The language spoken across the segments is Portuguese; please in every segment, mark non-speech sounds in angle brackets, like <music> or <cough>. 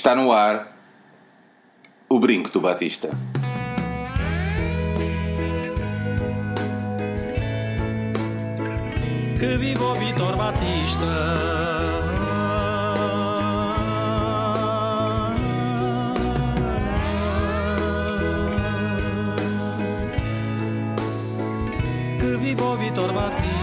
Está no ar o brinco do Batista. Que viva o Vitor Batista! Que viva o Vitor Batista!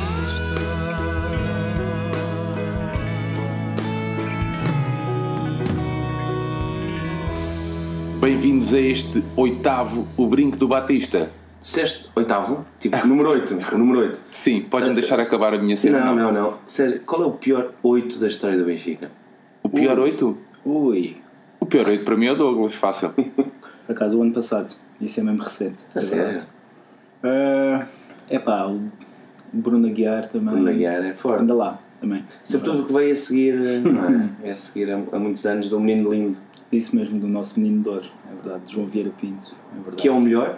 Bem-vindos a este oitavo O Brinco do Batista. Disseste oitavo? Tipo, número 8. O número 8. Sim, podes-me deixar acabar a minha cena? Não, não, não. Sério, qual é o pior 8 da história do Benfica? O pior Ui. oito? Ui. O pior oito para mim é o Douglas, fácil. <laughs> Por acaso, o ano passado. Isso é mesmo recente. A é sério? É pá, o Bruno Aguiar também. Bruno Aguiar é forte. Anda lá, também. Sobretudo que veio a seguir, não é? <laughs> Veio a seguir há, há muitos anos do Menino Lindo. Isso mesmo do nosso menino de ouro, é verdade. João Vieira Pinto, é verdade. Que é o melhor?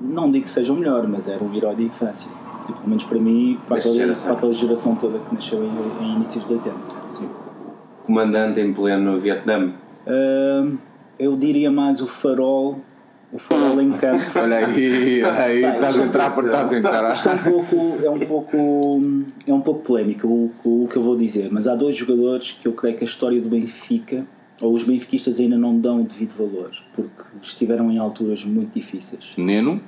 Não digo que seja o melhor, mas era um herói de infância. Tipo, pelo menos para mim, para aquela, geração. para aquela geração toda que nasceu em, em inícios de 80. Sim. Comandante em pleno Vietnã. Ahm, eu diria mais o farol, o farol em campo. <laughs> Olha aí, olha aí, estás a entrar por estás a Isto é entrar. um pouco, é um pouco, é um pouco polémico o, o que eu vou dizer, mas há dois jogadores que eu creio que a história do Benfica, ou os benfiquistas ainda não dão o devido valor, porque estiveram em alturas muito difíceis. Neno,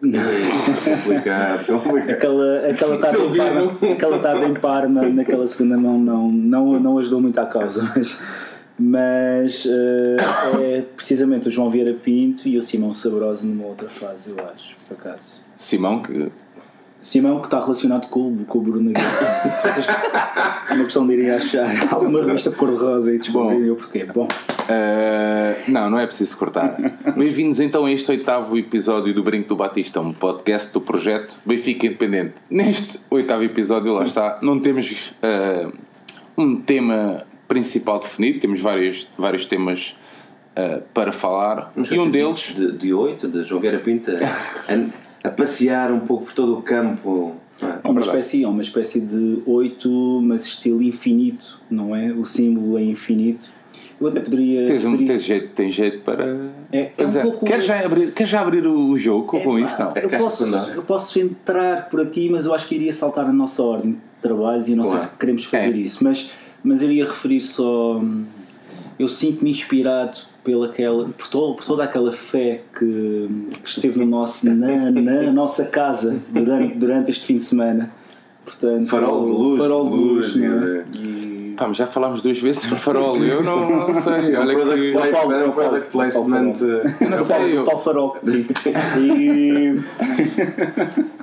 Complicado, complicado. Aquela, aquela, tarde, em par, aquela tarde em par na, naquela segunda não, não, não, não ajudou muito à causa, mas, mas eh, é precisamente o João Vieira Pinto e o Simão Sabroso numa outra fase, eu acho, por acaso. Simão, que Simão que está relacionado com, o- com o Bruno Aguiar. Se vocês- <laughs> Uma questão de irem achar alguma revista cor-de-rosa e descobrirem o porquê. Bom, Uh, não, não é preciso cortar. <laughs> Bem-vindos então a este oitavo episódio do Brinco do Batista, um podcast do projeto Benfica Independente. Neste oitavo episódio, lá está, não temos uh, um tema principal definido, temos vários, vários temas uh, para falar Vamos e um fazer deles. De, de 8, de João Vieira Pinto, <laughs> a, passear um pouco por todo o campo. é? é uma espécie, é uma espécie de oito, mas estilo infinito, não é? O símbolo é infinito. Eu até poderia. Tens, um, poderia- tens jeito, tens jeito para. É- é um pouco- Queres já abrir, queres já abrir o jogo com isso? Não. eu, posso, eu posso entrar por aqui, mas eu acho que iria saltar a nossa ordem de trabalhos e não Claro. sei se queremos fazer É. isso. Mas, mas eu iria referir só. hum, Eu sinto-me inspirado pela aquela, por, todo, por toda aquela fé que, que esteve no nosso, na, na nossa casa durante, durante este fim de semana. Portanto, Farol de luz, farol de luz, luz, não é? É. Pá, mas já falámos duas vezes em farol, eu não, não <laughs> sei. Olha product que. placement, um Paulo, product placement. Eh, Eu não o sei, eu- o Paulo Farol, <laughs> sim. E,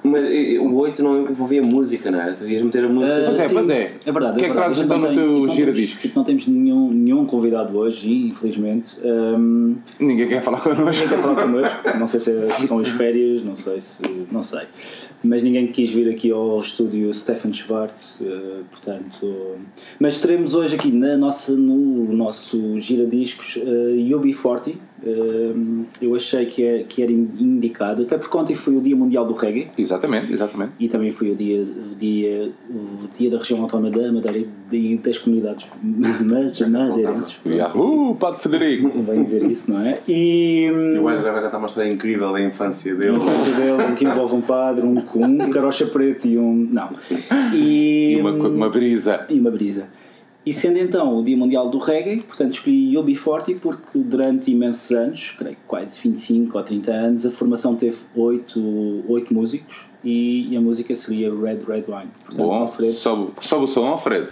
Mas o 8 não envolvia música, não é? Tu ias meter a música. Pois é, Sim, pois é. É verdade. O que é que verdade. trazes então não no teu tipo, não giradiscos? temos- tipo, Não temos nenhum, nenhum convidado hoje, infelizmente. Um, Ninguém quer falar connosco. ninguém quer falar connosco. Não sei se se são as férias, não sei se. Não sei. Mas ninguém quis vir aqui ao estúdio Stefan Schwartz, eh, portanto. Mas teremos hoje aqui na nossa, no nosso giradiscos uh, UB40. Eu achei que, é, que era indicado, até porque ontem foi o Dia Mundial do Reggae Exatamente, exatamente. e também foi o dia, o dia, o dia da região autónoma da Madeira e das comunidades <laughs> ma- madeirenses. Yahoo, Padre Federico. Convém dizer isso, não é? E E o hum, Wesley agora está uma história incrível da infância dele. a infância dele, em que envolve um padre, um, com um carocha preto e um. Não. E, E uma, uma brisa. e uma brisa. E sendo então o Dia Mundial do Reggae, portanto escolhi UB40 porque durante imensos anos, creio que quase 25 ou 30 anos, a formação teve 8, oito músicos e, e a música seria Red Red Wine. Portanto, Bom, Alfredo, sobe, sobe o som, Alfredo.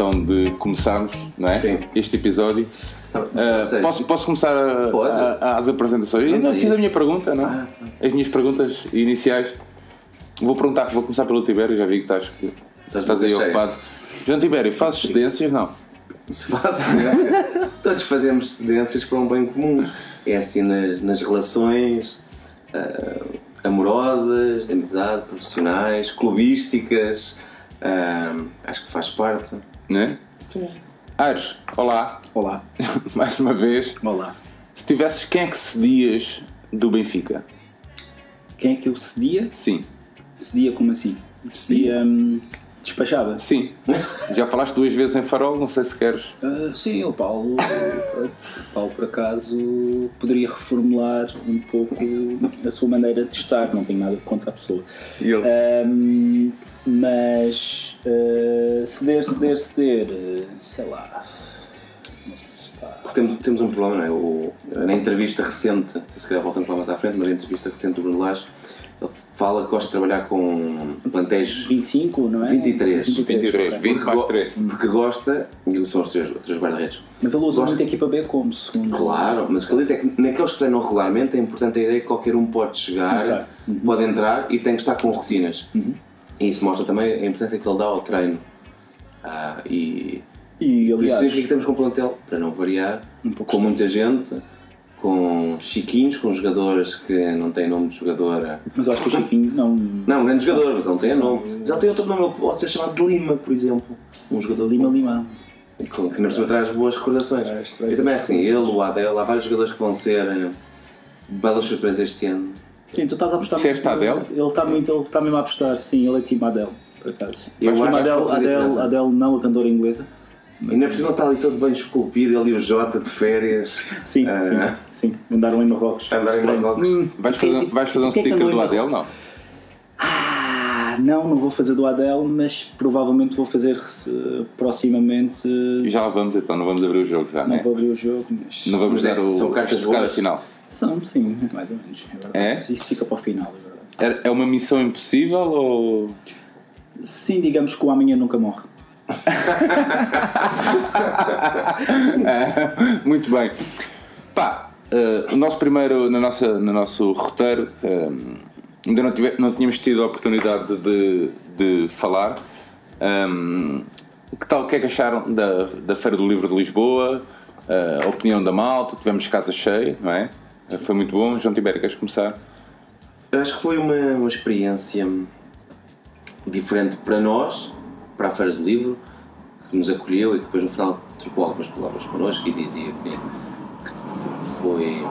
Então de começarmos não é? Este episódio. Ah, Sei. posso, posso começar a- a- às apresentações? Eu a fiz a minha pergunta, não? é? As minhas perguntas iniciais. Vou perguntar, vou começar pelo Tibério, já vi que estás, Estás estás aí cheio. ocupado. João Tibério, fazes cedências? Não. Se faz <laughs> Todos fazemos cedências para um bem comum. É assim nas, nas relações ah, amorosas, de amizade, profissionais, clubísticas. ah, acho que faz parte. Não é? Ares, olá, Olá. <laughs> mais uma vez. Olá. Se tivesses, quem é que cedias do Benfica? Quem é que eu cedia? Sim, Cedia como assim? Cedia. hum, despachava? sim. Já falaste duas vezes em Farol, não sei se queres. Ah, sim, o Paulo, o Paulo por acaso poderia reformular um pouco a sua maneira de estar, não tenho nada contra a pessoa. E ele? Ahm, mas ah, ceder, ceder, ceder, sei lá. Temos, temos um problema, não é? O, na entrevista recente, se calhar voltamos lá mais à frente, mas na entrevista recente do Bruno Lage, ele fala que gosta de trabalhar com plantéis 25, não é? 23. 23, ok. 20 mais go- 3. porque gosta, e são os três, três guarda-redes. Mas ele usa Gosta- muito a equipa B como segundo. Claro, mas o que ele diz é que naqueles que treinam regularmente é importante a ideia que qualquer um pode chegar. Uhum. pode entrar e tem que estar com rotinas. E isso mostra também a importância que ele dá ao treino. Ah, e E por isso aliás, significa que temos com um plantel, para não variar, Um com muita gente, com chiquinhos, com jogadores que não têm nome de jogador. mas acho que o Chiquinho não. Não, um grande jogador, mas não tem nome. Ele tem outro nome, ele pode ser chamado de Lima, por exemplo. Um jogador Lima Lima. que cima traz boas recordações. Traz Eu também acho que sim, boas ele, o Adel, há vários jogadores que vão ser eh, belas surpresas este ano. Sim, tu estás a apostar Disseste a Adele? Ele está muito, ele está mesmo a apostar, sim, ele é time Adele, por acaso. Eu acho que Adele, Adele. Adele não a cantora inglesa. E ainda por cima está ali todo bem esculpido, ele e o Jota de férias. Sim, Ah. sim, sim. Andaram em Marrocos. Andar em. Marrocos. Hum, Vais fazer, vais fazer um que sticker do Adele? Não. Ah, não, não vou fazer do Adele, mas provavelmente vou fazer eh, proximamente. E já lá vamos então, não vamos abrir o jogo já, Não né? vou abrir o jogo, mas. Não vamos Mas é- dar o são cartas a estocada boas. final. São, sim, mais ou menos. É? Isso fica para o final, é. É é uma missão impossível ou. Sim, digamos que o amanhã nunca morre. <laughs> Muito bem. Pá, eh, o nosso primeiro, na nossa, no nosso roteiro, eh, ainda não, tive- não tínhamos tido a oportunidade de, de falar. Um, que tal, o que é que acharam da, da Feira do Livro de Lisboa? Eh, a opinião da malta, tivemos casa cheia, não é? Foi muito bom. João Tibério, queres começar? Eu acho que foi uma, uma experiência diferente para nós, para a Feira do Livro, que nos acolheu e que depois no final trocou algumas palavras connosco e dizia que, foi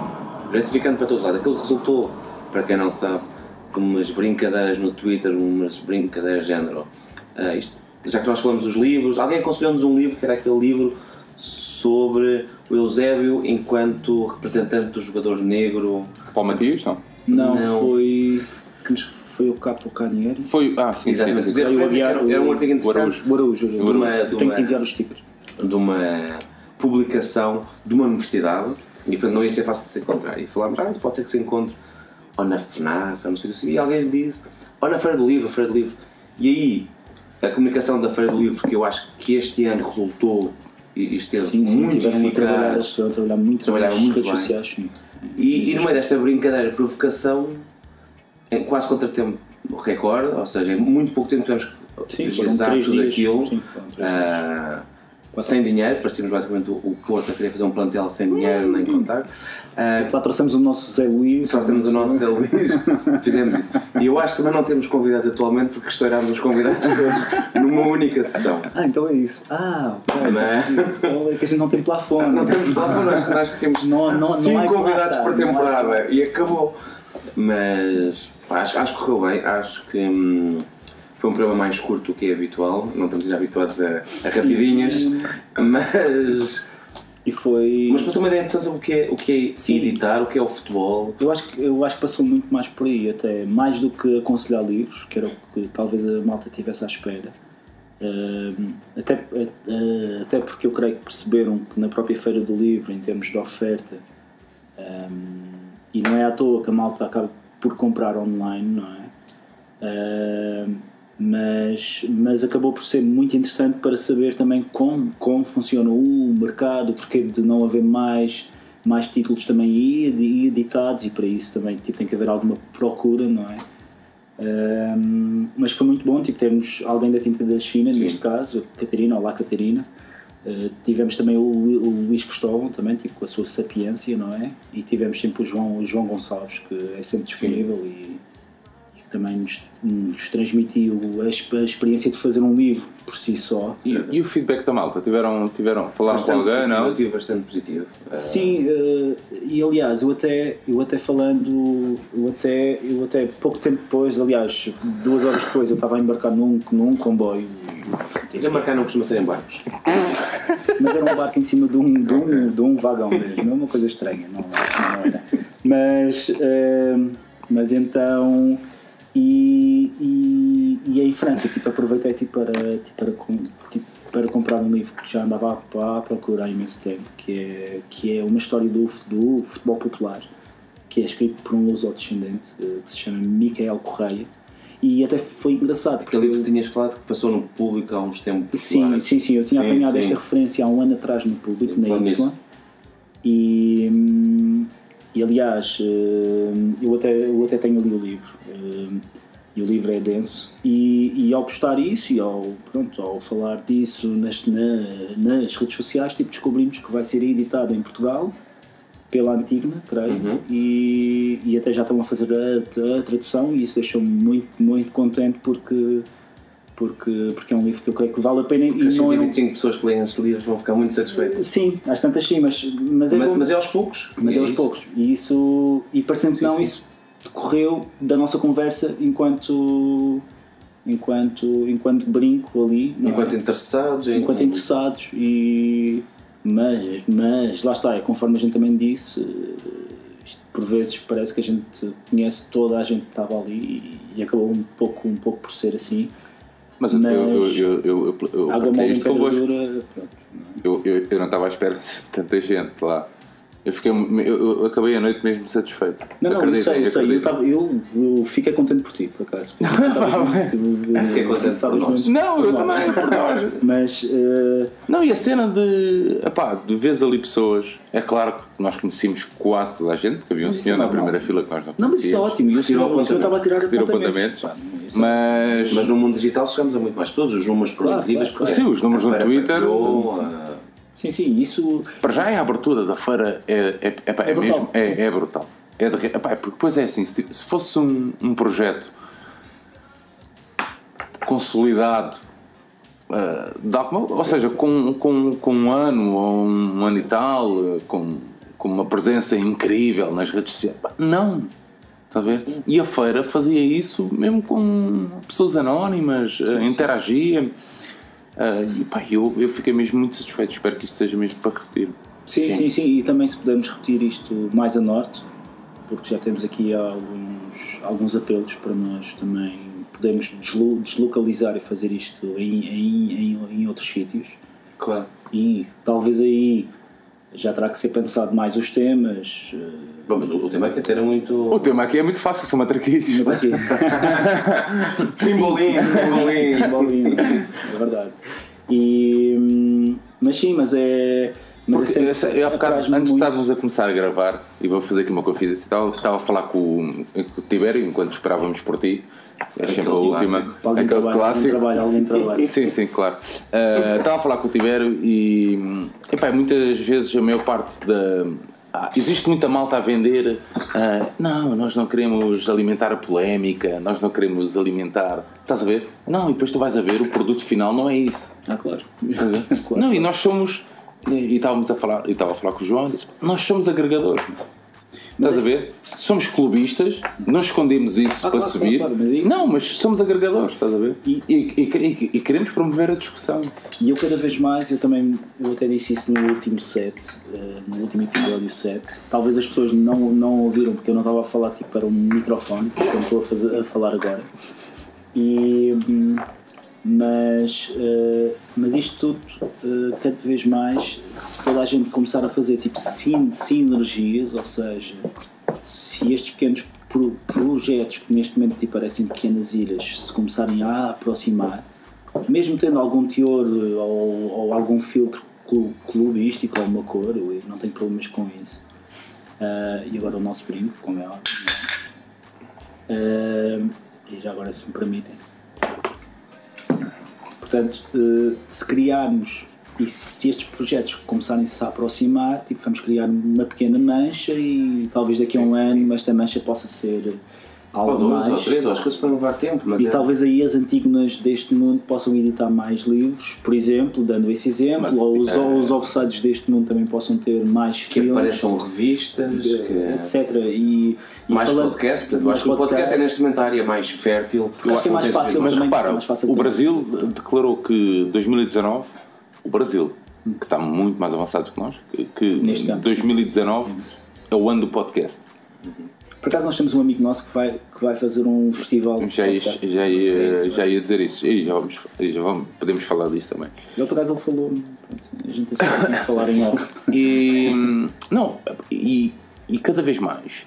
gratificante para todos os lados. Aquilo resultou, para quem não sabe, de umas brincadeiras no Twitter, umas brincadeiras de género. ah, isto, já que nós falamos dos livros, alguém aconselhou-nos um livro que era aquele livro sobre o Eusébio enquanto representante do jogador negro. Paulo Matias? Não. Não, Não. foi. que nos- Foi o Capo Canieri. Foi. Ah, sim. Exatamente. sim, sim. Eu aviar era, era um o- artigo interessante O Araújo, o Araújo. De uma- de Tenho que enviar os stickers. de uma publicação de uma universidade e portanto não ia ser fácil de se encontrar. E falámos, ah, isso pode ser que se encontre ou na FNAC, ou não sei o que, e alguém disse, ou na Feira do Livro, Feira do Livro. E aí, a comunicação da Feira do Livro, que eu acho que este ano resultou e esteve Sim, sim, muito trabalhar, eficaz. a trabalhar muito Trabalharam nas muito bem. sociais. E, e no meio desta brincadeira, provocação, em quase contra tempo recorde, ou seja, em muito pouco tempo tivemos que Sim, tudo dias. aquilo. Sim, foram três sem dinheiro, parecíamos basicamente o, o Porto a querer fazer um plantel sem dinheiro nem contar. Ah, Lá trouxemos o nosso Zé Luís. Trouxemos o nosso Zé Luís, <laughs> fizemos isso. E eu acho que também não temos convidados atualmente porque estourámos os convidados todos numa única sessão. Ah, então é isso. Ah, ok. Não é? Então é que a gente não tem plafone. Não temos lá nós, nós temos Não- não- não cinco há convidados plata, por há temporada e acabou. Mas pá, acho, acho que correu bem, acho que hum, foi um programa mais curto do que é habitual, não estamos já habituados a, a rapidinhas, mas, E foi. mas passou uma ideia interessante sobre o que é, o que é Sim. editar, o que é o futebol. Eu acho, que, eu acho que passou muito mais por aí, até mais do que aconselhar livros, que era o que talvez a malta tivesse à espera. Ahm, até, eh, até porque eu creio que perceberam que na própria Feira do Livro, em termos de oferta, ahm, e não é à toa que a malta acaba por comprar online, não é? Ahm, mas, mas acabou por ser muito interessante para saber também como, como funciona o mercado, porque de não haver mais, mais títulos também edi- editados e para isso também tipo, tem que haver alguma procura, não é? Ahm, mas foi muito bom tipo, termos alguém da tinta da China, neste caso, a Catarina, olá Catarina. Uh, tivemos também o, o Luís Cristóvão, também, tipo, com a sua sapiência, não é? E tivemos sempre o João, o João Gonçalves, que é sempre disponível e também nos, nos transmitiu a, a experiência de fazer um livro por si só. E, e o feedback da malta? Tiveram, tiveram, falaram com alguém, positivo, não? Bastante positivo. Eh, Sim, eh, e aliás, eu até, eu até falando, eu até, eu até pouco tempo depois, aliás, duas horas depois, eu estava a embarcar num, num comboio. Marcar não costuma ser em barcos. <laughs> Mas era um barco em cima de um, de um, de um vagão mesmo, é uma coisa estranha, não, não era. Mas, ehm, mas então, e, e, e em França, tipo, aproveitei tipo, para, tipo, para, tipo, para comprar um livro que já andava à, procura há imenso tempo, que é, que é uma história do, do futebol popular, que é escrito por um luso-descendente, eh, que se chama Micael Correia, e até foi engraçado, porque Aquele livro que tinhas falado que passou no público há uns tempos. Sim, claro. sim, sim. Eu tinha Sim, apanhado sim. esta referência há um ano atrás no público, na Falando Y. E, hum, e aliás, hum, eu até, eu até tenho ali o livro. Hum, E o livro é denso. E, e ao postar isso e ao, pronto, ao falar disso nas, na- nas redes sociais, tipo, descobrimos que vai ser editado em Portugal pela Antigna, creio, Uhum. e, e até já estão a fazer a, a tradução e isso deixou-me muito, muito contente porque, porque, porque é um livro que eu creio que vale a pena e As não é um, 125 pessoas que leem esses livros vão ficar muito satisfeitas. Sim, às tantas sim, mas, mas é Mas, mas é aos poucos. mas E é aos poucos. E isso, e parecendo que não, sim. isso decorreu da nossa conversa enquanto enquanto enquanto brinco ali, é? Enquanto interessados. em- enquanto interessados e mas, mas lá está, é conforme a gente também disse, isto por vezes parece que a gente conhece toda a gente que estava ali e, e acabou um pouco, um pouco por ser assim. Mas, Mas- eu, eu, eu, eu, eu, em pronto. Eu, eu, eu não estava à espera de tanta gente lá. Eu, fiquei, eu, eu acabei a noite mesmo satisfeito. Não, não, eu Acreditem, sei, eu sei. Eu, tava- eu, eu fiquei contente por ti, por acaso. <laughs> Fiquei contente por nós. Não, eu também, por nós. <laughs> Mas, eh, Não, e a cena de. Epá, de vez ali pessoas. É claro que nós conhecíamos quase toda a gente, porque havia um senhor é na primeira fila que nós não não, mas isso é ótimo. E o senhor, Retirou o senhor estava a tirar apontamentos. apontamentos. Pá, isso- Mas. Mas no mundo digital chegamos a muito mais pessoas. Os números foram incríveis. Sim, os números no Twitter- Sim, sim, isso. Para já é a abertura da feira é, é, epá, é, É brutal, mesmo, é, sim. é brutal. É de, epá, porque depois é assim, se, se fosse um, um projeto consolidado, ah, de alguma- ou seja, com, com, com um ano ou um ano e tal, ah, com, com uma presença incrível nas redes sociais, não. Está a ver? E a feira fazia isso mesmo com pessoas anónimas, ah, interagia. Ah, e pá, eu, eu fiquei mesmo muito satisfeito. Espero que isto seja mesmo para repetir. Sim, sim, sim, E também se pudermos repetir isto mais a norte, porque já temos aqui alguns, alguns apelos para nós também podermos deslo- deslocalizar e fazer isto em, em, em, em outros sítios. Claro. E talvez aí já terá que ser pensado mais os temas. eh, Bom, mas o, o tema é que era muito. O tema aqui é muito fácil, são matraquices. Aqui. Pimbolim, pimbolim. Bolinho, é verdade. E, hum, mas sim, mas é. Mas Porque, é essa- eu, há bocado, antes de muito. estarmos a começar a gravar, e vou fazer aqui uma confidência, estava, estava a falar com, o- com o Tibério enquanto esperávamos por ti. É sempre a última. Alguém Aquele trabalha, alguém clássico. trabalha, alguém trabalha. Sim, sim, claro. Ah, estava a falar com o Tibério e epá, muitas vezes a maior parte da. ah, existe muita malta a vender. ah, não, nós não queremos alimentar a polémica, nós não queremos alimentar. Estás a ver? Não, e depois tu vais a ver, o produto final não é isso. Ah, claro. <laughs> Claro. Não, e nós somos. E estávamos a falar, e estava a falar com o João e disse, nós somos agregadores. Estás a ver? Somos clubistas, não escondemos isso Ah, para claro, subir. claro, mas isso- Não, mas somos agregadores, estás a ver? E, e- e- e queremos promover a discussão. E eu cada vez mais, eu também, eu até disse isso no último set, eh, no último episódio 7. Talvez as pessoas não, não ouviram porque eu não estava a falar tipo para um microfone, como estou a, fazer, a falar agora. E, hum, mas, eh, mas isto tudo, eh, cada vez mais, se toda a gente começar a fazer tipo sin- sinergias, ou seja, se estes pequenos pro- projetos que neste momento tipo, parecem pequenas ilhas se começarem a aproximar, mesmo tendo algum teor eh, ou, ou algum filtro clu- clubístico ou uma cor, eu não tenho problemas com isso. Ah, e agora o nosso brinco, como é óbvio. Ah, e já agora, se me permitem. Portanto, eh, se criarmos e se estes projetos começarem-se a aproximar, tipo, vamos criar uma pequena mancha e talvez daqui a um ano esta mancha possa ser algo Ou dois, mais. ou três, ou as coisas podem levar tempo, mas E é- talvez aí as antígonas deste mundo possam editar mais livros, por exemplo, dando esse exemplo, Mas, ou os, ou os offsides deste mundo também possam ter mais que filmes, apareçam revistas, que... etc. E, e mais falando- podcasts, portanto, eu mais acho que o podcast é neste momento a área mais fértil. Eu acho que é mais fácil, Mas repara, é mais fácil o. Brasil declarou que 2019, o Brasil, que está muito mais avançado que nós, que Neste campo. 2019 é o ano do podcast. Por acaso nós temos um amigo nosso que vai, que vai fazer um festival de Já ia, já ia, já ia dizer isso. E já vamos, já vamos, podemos falar disso também. Ele por acaso ele falou, a gente tem que falar em off. <laughs> E, não, e, e cada vez mais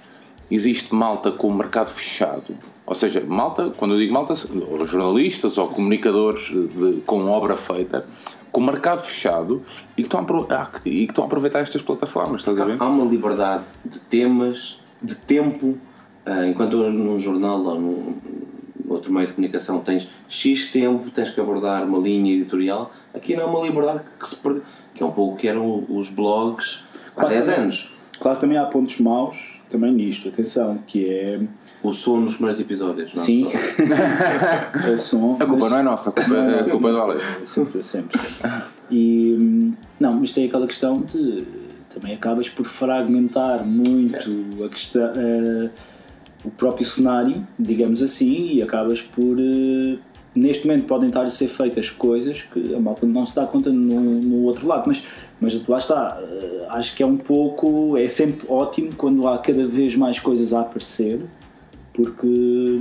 existe malta com o mercado fechado. Ou seja, malta, quando eu digo malta, ou jornalistas ou comunicadores de- com obra feita, com o mercado fechado e que estão a, ah, e que estão a aproveitar estas plataformas, estás a ver? Há uma liberdade de temas, de tempo, ah, enquanto num jornal ou num outro meio de comunicação tens X tempo, tens que abordar uma linha editorial, aqui não há uma liberdade que se perde, que é um pouco o que eram os blogs há Claro 10 que- anos. Claro que também há pontos maus também nisto, atenção, que é O som nos primeiros episódios, não é Sim. <laughs> o som. A culpa mas- não é nossa, a culpa, é- a culpa é do Ale. Sempre, sempre. E hum, não, mas tem aquela questão de também acabas por fragmentar muito a questão, eh, o próprio cenário, digamos assim, e acabas por eh, neste momento podem estar a ser feitas coisas que a malta não se dá conta no, no outro lado, mas, mas lá está, eh, acho que é um pouco, é sempre ótimo quando há cada vez mais coisas a aparecer, porque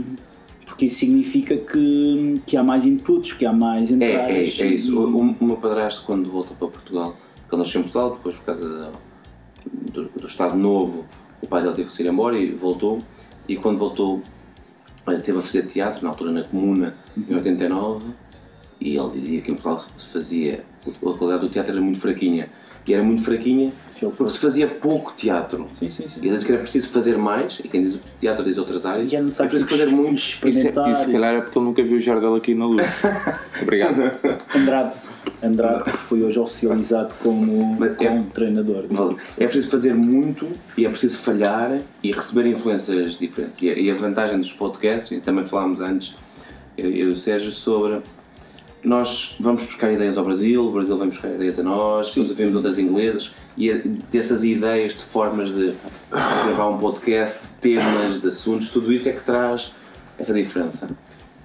porque isso significa que, que há mais inputs, que há mais É, entradas. é, é isso. e- O, o o meu padrasto, quando voltou para Portugal, ele nasceu em Portugal, depois por causa do, do Estado Novo, o pai dele teve que ir embora e voltou. E quando voltou, eh, teve a fazer teatro, na altura na Comuna, em 89, e ele dizia que em Portugal se fazia, a qualidade do teatro era muito fraquinha. E era muito fraquinha Se ele porque se fazia pouco teatro. Sim, sim, sim. E ele disse que era preciso fazer mais, e quem diz o teatro diz outras áreas, E é necessário preciso fazer muito. Isso, é, experimentar. isso se calhar é porque ele nunca viu o Jardel aqui na luz. <laughs> Obrigado. Andrade, Andrade que foi hoje oficializado como, Mas é- como treinador. Vale. É preciso fazer muito e é preciso falhar e receber influências diferentes. E a, e a vantagem dos podcasts, e também falámos antes, eu, eu e o Sérgio, sobre nós vamos buscar ideias ao Brasil, o Brasil vem buscar ideias a nós, depois vemos outras inglesas e é dessas ideias de formas de gravar um podcast, de temas, de assuntos, tudo isso é que traz essa diferença.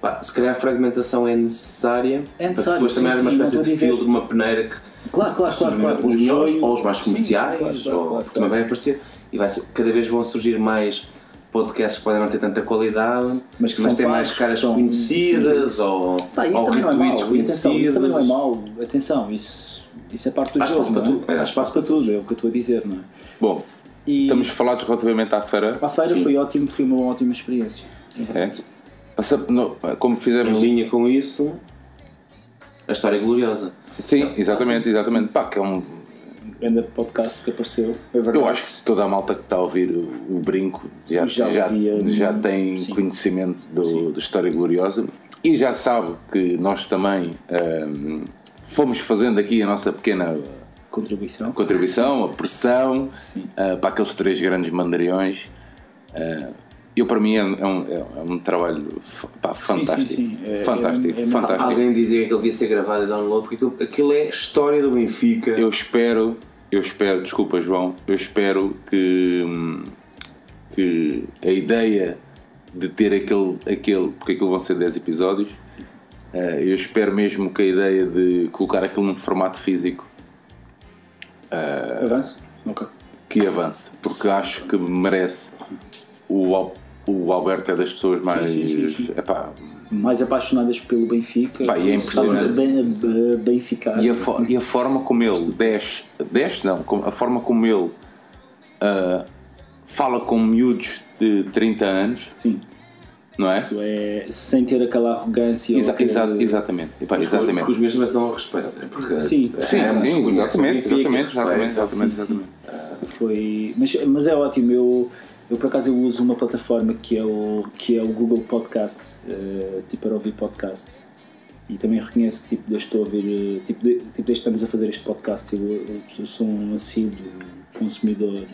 Pá, se calhar a fragmentação é necessária, É para necessário, depois também sim, uma sim, não espécie de de uma peneira que Claro, claro, claro. claro. os melhores ou os mais Sim, comerciais, claro, claro, ou claro, também vai aparecer e vai ser, cada vez vão surgir mais podcasts que podem não ter tanta qualidade, Mas que são têm mais caras são- conhecidas ou, Pá, isso ou também não é retweets e Atenção, isso também não é conhecidos. mau. Atenção, isso, isso é parte do Há jogo. espaço não é? é, Há espaço para tudo, é o que eu estou a dizer, não é? Bom, E estamos falados relativamente à feira. a feira foi ótimo, foi uma ótima experiência. É. Passa- no- como Em fizemos. linha com isso, a história é gloriosa. Sim, exatamente, exatamente. Pá, que é um, Grande podcast que apareceu, é verdade. eu acho que toda a malta que está a ouvir o, o brinco já, Já já, ouvia, já tem sim. conhecimento do, da História Gloriosa e já sabe que nós também hum, fomos fazendo aqui a nossa pequena Contribuição. contribuição, a pressão ah, para aqueles três grandes mandariões. Ah, eu, para mim, é, um- é um, é um trabalho pá, fantástico. sim, é- fantástico, é- é- fantástico. Alguém dizia que ele devia ser gravado e download, porque aquilo, aquilo é história do Benfica. Eu espero, eu espero, desculpa João, eu espero que, que a ideia de ter aquele, aquele, porque aquilo vão ser 10 episódios, eh, eu espero mesmo que a ideia de colocar aquilo num formato físico Avanço? Ok. que avance, porque acho que merece. O, Al- o Alberto é das pessoas mais. sim, sim, sim. epá, Mais apaixonadas pelo Benfica. Pá, e é impressionante. bem, a benficar. E a, e a forma como ele desce, desce não, a forma como ele ah, fala com miúdos de 30 anos, Sim. não é? Isso é sem ter aquela arrogância. ou Exa- aquele- exa- exatamente. Epá, Porque exatamente. os dão ao respeito. né? Porque Sim. Sim, ambos sim, conhecem o exatamente, exatamente, exatamente, respeito. exatamente, sim, sim. exatamente. Foi, mas, mas é ótimo. Eu, eu por acaso eu uso uma plataforma que é o, que é o Google Podcast, eh, tipo para ouvir podcast. E também reconheço, tipo, estou a ouvir, eh, tipo, de, tipo que estamos a fazer este podcast, eu, eu sou um assíduo consumidor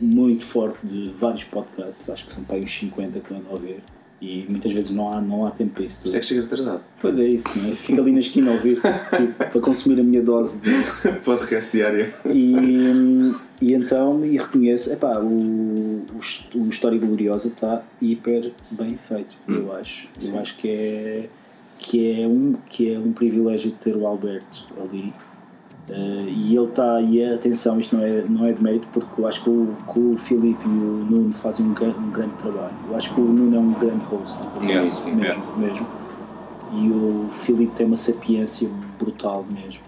muito forte de vários podcasts, acho que são para aí uns 50 que eu ando a ouvir. E muitas vezes não há, não há tempo para isso tudo. isso é que chegas atrasado. Pois é isso, não é? Fico ali na esquina a ouvir tipo, para consumir a minha dose de. <laughs> Podcast diário. E, e então, e reconheço, epá, o, o, o História Gloriosa está hiper bem feito, eu acho. Eu acho que é, que, é um, que é um privilégio ter o Alberto ali. Eh, e ele está, e atenção, isto não é, não é de mérito, porque eu acho que o, que o Filipe e o Nuno fazem um, um grande trabalho. Eu acho que o Nuno é um grande host, Yeah, mesmo, mesmo. E o Filipe tem uma sapiência brutal mesmo.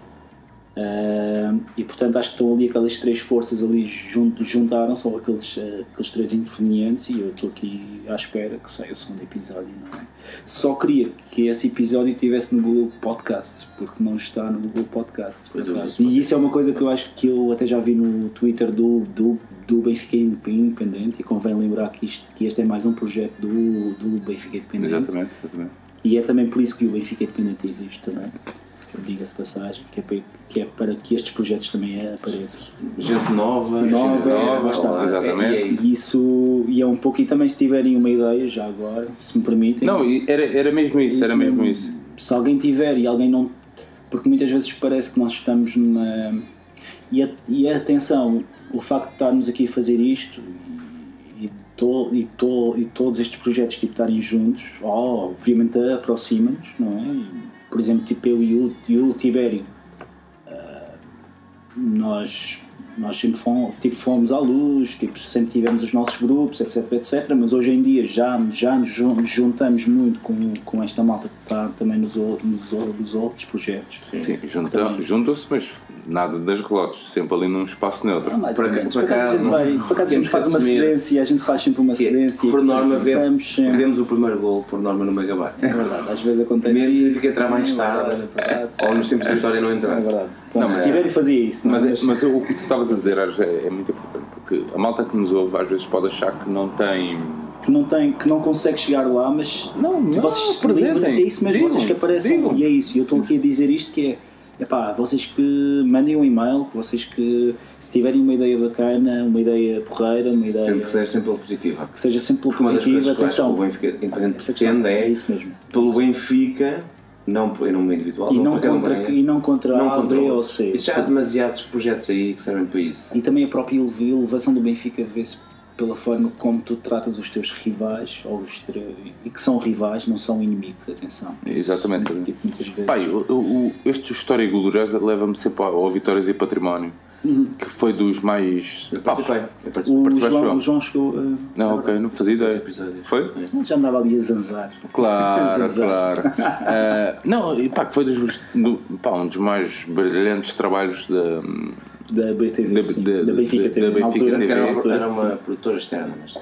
E portanto acho que estão ali aquelas três forças ali junto, juntaram são aqueles, ah, aqueles três intervenientes e eu estou aqui à espera que saia o segundo episódio não é? só queria que esse episódio estivesse no Google Podcast porque não está no Google Podcast por acaso. e isso é uma coisa que eu acho que eu até já vi no Twitter do, do, do Benfica Independente e convém lembrar que, isto, que este é mais um projeto do, do Benfica Independente Exatamente, exatamente. e é também por isso que o Benfica Independente existe também. Diga-se passagem, que é, para, que é para que estes projetos também apareçam. Gente nova, Nova, gente nova, lá está. olá, Exatamente. É, é isso. E isso e é um pouco, e também se tiverem uma ideia, já agora, se me permitem. Não, e era, era mesmo isso, era mesmo isso. Se alguém tiver e alguém não. Porque muitas vezes parece que nós estamos numa. E, a- e atenção, o facto de estarmos aqui a fazer isto e, to- e, to- e todos estes projetos tipo, estarem juntos, ó, obviamente aproxima-nos, não é? Por exemplo, tipo eu e o, e o Tibério, ah, nós, nós sempre fomos, tipo, fomos à luz, tipo, sempre tivemos os nossos grupos, etc, etc, mas hoje em dia já, já nos jun- juntamos muito com, com esta malta que está também nos, nos, nos outros projetos. Sim, juntam- juntam-se, mas nada das relotes, sempre ali num espaço neutro. Mais Por menos. por acaso a gente vai- por acaso a gente faz uma cedência, a gente faz sempre uma é, cedência. Por norma, passamos sempre. vemos o primeiro gol, por norma, no megabyte. É verdade, às vezes acontece Mesmo isso. fica entrar mais é tarde, é ou nos tempos de vitória não É entrar. verdade. Não, Não, fazia isso. não Mas, é? é- mas o que tu estavas a dizer é, é muito importante, porque a malta que nos ouve às vezes pode achar que não tem. que não tem, que não consegue chegar lá, mas Não, não, vocês apresentem. é isso mesmo, Digam, vocês que aparecem digam. e é isso. E eu estou aqui a dizer isto que é, epá, vocês que mandem um e-mail, vocês que se tiverem uma ideia bacana, uma ideia porreira, uma ideia Sempre que seja sempre pela positiva. que seja sempre pela Uma das positiva, coisas que eu acho que atenção. o Benfica Independente pretende é é, isso mesmo. pelo Benfica, não em nome individual, E não, contra, bem, e não contra não A, contra B ou. C. E já há demasiados projetos aí que servem para isso. E também a própria elevação do Benfica vê-se pela forma como tu tratas os teus rivais, ou os e que são rivais, não são inimigos, atenção. Exatamente. Tipo, muitas vezes. Pai, o, o, este História Gloriosa leva-me sempre ao, ao Vitórias e Património, que foi dos mais. Eu Pá, participei. Eu o, participei. participaste, João, João? o João chegou. uh, Não, ok, não fazia ideia. Foi? já andava ali a zanzar. Claro, <laughs> Zanzar. claro. Ah, <laughs> não, e pá, que foi dos, do, pá, um dos mais brilhantes trabalhos da. Da BTV, Da- sim, da- da Benfica TV. da na Benfica altura. TV. Era uma, era uma produtora externa, mas. Sim,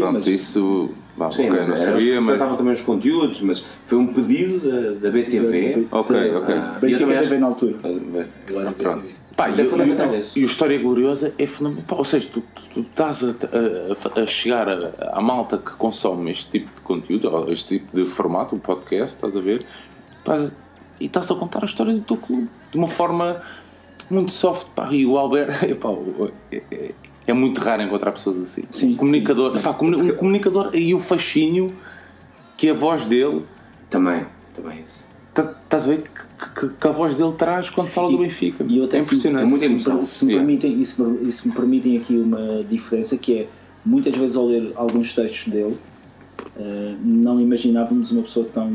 Pronto, mas- isso. Bah, Sim, ok, mas não sabia, mas. Estavam também os conteúdos, mas foi um pedido da, da BTV. Ok, ok. Ah, e eu Benfica TV acho- na altura. Ah, Pronto. Pá, e, é fundamental, e- isso. e o História Gloriosa é fundamental. Ou seja, tu, tu, tu estás a, a- a chegar a- à malta que consome este tipo de conteúdo, ou este tipo de formato, um podcast, estás a ver? Pá, e estás a contar a história do teu clube de uma forma muito soft. Pá, e o <laughs> epá, o- é, é- é muito raro encontrar pessoas assim. Sim, um comunicador, pá, comuni- um comunicador e o fascínio que a voz dele Também, também isso. Tá- Estás a ver que, que- que a voz dele traz quando fala do Benfica? E eu até é se- impressionante. é se me emoção. per- Se me, permitem, e se me, e se me permitem aqui uma diferença que é muitas vezes ao ler alguns textos dele eh, não imaginávamos uma pessoa tão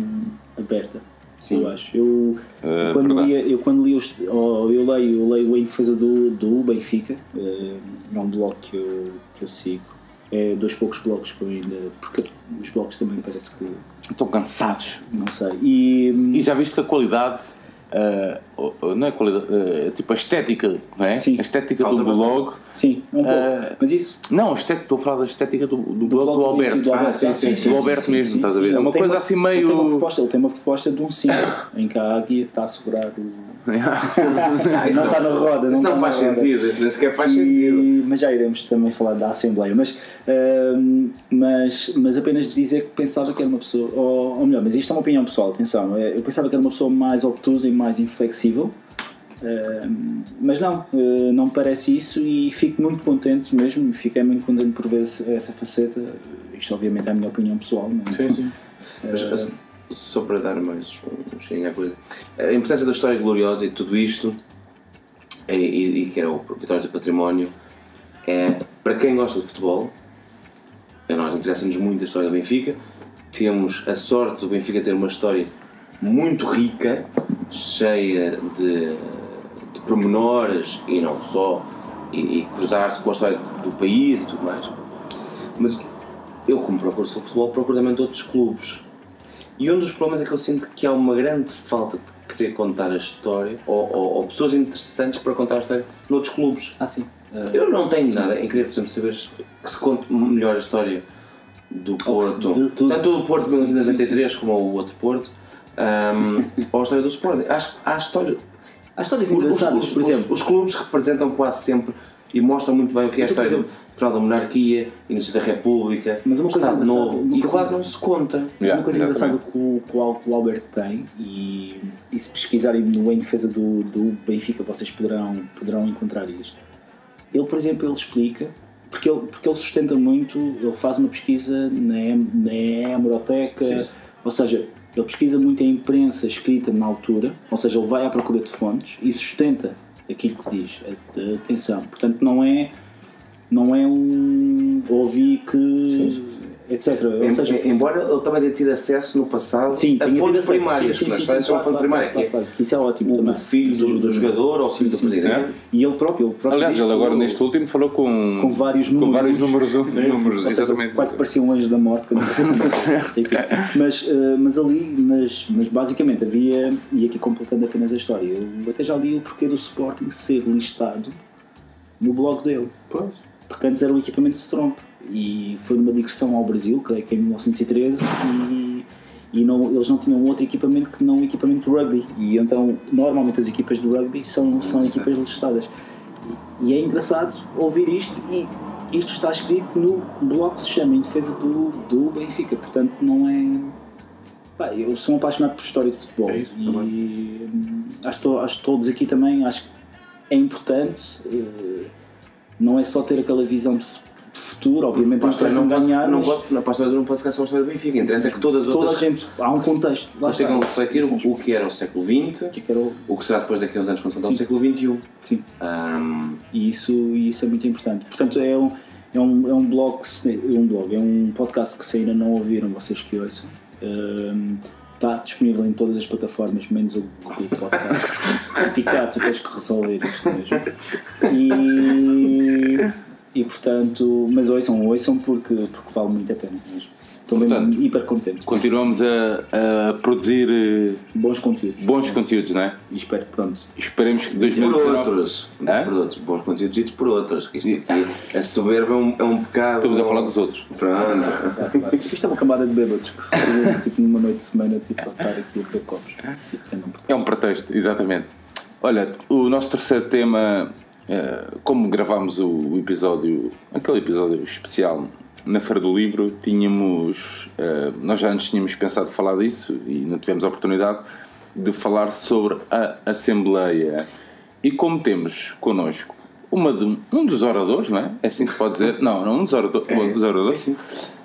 aberta. Sim. Eu acho. Eu, É, quando, lia, eu quando li os, oh, eu leio, eu leio em defesa do, do Benfica, eh, é um blog que eu, que eu sigo. É dos poucos blogs que eu ainda. Porque os blogs também parece que. Estão cansados. não sei. E, E já viste a qualidade, oh, não é qualidade, ah, tipo a estética, não é? Sim. A estética Falta do blog. sim, um pouco. Eh, Mas isso. Não, a estética, estou a falar da estética do, do blog do blog Alberto. do Alberto, Ah, sim, sim, sim, do Alberto mesmo, estás a ver? É uma coisa assim Ele tem, uma meio. proposta, ele tem uma proposta de um símbolo em que a águia está a segurar o. <laughs> Não está na roda, não Isso não, faz sentido, isso nem sequer faz E- sentido. mas já iremos também falar da Assembleia. Mas, ahm, mas, mas apenas dizer que pensava que era uma pessoa. Ou, ou melhor, mas isto é uma opinião pessoal, atenção. é, Eu pensava que era uma pessoa mais obtusa e mais inflexível. Eh, mas não, eh, não parece isso e fico muito contente mesmo, fiquei muito contente por ver essa faceta. Isto obviamente é a minha opinião pessoal, não é? Sim, sim. Mas, assim, só para dar mais um, um cheirinho à coisa, a importância da história gloriosa e tudo isto, e, e, e que era o Vitórias do Património, é para quem gosta de futebol, a nós interessa-nos muito a história do Benfica, temos a sorte do Benfica ter uma história muito rica, cheia de, de pormenores e não só, e, e cruzar-se com a história do país e tudo mais. Mas eu, como procuro sobre futebol, procuro também de outros clubes. E um dos problemas é que eu sinto que há uma grande falta de querer contar a história, ou, ou- ou pessoas interessantes para contar a história noutros clubes. Ah, sim. Eu não tenho nada em querer, por exemplo, saber que se conte melhor a história do Porto, tanto o Porto de 1993 como o outro Porto, ahm, ou a história do Sporting. Há, há história, Há histórias os, os- engraçadas, os- por exemplo. os clubes representam quase sempre e mostram muito bem o que é a história do exemplo- final da monarquia, início da República, Mas uma coisa Estado engraçada- Novo, uma e quase não se conta. Mas Yeah, uma coisa exatamente. engraçada que o, que o Albert tem, e, e se pesquisarem no Em Defesa do, do Benfica, vocês poderão, poderão encontrar isto. Ele, por exemplo, ele explica, porque ele, porque ele sustenta muito, ele faz uma pesquisa na, na Hemeroteca, ou seja, ele pesquisa muito a imprensa escrita na altura, ou seja, ele vai à procura de fontes e sustenta aquilo que diz. Atenção, portanto, não é, não é um ouvi que. Etc. Ou seja, Em- embora ele também tenha tido acesso no passado Sim, a fontes primárias, Sim, sim, sim, sim, claro, primária, claro, é claro, Isso é ótimo o, também. o filho do, do jogador ou o filho do Sim, sim, presidente. E ele próprio, ele próprio Aliás, ele agora neste último falou com, com vários com números. vários números, Sim, sim. números exatamente. quase parecia um anjo da morte. <laughs> mas, eh, mas ali, mas, mas basicamente havia, e aqui completando apenas a história, eu até já li o porquê do Sporting ser listado no blog dele. Pois. Porque antes era o equipamento de Stromp e foi numa digressão ao Brasil, creio que em 1913, e, e não, eles não tinham outro equipamento que não o equipamento de rugby. E então, normalmente as equipas de rugby são, são equipas listadas. E, e é engraçado ouvir isto, e isto está escrito no blog que se chama Em Defesa do, do Benfica, portanto não é. Pá, eu sou um apaixonado por história de futebol É isso, e também. hum, acho, to- acho todos aqui também acho que é importante eh, não é só ter aquela visão de futuro, obviamente Para a não pode, ganhar, não mas pode, na para a história não pode ficar só a história do Benfica. Interessa é que todas as toda a outras gente, há um contexto. Lá está. consigam refletir o, o que era o século XX, O que é que era o- o que será depois uns anos quando o século XXI. Sim. Ahm, E isso, isso é muito importante. Portanto, é um, é um, é um blog, que se- um blog, é um podcast que se ainda não ouviram, vocês que ouçam. Hum, Está disponível em todas as plataformas, menos o Google Podcast. <laughs> Complicado, tu tens que resolver isto mesmo. E, e portanto, mas ouçam, ouçam porque, porque vale muito a pena mesmo. Estou mesmo Portanto, hiper contente. Continuamos a, a produzir eh, Bons conteúdos. bons conteúdos, não é? E espero que pronto. Esperemos que por 2019. outros. Hã? Por outros. Bons conteúdos ditos por outros. Que isto aqui, a soberba é um, é um pecado. Estamos a falar dos outros. Pronto. Isto é uma camada de bêbados que se reúnem, tipo numa noite de semana tipo, a estar aqui a beber copos. É É um pretexto, exatamente. Olha, o nosso terceiro tema, como gravámos o, episódio, aquele episódio especial na Feira do Livro, tínhamos, eh, nós já antes tínhamos pensado falar disso e não tivemos a oportunidade de falar sobre a Assembleia. E como temos connosco uma de- um dos oradores, não é? É assim que pode dizer? Não, <laughs> não um dos, orado- um dos oradores. sim,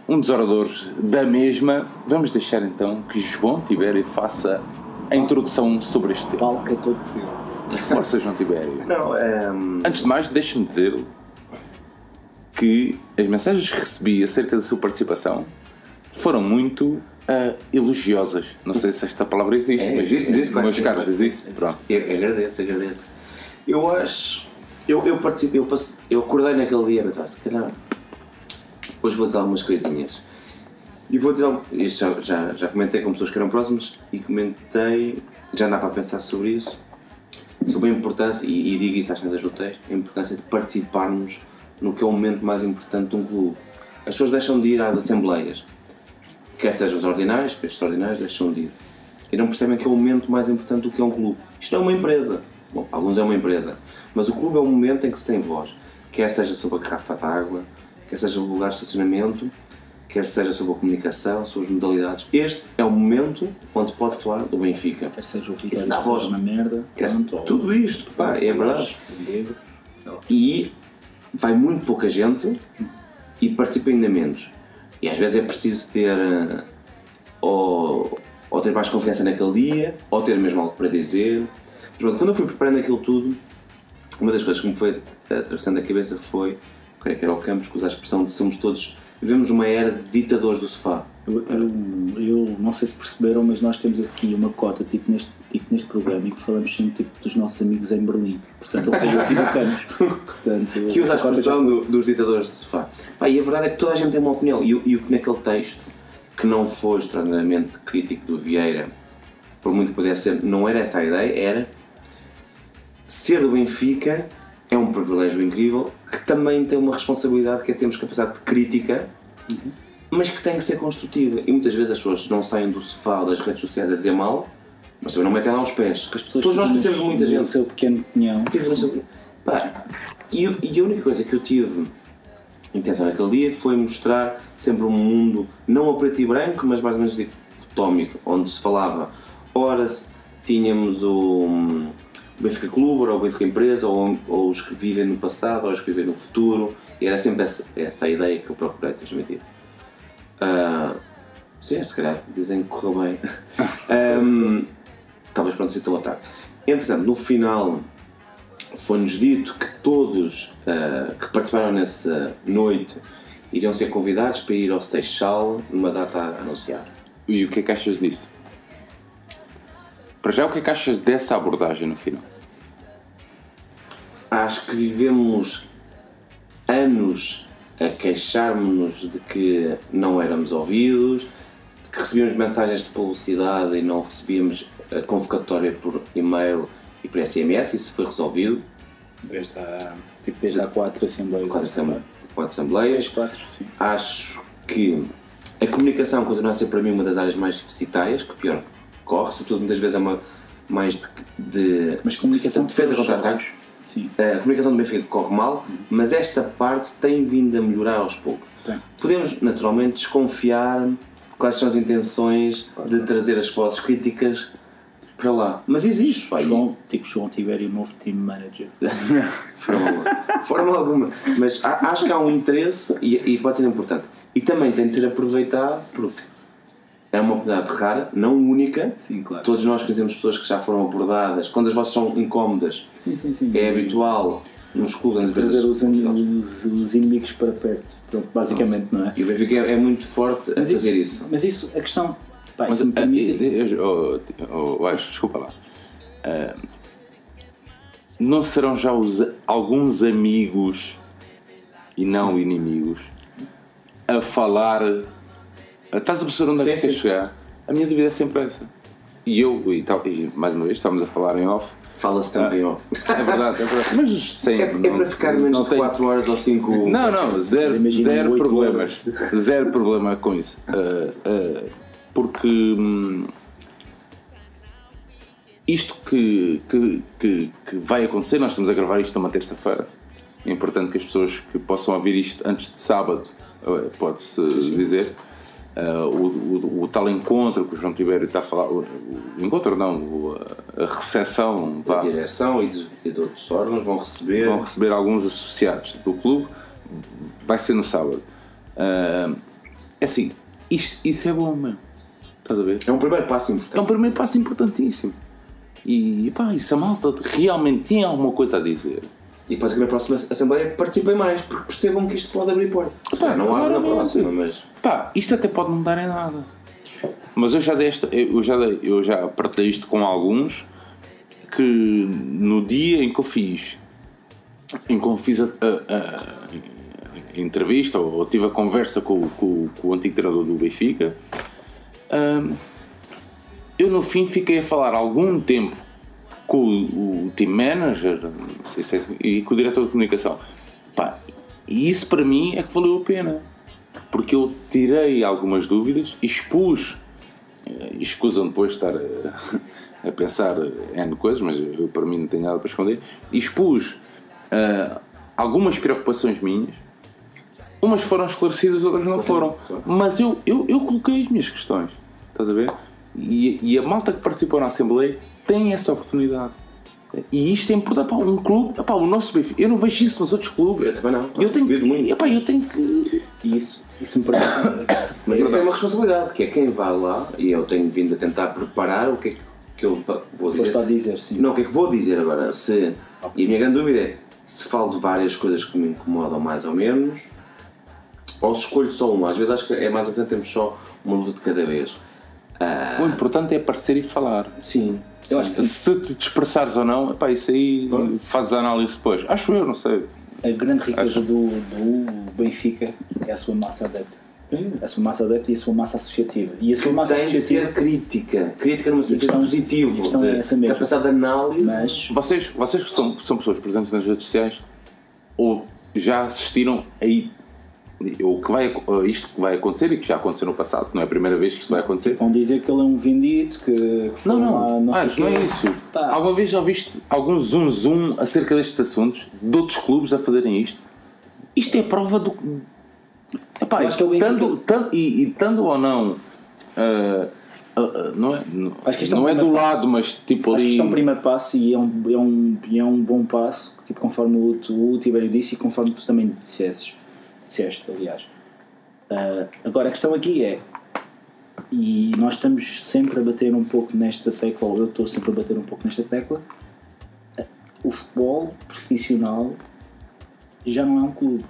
Um dos oradores da mesma. Vamos deixar então que João Tibério faça a introdução sobre este tema. Palca todo teu. Força, João Tibério. Não, ahm, Antes de mais, deixe-me dizer que as mensagens que recebi acerca da sua participação foram muito ah, elogiosas. Não sei se esta palavra existe, É, mas existe, existe, meus sim, caros, existe. Pronto. Eu agradeço, agradeço. Eu acho. Eu, eu participei, eu, passe- eu acordei naquele dia e pensava, se calhar. Hoje vou dizer algumas coisinhas. E vou dizer. Isto já, já, já comentei com pessoas que eram próximas e comentei. Já andava a pensar sobre isso. Sobre a importância, e, e digo isso às tantas do texto, a importância de participarmos no que é o momento mais importante de um clube. As pessoas deixam de ir às assembleias, quer sejam os ordinários, quer extraordinários, deixam de ir. E não percebem que é o momento mais importante do que é um clube. Isto é uma empresa. Bom, alguns é uma empresa. Mas o clube é o momento em que se tem voz. Quer seja sobre a garrafa de água, quer seja o lugar de estacionamento, quer seja sobre a comunicação, sobre as modalidades. Este é o momento onde se pode falar do Benfica. Quer seja o Vitória, seja voz. uma merda. Quer pronto, tudo isto, pá, é verdade. E vai muito pouca gente e participa ainda menos. E às vezes é preciso ter eh, ou, ou ter mais confiança naquele dia, ou ter mesmo algo para dizer. Pronto, quando eu fui preparando aquilo tudo, uma das coisas que me foi atravessando a cabeça foi, creio que era o Campos, que usa a expressão de somos todos, vivemos uma era de ditadores do sofá. Eu, eu- eu não sei se perceberam, mas nós temos aqui uma cota tipo neste, tipo neste programa em que falamos sempre tipo, dos nossos amigos em Berlim. Portanto, aqui no Campos. Portanto, <laughs> que usa a expressão do- dos ditadores do sofá. Pá, e a verdade é que toda a gente tem uma opinião. E, e o que naquele texto, que não foi extraordinariamente crítico do Vieira, por muito que pudesse ser, não era essa a ideia, era ser do Benfica é um privilégio incrível que também tem uma responsabilidade que é termos capacidade de crítica, mas que tem que ser construtiva. E muitas vezes as pessoas não saem do sofá das redes sociais a dizer mal, mas também não metem lá os pés. As pessoas Todos nós conhecemos muita gente. seu pequeno pinhão. O quê. Pá, e, e a única coisa que eu tive intenção naquele dia foi mostrar sempre um mundo, não a preto e branco, mas mais ou menos dicotómico, onde se falava, ora tínhamos o hum, o Benfica Clube, ou o Benfica Empresa, ou, ou os que vivem no passado, ou os que vivem no futuro, e era sempre essa, essa a ideia que eu procurei transmitir. Ah, sim, se calhar dizem que correu bem. <laughs> Ahm, talvez pronto, citou o ataque. Entretanto, no final foi-nos dito que todos ah, que participaram nessa noite iriam ser convidados para ir ao Seixal numa data a anunciar. E o que é que achas disso? Para já, o que é que achas dessa abordagem no final? Acho que vivemos anos a queixarmos-nos de que não éramos ouvidos, de que recebíamos mensagens de publicidade e não recebíamos a convocatória por e-mail e por SMS, isso foi resolvido. Desde há, tipo, desde há quatro assembleias. quatro assembleias. Quatro assembleias. Três, quatro, sim. Acho que a comunicação continua a ser para mim uma das áreas mais deficitárias, que pior corre, sobretudo muitas vezes é uma mais de, de Mas comunicação de defesa de contra ataques. Sim. A comunicação do Benfica corre mal, mas esta parte tem vindo a melhorar aos poucos. Tem. Podemos naturalmente desconfiar quais são as intenções de trazer as vozes críticas para lá. Mas existe, e- João, tipo, João Tiverio, novo team manager. forma alguma. Forma alguma. Mas acho que há um interesse e, e pode ser importante. E também tem de ser aproveitado porque é uma oportunidade rara, não única. Sim, claro. Todos nós conhecemos pessoas que já foram abordadas. Quando as vozes são incómodas, Sim, sim, é habitual nos clubes Trazer os, os, os inimigos para perto. Pronto, basicamente, não é? E o Benfica é, é muito forte a Mas fazer isso. Mas isso, a questão. Pá, Mas, me ah, permite- oh, oh, Aires, desculpa lá. Ah, não serão já os, alguns amigos e não inimigos a falar. Ah, Estás a perceber onde é que Sim, queres chegar? A minha dúvida é sempre essa. E eu, e, tal, e mais uma vez, estamos a falar em off. Fala-se também, ó. <laughs> É verdade, é verdade. Mas sem. É, é não- para ficar menos não de tem- 4 horas ou 5. Não, não, zero, zero problemas. <laughs> Zero problema com isso. Ah, ah, porque hum, isto que, que, que, que vai acontecer, nós estamos a gravar isto numa terça-feira. É importante que as pessoas que possam ouvir isto antes de sábado, ah, pode-se dizer, ah, o, o, o tal encontro que o João Tibério está a falar, o, o encontro não, a, recepção, A vá, direção e de, e de outros órgãos vão receber. vão receber alguns associados do clube, vai ser no sábado. Ah, é assim, isto, isso é bom, meu. Estás a ver? É um primeiro passo importante. É um primeiro passo importantíssimo. E pá, e se a malta realmente tem alguma coisa a dizer, E depois que na próxima Assembleia participem mais, porque percebam que isto pode abrir portas. Pá, não abre na próxima, mas. pá, isto até pode não dar em nada. Mas eu já dei esta, eu já, dei- eu já partilhei isto com alguns que no dia em que eu fiz, em que eu fiz a, a- a- entrevista ou tive a conversa com, o- com com o antigo treinador do Benfica, hum, eu no fim fiquei a falar algum tempo com o, o team manager se é assim, e com o diretor de comunicação. Pá, e isso para mim é que valeu a pena. Porque eu tirei algumas dúvidas expus. eh, escusam depois de estar a, <laughs> a pensar N coisas, mas eu para mim não tenho nada para esconder. Expus eh, algumas preocupações minhas Umas foram esclarecidas, outras não foram. Mas eu, eu, eu coloquei as minhas questões. Estás a ver? E, e a malta que participou na Assembleia tem essa oportunidade. E isto é importante. Pá, um clube, epá, o nosso Benfica. Eu não vejo isso nos outros clubes. Eu também não. Eu tenho, Duvido muito. epá, eu tenho que. E isso, isso me parece. Mas isso tem uma responsabilidade, que é quem vai lá, e eu tenho vindo a tentar preparar o que é que eu vou Foste a dizer. dizer, sim. Não, o que é que vou dizer agora? Se, e a minha grande dúvida é se falo de várias coisas que me incomodam mais ou menos, ou se escolho só uma. Às vezes acho que é mais importante termos só uma luta de cada vez. Ah, O importante é aparecer e falar. sim. Eu acho que. Se te expressares ou não, epá, isso aí fazes a análise depois. Acho eu, não sei. A grande riqueza do, do Benfica é a sua massa adepta. A sua massa adepta e a sua massa associativa. E a sua massa Tem de associativa. ser crítica. Crítica no sentido positivo. questão de é essa mesmo. capacidade de análise. Mas Vocês, vocês que são, são pessoas presentes nas redes sociais ou já assistiram aí o que vai, isto que vai acontecer e que já aconteceu no passado, não é a primeira vez que isto vai acontecer. vão dizer que ele é um vendido, que, que foi Não, não, lá, não sei ah, não é isso. Pá. Alguma vez já ouviste algum zoom zoom acerca destes assuntos, de outros clubes a fazerem isto? Isto é prova do. Epá, acho que é e, e tanto ou não. ah, ah, não é, não, Acho que isto é um não é do primeiro lado, mas tipo Acho que ali. isto é um primeiro passo e é um, é um, é um bom passo, tipo, conforme o, o Tibério disse e conforme tu também disseste, disseste aliás. Ah, agora a questão aqui é, e nós estamos sempre a bater um pouco nesta tecla, ou eu estou sempre a bater um pouco nesta tecla, ah, o futebol profissional já não é um clube.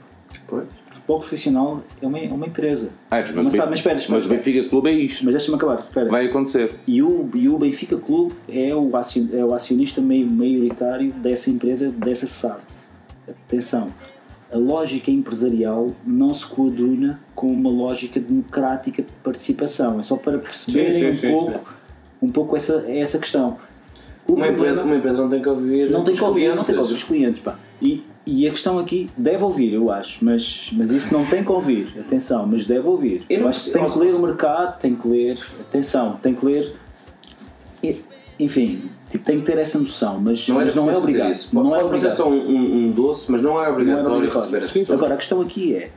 Pois. O futebol profissional é uma, é uma empresa. Ah, mas, mas, sabe, mas espera, espera, mas o. Benfica Clube é isto. Mas deixa-me acabar, espera. Vai acontecer. E o, e o Benfica Clube é o, acion- é o acionista meio- maioritário dessa empresa, dessa SAD. Atenção, a lógica empresarial não se coaduna com uma lógica democrática de participação. É só para perceberem Sim, sim, um, sim, pouco, um pouco essa, essa questão. O Uma problema- empresa, uma empresa não tem que ouvir. não tem os que ouvir, não tem que clientes. ouvir os clientes, pá. E, e a questão aqui, deve ouvir, eu acho, mas, mas isso não tem que ouvir, atenção, mas deve ouvir. Eu Eu, acho que tem que ler o mercado, tem que ler, atenção, tem que ler, enfim, tipo, tem que ter essa noção, mas Não, mas não é obrigado. isso. Não é pode parecer obrigado. só um, um- doce, mas não é Não é obrigatório obrigatório. receber Sim, pessoas. Agora, a questão aqui é.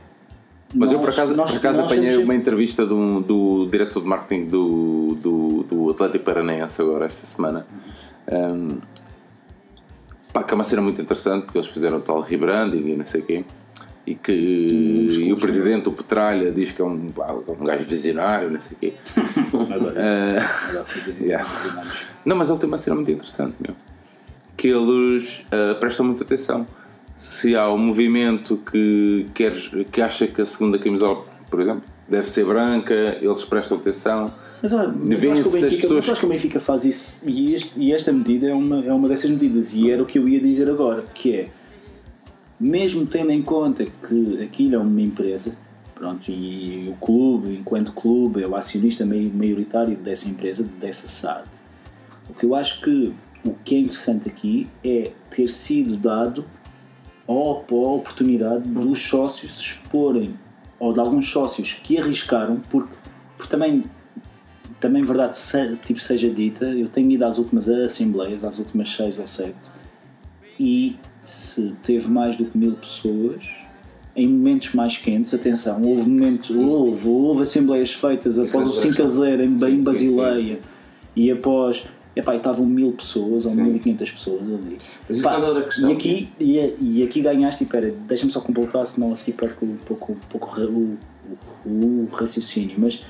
Mas eu por nós- acaso, nós- por acaso nós apanhei uma entrevista um- do diretor de marketing do, do, do Atlético Paranaense agora esta semana. Um, pá, que é uma cena muito interessante porque eles fizeram o tal rebranding e não sei o quê. E que e o presidente, o Petralha, diz que é um, um gajo visionário, não sei o quê. <laughs> Adoro isso. Dizem yeah. Não, mas ele tem uma cena muito interessante, meu. Que eles ah, prestam muita atenção. Se há um movimento que, queres, que acha que a segunda camisola, por exemplo, deve ser branca, eles prestam atenção. Mas olha, mas eu acho, Benfica, pessoas- mas eu acho que o Benfica faz isso e, este- e esta medida é uma, é uma dessas medidas e era o que eu ia dizer agora, que é mesmo tendo em conta que aquilo é uma empresa, pronto, e o clube, enquanto clube, é o acionista mai- maioritário dessa empresa, dessa SAD. O que eu acho que o que é interessante aqui é ter sido dado a op- a oportunidade dos sócios se exporem, ou de alguns sócios que arriscaram, porque, porque também, também verdade tipo, seja dita, eu tenho ido às últimas assembleias, às últimas seis ou sete, e se teve mais do que mil pessoas, em momentos mais quentes, atenção, houve momentos, houve, houve assembleias feitas após o é outra 5 a 0 em, em Basileia e após. Epá, estavam mil pessoas ou 1500 pessoas ali. Mas Pá, é questão. e, aqui, e, e aqui ganhaste, e pera, deixa-me só completar, senão a seguir perco um pouco, um pouco o, o, o raciocínio. Mas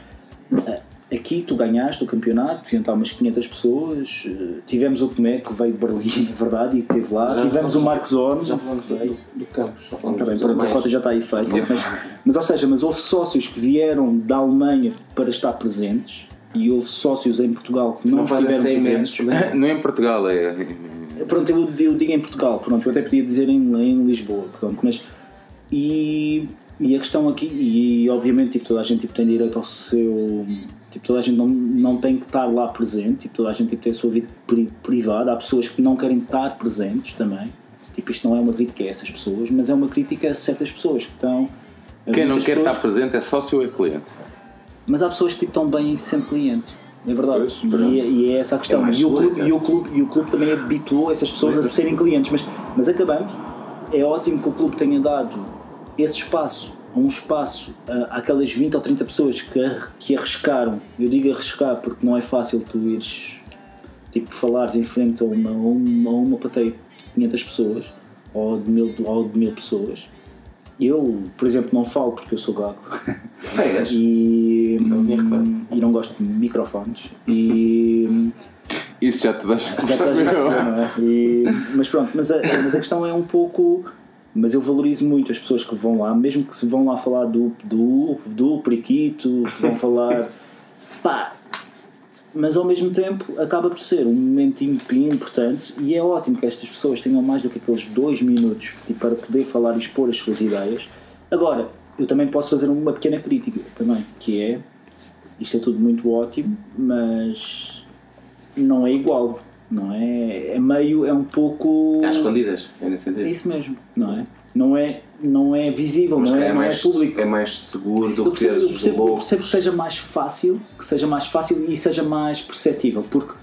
ah, aqui tu ganhaste o campeonato, deviam estar umas 500 pessoas. eh, Tivemos o Tomé que veio de Berlim, <laughs> é verdade, e esteve lá. Já Tivemos o Marcos Orne. Já falamos do, do, do campus. Já falamos Tá pronto, a cota já está aí feita. Mas, mas, ou seja, mas houve sócios que vieram da Alemanha para estar presentes e houve sócios em Portugal que não, Não estiveram 100 presentes. né? <laughs> Não é em Portugal, é. Pronto, eu, eu digo em Portugal, pronto, eu até podia dizer em, em Lisboa, pronto, mas e, e a questão aqui, e obviamente tipo, toda a gente tipo, tem direito ao seu. Tipo, toda a gente não, não tem que estar lá presente, tipo, toda a gente tem a sua vida pri- privada, há pessoas que não querem estar presentes também. Tipo, isto não é uma crítica a essas pessoas, mas é uma crítica a certas pessoas que estão. Quem não quer pessoas- estar presente é sócio ou é cliente. mas há pessoas que tipo, estão bem sendo clientes. É verdade. Pois, e, é, e é essa a questão. É e, o clube, e, o clube, e o clube também habituou essas pessoas a serem clientes. Mas, mas acabando, é ótimo que o clube tenha dado esse espaço um espaço, a- àquelas 20 ou 30 pessoas que, que arriscaram, eu digo arriscar porque não é fácil tu ires tipo falares em frente a uma, a uma, a uma plateia de 500 pessoas ou de mil, ou de mil pessoas. Eu, por exemplo, não falo porque eu sou gago Pegas. <laughs> e, Não reparado. e não gosto de microfones e <laughs> Isso já te deixa <laughs> já perceber, não é? E- mas pronto, mas a, mas a questão é um pouco. Mas eu valorizo muito as pessoas que vão lá, mesmo que se vão lá falar do, do, do periquito, que vão falar. <laughs> pá! Mas ao mesmo tempo acaba por ser um momento importante e é ótimo que estas pessoas tenham mais do que aqueles dois minutos tipo, para poder falar e expor as suas ideias. Agora, eu também posso fazer uma pequena crítica também, que é isto é tudo muito ótimo, mas não é igual, não é? É meio, é um pouco. Às escondidas, é nesse sentido. É isso mesmo, não é? Não é, não é visível, Mas não, é, é, não é mais, público. é mais seguro do Eu que percebo, eu percebo, eu percebo que seja mais fácil, que seja mais fácil e seja mais perceptível, porque,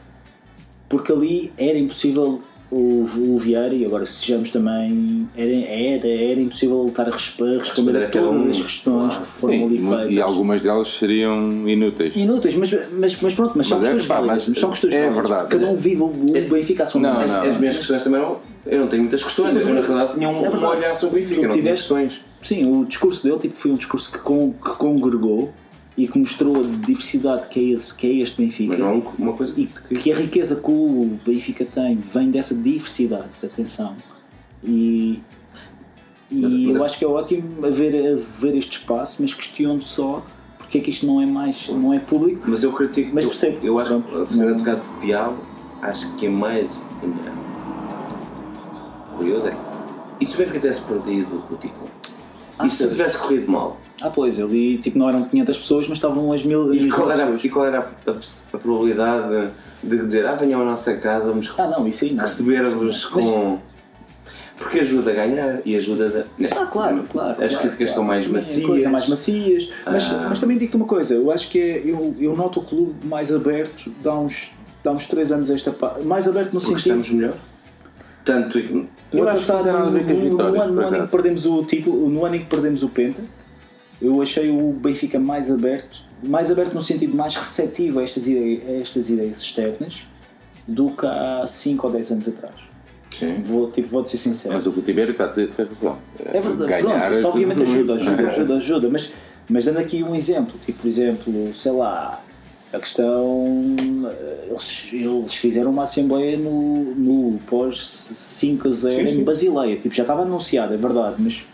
porque ali era impossível o, o Vieira, e agora sejamos também, era, era, era impossível estar a resp- a responder a Responder a todas um, as questões claro. que foram Sim, ali e feitas. e algumas delas seriam inúteis. Inúteis, mas, mas, mas pronto, mas são Mas é, questões pá, válidas. mas são questões é válidas. verdade. Cada um vive o, o Benfica à sua Não, maneira. não. As minhas questões também não. Eu não tenho muitas questões, eu na realidade tinha um, é um olhar sobre o Benfica, Tu não tiveste- questões. Sim, o discurso dele tipo, foi um discurso que, con, que congregou e que mostrou a diversidade que é, esse, que é este Benfica. É uma coisa. E que a riqueza que o Benfica tem vem dessa diversidade, atenção. E, e Mas- mas- eu acho que é ótimo haver, haver este espaço, mas questiono só porque é que isto não é mais não é público. Mas eu critico. Mas eu, percebo. eu acho que Pronto. Não. advogado do diabo, acho que é mais curioso é. E se o Benfica tivesse perdido o título? Ah, e se tivesse corrido mal? Ah, pois, ali tipo, não eram 500 pessoas, mas estavam as mil, E qual era, pessoas. e qual era a, a- a probabilidade de, de dizer, ah, venham à nossa casa, vamos Ah, não, isso aí não. receber-vos Mas- com. Porque ajuda a ganhar e ajuda a. Né? Ah, claro, claro. As críticas estão mais macias. Coisa, mais macias. Mas, Ah. mas também digo-te uma coisa, eu acho que é, eu, eu noto o clube mais aberto de há uns, de há uns 3 anos a esta parte. Mais aberto no Porque sentido. estamos melhor. Tanto. No Eu ano acho que passado, no- no ano- no ano em que perdemos o título, no ano em que perdemos o Penta, eu achei o Benfica mais aberto, mais aberto no sentido mais receptivo a estas ideias, a estas ideias externas do que há 5 ou 10 anos atrás. Sim. Vou, tipo, vou ser sincero. Mas o que o Tibério está a dizer tem razão. É verdade, Ganhar pronto, isso obviamente ajuda, ajuda, <laughs> ajuda, ajuda, mas, mas dando aqui um exemplo, tipo, por exemplo, sei lá, a questão, eles, eles fizeram uma assembleia no, no pós 5 a 0 Sim, em sim. Basileia, tipo, já estava anunciado, é verdade, mas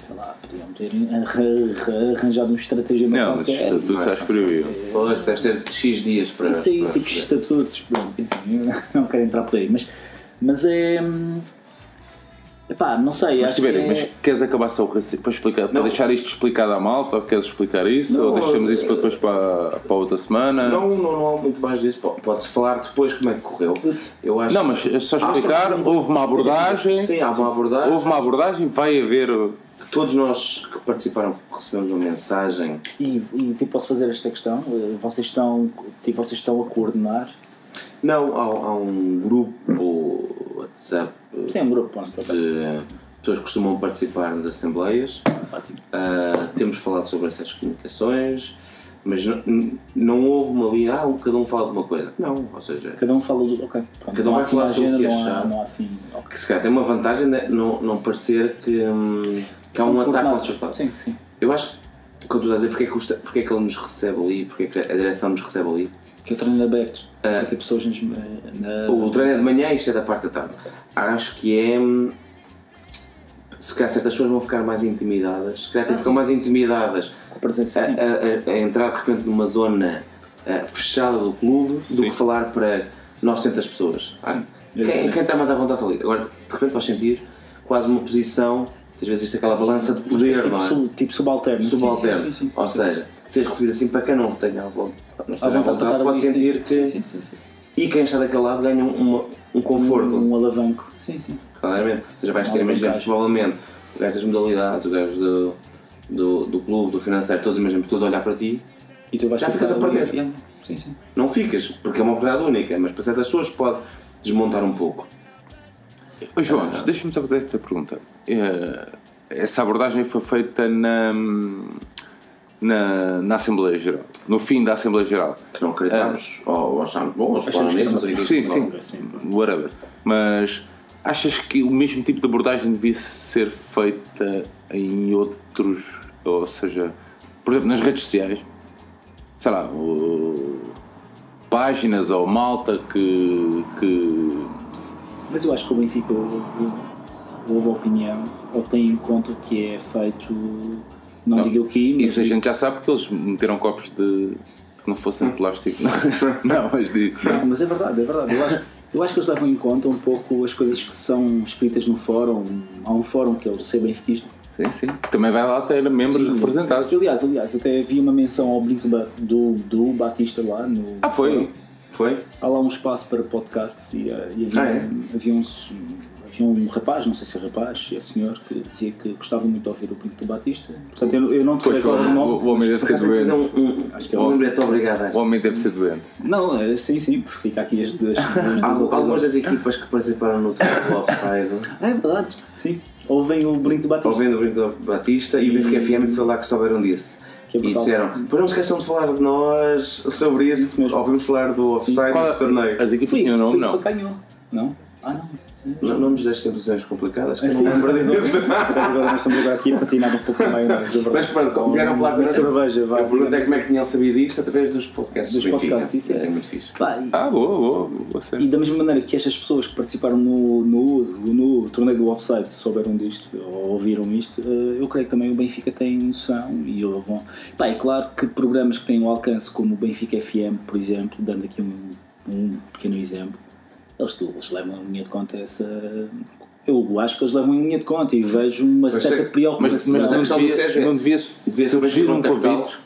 sei lá, podiam ter arra- arranjado um estratagema Não, mas qualquer. tu estás proibido. Pois, deve ser de X dias para. Isso aí, para tipo fazer. estatutos, pronto, <laughs> não quero entrar por aí, mas, mas é. Epá, não sei, Mas acho que é... mas queres acabar só o para explicar, para deixar isto explicado à malta? Ou queres explicar isso? Não, ou deixamos isso eh, para depois para, para outra semana? Não, não, não há muito mais disso. Po- Pode-se falar depois como é que correu. Eu acho Não, mas é só Ah, explicar, houve uma abordagem, Sim, há uma abordagem. houve uma abordagem, vai haver. Todos nós que participaram recebemos uma mensagem. E, e tipo, posso fazer esta questão? Eh, Vocês estão, tipo, vocês estão a coordenar? Não, há, há um grupo WhatsApp eh, Sim, é um grupo, de pessoas que costumam participar das assembleias. Ah, temos falado sobre essas comunicações, mas não, não houve uma linha, ah, cada um fala de uma coisa. Não, ou seja, Cada um fala do. Ok. Pronto, Cada um vai assim falar uma sobre o que achar. não há assim. ok. que se calhar tem uma vantagem de não, não parecer que, hum, que há um ataque ao seu. Sim, sim. Eu acho que quando tu estás a dizer porque é, que, porque é que ele nos recebe ali, porque é que a direção nos recebe ali. Que o treino aberto. Ah. Para ter pessoas nas, na. O treino é de manhã e isto é da parte da tarde. Acho que é. hum, Se calhar certas pessoas vão ficar mais intimidadas, se calhar Ah, ficam mais intimidadas a presença, a, a- a- a entrar de repente numa zona ah, fechada do clube do Sim. que falar para 900 pessoas. Ah, É quem, quem está mais à vontade ali? Agora, de repente vais sentir quase uma posição, às vezes existe aquela balança de poder, tipo, não é? sub- tipo subalterno. Subalterno. Sim, sim, sim. Ou seja, seres recebido assim para quem não tenha a vontade, À vontade de vontade, pode sentir sim. que. Sim, sim, sim. E quem está daquele lado ganha uma- um conforto. Um, um alavanco. Sim, sim. Claramente. Ou seja, vais ter, imagina, provavelmente, o gajo das modalidades, o gajo do, do, do clube, do financeiro, todos imaginamos, todos a olhar para ti, E tu vais Já ficas a perder. Yeah. Sim, sim. não ficas, porque é uma oportunidade única, mas para certas pessoas pode desmontar um pouco. Ô, João, deixa-me só fazer esta pergunta. Eh, essa abordagem foi feita na, na, na Assembleia Geral, no fim da Assembleia Geral. Que não acreditámos, ou achámos bom, ou Achamos que nisso, Sim, Sim, sim, sim. whatever. Mas achas que o mesmo tipo de abordagem devia ser feita em outros, ou seja, por exemplo, nas redes sociais? Sei lá, o- páginas ou malta que, que Mas eu acho que o Benfica houve, houve opinião, ou tem em conta que é feito, não, Não, digo o que, mas Isso a gente já sabe porque eles meteram copos de. que não fossem de plástico. <laughs> não, mas de. Não, mas é verdade, é verdade. Eu acho, eu acho que eles levam em conta um pouco as coisas que são escritas no fórum. Há um fórum que é o Ser Benfiquista. Sim, sim. Também vai lá ter membros Sim, representados. Aliás, aliás, até havia uma menção ao Brinco do, do, Batista lá no. Ah, foi? Foi? Há lá um espaço para podcasts e, eh, e havia, Ah, é? havia, uns, havia um rapaz, não sei se é rapaz, é senhor, que dizia que gostava muito de ouvir o Brinco do Batista. Portanto, eu, eu não te recordo o o, nome. o homem deve ser doente. um, um, Acho que é um um- lembrete obrigado. O homem deve ser doente. Não, é, sim, sim, fica aqui as duas. <laughs> Algumas das equipas que participaram no Total Offside Ah, <laughs> é verdade, sim. Ouvem o Brinco do Batista. ouvindo o Brito do Batista e o Benfica FM foi lá que souberam disso. Que é e disseram, pois não esqueçam de falar de nós sobre isso, Isso mesmo. ouvimos falar do offside do torneio. As equipas tinham nome? Não. para. Não? Ah, não. Não, não nos deixes situações complicadas, que É eu assim, não lembro disso. <laughs> agora nós estamos agora aqui a patinar um pouco também. Mas, é Mas pronto, vieram falar com a cerveja, vai. Eu perguntei como é que tinham sabido isto através dos podcasts Dos podcasts, isso é. É muito fixe. Pá, e- Ah, boa, boa. boa E da mesma maneira que estas pessoas que participaram no, no, no torneio do offside souberam disto ou ouviram isto, eh, eu creio que também o Benfica tem noção e vão. Pá, é claro que programas que têm um alcance como o Benfica FM, por exemplo, dando aqui um, um pequeno exemplo, eles, eles levam em linha de conta essa. Eu acho que eles levam em linha de conta e vejo uma Mas certa sei- Mas, preocupação. mas a não, questão do devia, Sérgio é- não devia devia surgir um convite.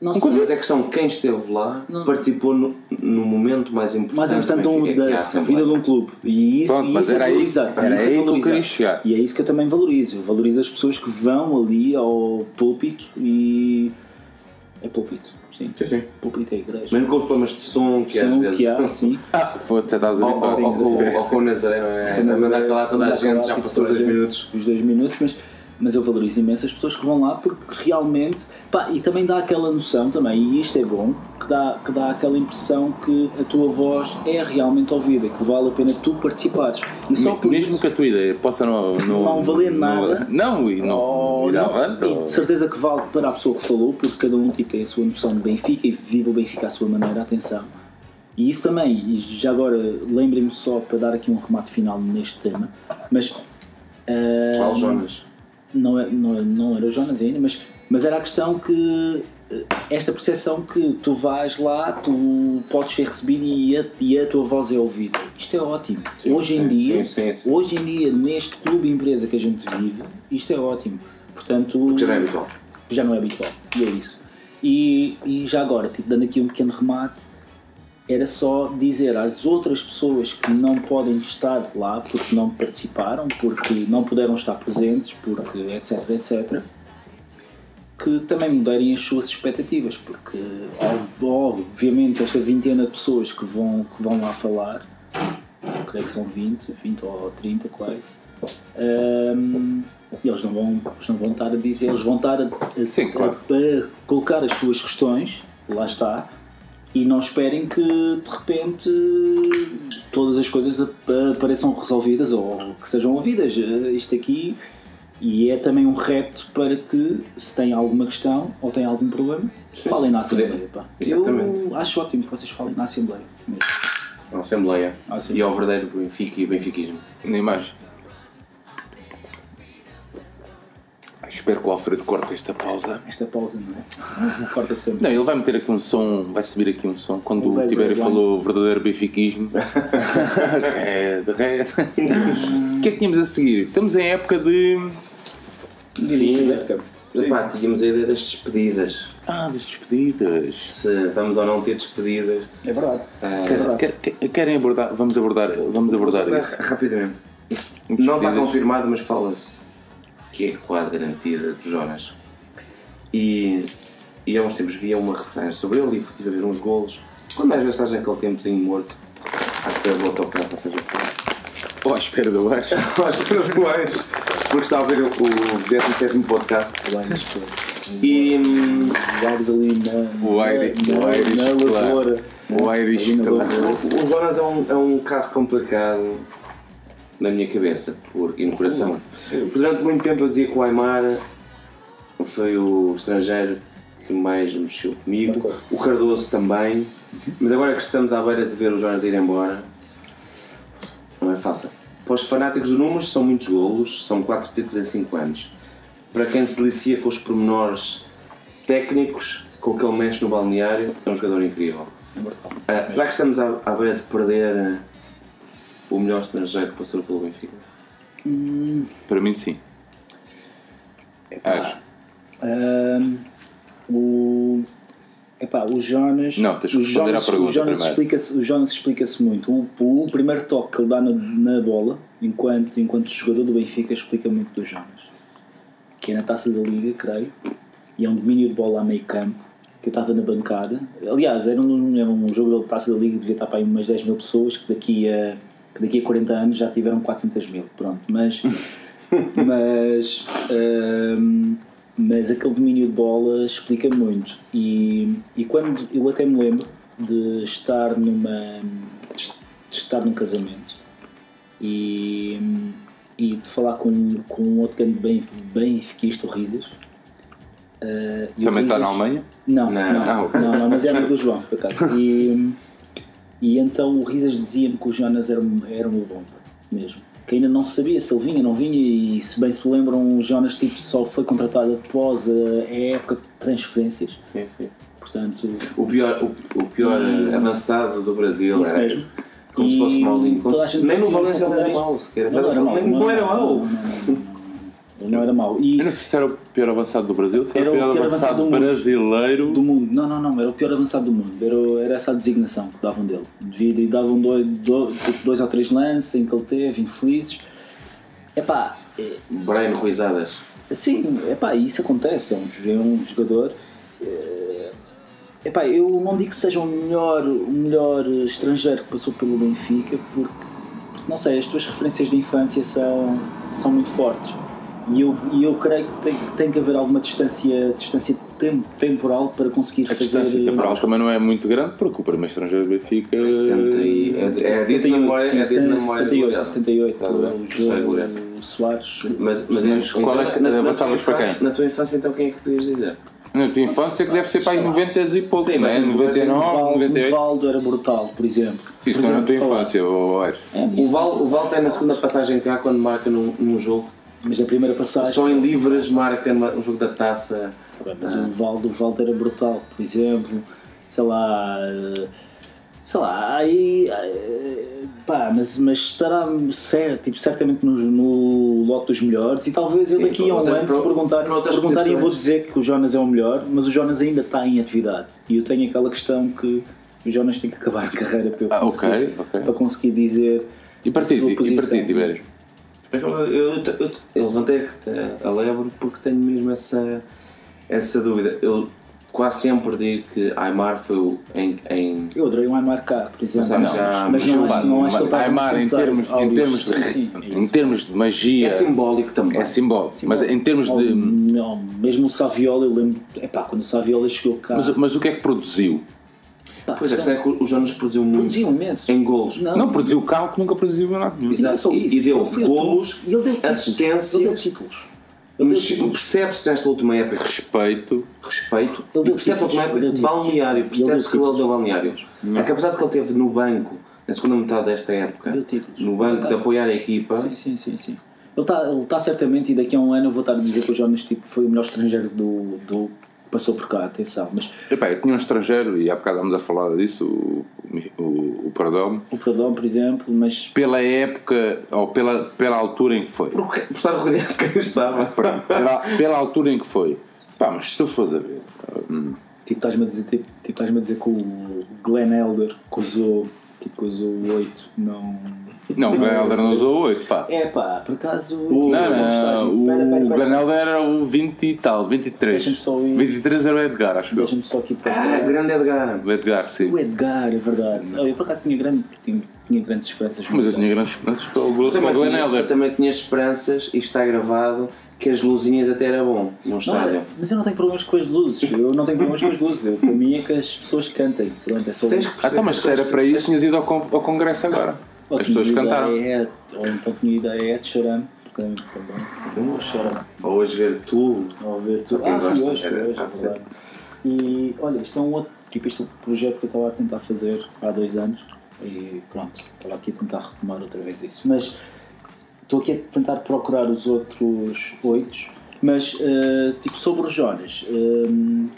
não Um sei. Mas a questão, quem esteve lá Não. participou no, no momento mais importante, mais importante um, é da, vida de um clube. E isso, Pronto, e mas isso é era aí- valorizado. era isso é aí que eu valorizado. E é isso que eu também valorizo. Eu valorizo as pessoas que vão ali ao púlpito e. É púlpito, sim. Sim, sim. Púlpito é igreja. Mesmo com os problemas de som que às vezes. que há, <laughs> sim. Ah, foi até estás a ver. ou, com o Nazaré, não é? Mandar calar toda a gente, já tipo, passou os dois minutos. Os dois minutos, mas, mas eu valorizo imenso as pessoas que vão lá porque realmente. Pá, e também dá aquela noção também, e isto é bom, que dá, que dá aquela impressão que a tua voz é realmente ouvida, que vale a pena tu participares. E só por Mesmo isso, que a tua ideia possa não, não, Não valer não- nada. Não, e não Oh, ir não, avante. e ou- de certeza que vale para a pessoa que falou, porque cada um tipo, tem a sua noção de Benfica e vive o Benfica à sua maneira, atenção. E isso também, e já agora lembrem-me só para dar aqui um remate final neste tema, mas. Qual Jonas? Não, é- não, é- não era o Jonas ainda, mas, mas era a questão que eh, esta percepção que tu vais lá, tu podes ser recebido e a, e a tua voz é ouvida. Isto é ótimo. hoje em sim, dia, sim, sim, sim. hoje em dia, neste clube empresa que a gente vive, isto é ótimo. Portanto, Já não é habitual. já não é habitual. E é isso. E, e já agora, tipo, dando aqui um pequeno remate, era só dizer às outras pessoas que não podem estar lá porque não participaram, porque não puderam estar presentes, porque etc, etc, que também mudarem as suas expectativas, porque ob- obviamente esta vintena de pessoas que vão, que vão lá falar, creio que são 20, 20 ou 30 quase, e eles não vão, eles não vão estar a dizer, eles vão estar a, a- Sim, claro. a- a colocar as suas questões, lá está, e não esperem que de repente todas as coisas ap- apareçam resolvidas ou que sejam ouvidas. Eh, Isto aqui e é também um repto para que se tem alguma questão ou tem algum problema, falem na Assembleia. Pá. Exatamente. Eu acho ótimo que vocês falem na Assembleia. mesmo. A Assembleia. Sim. E ao verdadeiro Benfica e benfiquismo. Nem mais. Espero que o Alfredo corte esta pausa. Esta pausa, não é? Corta sempre. Não, ele vai meter aqui um som, vai subir aqui um som quando Um o Tibério red falou o verdadeiro benfiquismo. é, de resto. O que é que tínhamos a seguir? Estamos em época de. Epá, tínhamos a ideia das despedidas. Ah, das despedidas. Se vamos ou não ter despedidas. É verdade. Ah, Quer- quer- quer- Querem abordar? Vamos abordar, vamos abordar isso. Rapidamente. Não está Despedidas. confirmado, mas fala-se que é quase garantida do Jonas. E, e há uns tempos via uma reportagem sobre ele e estive a ver uns golos. Quando às vezes estás naquele tempozinho morto, à espera do autocarro, <laughs> ou seja, Oh, à espera do ar. à espera do Aires, porque estava a ver o, o 17 podcast nas pessoas. e hum, Lugares ali na, O Irish- na, o Irish, na claro. lavoura. O na lavoura. o Jonas é um, é um caso complicado na minha cabeça por, e no coração. Porque Durante muito tempo eu dizia que o Aymar foi o estrangeiro que mais mexeu comigo, o Cardoso também, mas agora que estamos à beira de ver o Jonas ir embora, não é fácil. Para os fanáticos do números são muitos golos, são 4 títulos em 5 anos. Para quem se delicia com os pormenores técnicos, com o que ele mexe no balneário, é um jogador incrível. Ah, será que estamos à, à beira de perder ah, o melhor estrangeiro que passou pelo Benfica? Para mim, sim. Acho. Ahm, o, epá, o Jonas. Não, tens o Jonas, O Jonas explica-se explica-se muito. O, o primeiro toque que ele dá na, na bola, enquanto, enquanto jogador do Benfica, explica muito do Jonas. Que é na taça da Liga, creio, e é um domínio de bola a meio campo. Que eu estava na bancada. Aliás, era um, era um jogo da taça da Liga devia estar para aí umas 10 mil pessoas, que daqui a, daqui a 40 anos já tiveram 400 mil. Pronto, mas. <laughs> mas. ahm, mas aquele domínio de bola explica muito. E, e quando eu até me lembro de estar numa. de estar num casamento e, e de falar com, com um outro grande bem, benfiquista, o Risas. Ah, e o Também está na Alemanha? não, Não. não, Ah, não, ok. não, mas era do João, por acaso. E, e então o Risas dizia-me que o Jonas era, um- era uma bomba, mesmo. Que ainda não se sabia se ele vinha, não vinha, e se bem se lembram, o Jonas tipo, só foi contratado após a, época de transferências. Sim, sim. Portanto, O pior, o, o pior E- avançado do Brasil isso era mesmo. como se E fosse mauzinho. Se- nem no Valência ele era mau sequer. Não era mau. Não era mau. Ele não era mau. E Eu não sei se era o pior avançado do Brasil, se era, o pior, avançado, do mundo. brasileiro. do mundo. Não, não, não, era o pior avançado do mundo. Era, era essa a designação que davam dele. Devido, e davam dois, dois, dois ou três lances em que ele teve, infelizes. Epá, é, Brian Ruizadas. Sim, epá, isso acontece, é um, é um jogador. eh, Epá, eu não digo que seja o melhor, o melhor estrangeiro que passou pelo Benfica, porque, porque, não sei, as tuas referências de infância são, são muito fortes. E eu, e eu creio que tem, que tem que haver alguma distância, distância tem- temporal para conseguir A fazer. distância temporal também não é muito grande, porque o primeiro estrangeiro do Benfica. 70 é, é dito na memória, é dito na memória 78, gloriosa. 78, Tá o o Soares. Mas, mas, Mas qual é que- na, na, tua avançavas para infância, quem? na tua infância, então, quem é que tu ias dizer? Na tua infância que deve ser para aí 90 e pouco, Sim, não é? mas- 99, Valdo, 98. Valdo era brutal, por exemplo. Isso não é na tua infância. É, a O Val, o Val tem na segunda passagem cá quando marca num, num jogo. Mas a primeira passagem. Só em livres marca um jogo da taça. Mas o Valdo, o Valdo era brutal, por exemplo. Sei lá. eh, Sei lá, aí. eh, Pá, mas, mas estará certo, tipo, certamente no, no lote dos melhores. E talvez eu daqui a um ano, se perguntarem, se perguntarem eu vou dizer que o Jonas é o melhor, mas o Jonas ainda está em atividade. E eu tenho aquela questão que o Jonas tem que acabar a carreira para eu Ah, conseguir, ok, ok. Para conseguir dizer. E para a ti, sua e. Tibério? Eu, eu, eu- eu levantei a, a lebre porque tenho mesmo essa, essa dúvida. Eu quase sempre digo que Aymar foi o em, em Eu adorei o Aymar cá, por exemplo. Mas já mas não acho, não acho que Aymar, em termos, em, termos de, sim, sim, é em termos de magia, é simbólico também. é simbólico. Mas em termos Ou- de. Não, mesmo o Saviola, eu lembro. Epá, quando o Saviola chegou cá. Mas, mas o que é que produziu? Pá, Pois é, a questão é que o Jonas produziu muito produziu imenso. em golos. Não, Não, produziu carro que nunca produziu nada. Exato. E- isso. e deu golos, ele deu títulos. assistências. Ele deu títulos. Mas Percebe-se nesta última época Respeito. respeito Ele percebe-se última época balneário. Ele Percebe-se que ele deu balneário. A capacidade que ele teve no banco na segunda metade desta época, no banco de apoiar a equipa, Sim, sim, sim. sim. Ele está ele tá certamente, e daqui a um ano eu vou estar a dizer que o Jonas tipo, foi o melhor estrangeiro do, do passou por cá, atenção. Mas Epá, eu tinha um estrangeiro, e há bocado estávamos a falar disso, o, o, o Perdão, o Pradão, por exemplo, mas pela época, ou pela, pela altura em que foi. por, por estar rodeado de quem estava. Pela, pela altura em que foi. Pá, mas se tu fores a ver. hum, tipo, estás-me a dizer, tipo, tipo, estás-me a dizer que o Glenn Elder que usou, tipo, que usou o 8 não. Não, o Glenn Elder não usou 8, pá. É pá, por acaso. Não, não, Pera, pera, o pera. Glenn Elder era o 20 e tal, 23. Deixa-me só ir. 23 era o Edgar, acho eu. Deixa-me só aqui para. Ah, grande Edgar. O Edgar, sim. O Edgar, é verdade. Oh, eu por acaso tinha grande. Tinha, tinha grandes esperanças. Mas eu no tinha grandes esperanças pelo Glenn Tu também, tinha, Elder. tu também tinhas esperanças, isto está gravado, que as luzinhas até era bom Não, estádio. mas eu não tenho problemas com as luzes. Eu não tenho problemas com as luzes. Eu, para mim é que as pessoas cantem. Pronto, é só Tens Ah, então, mas se era para isso, tinhas ido ao, con- ao congresso agora. Ou As pessoas cantaram. Ed, ou então tinha ido a Ed Sheeran, também. também. Ou Sheeran. Ou hoje ver tu. Ou ver tu. Ah, fui hoje, hoje, é ah, sim. verdade. E olha, isto é um outro. Tipo, este é um projeto que eu estava a tentar fazer há dois anos. E pronto, estava aqui a tentar retomar outra vez isso. Mas estou aqui a tentar procurar os outros oito. Mas, eh, tipo, sobre o Jonas, hum,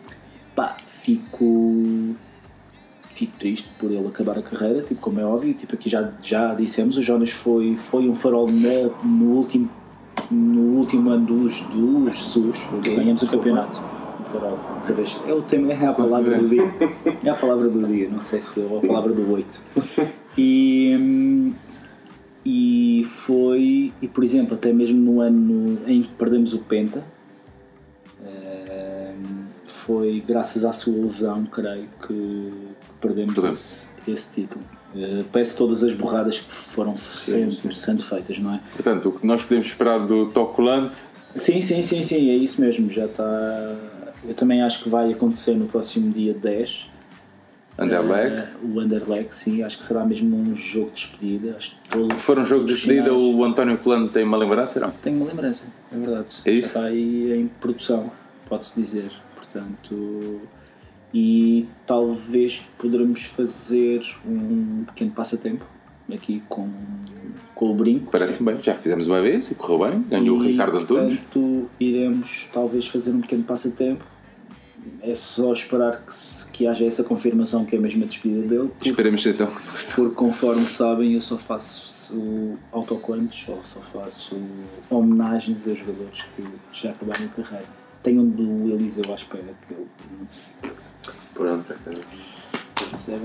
pá, fico. Fico triste por ele acabar a carreira, tipo, como é óbvio. Tipo, aqui já, já dissemos, o Jonas foi, foi um farol na- no, último, no último ano dos, dos Jesus, ganhamos o campeonato. Um farol, outra vez. É o tema, é a palavra do dia. É a palavra do dia, não sei se é a palavra do oito. E, e foi, e por exemplo, até mesmo no ano em que perdemos o Penta, hum, foi graças à sua lesão, creio, que perdemos Perdemos. esse, esse título. Uh, Peço todas as borradas que foram sendo, sendo feitas, não é? Portanto, o que nós podemos esperar do Toculante Sim, sim, sim, sim, é isso mesmo. Já está. Eu também acho que vai acontecer no próximo dia 10. Underleg. Eh, o Underleg, sim, acho que será mesmo um jogo de despedida. Acho que Se for um jogo de despedida, finais- o António Colano tem uma lembrança, não? Tenho uma lembrança, é verdade. É isso? Já está aí em produção, pode-se dizer. Portanto. E talvez poderemos fazer um pequeno passatempo aqui com, com o brinco. Parece bem. Já fizemos uma vez e correu bem. Ganhou o Ricardo Antunes. Portanto, iremos talvez fazer um pequeno passatempo. É só esperar que, se- que haja essa confirmação que é mesmo a despedida dele. Porque, Esperemos então. porque conforme sabem, eu só faço autoclantes ou só faço homenagens a jogadores que já acabaram a carreira. Tenho um do Eliseu à espera, que eu não sei Pronto. é.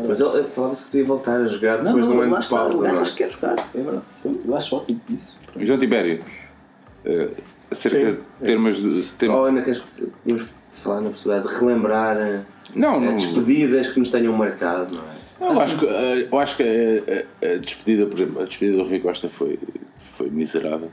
Mas ele falava-se que podia voltar a jogar não, depois de um não, ano lá de pausa. não é? acho que quer jogar, é verdade. Eu acho ótimo isso. João Tibério. eh, acerca de termos de. termos- Ou ainda queres falar na possibilidade de relembrar eh, Não, eh, não. despedidas que nos tenham marcado, não é? Eu acho que, eu acho que a, a- a despedida, por exemplo, a despedida do Rui Costa foi, foi miserável.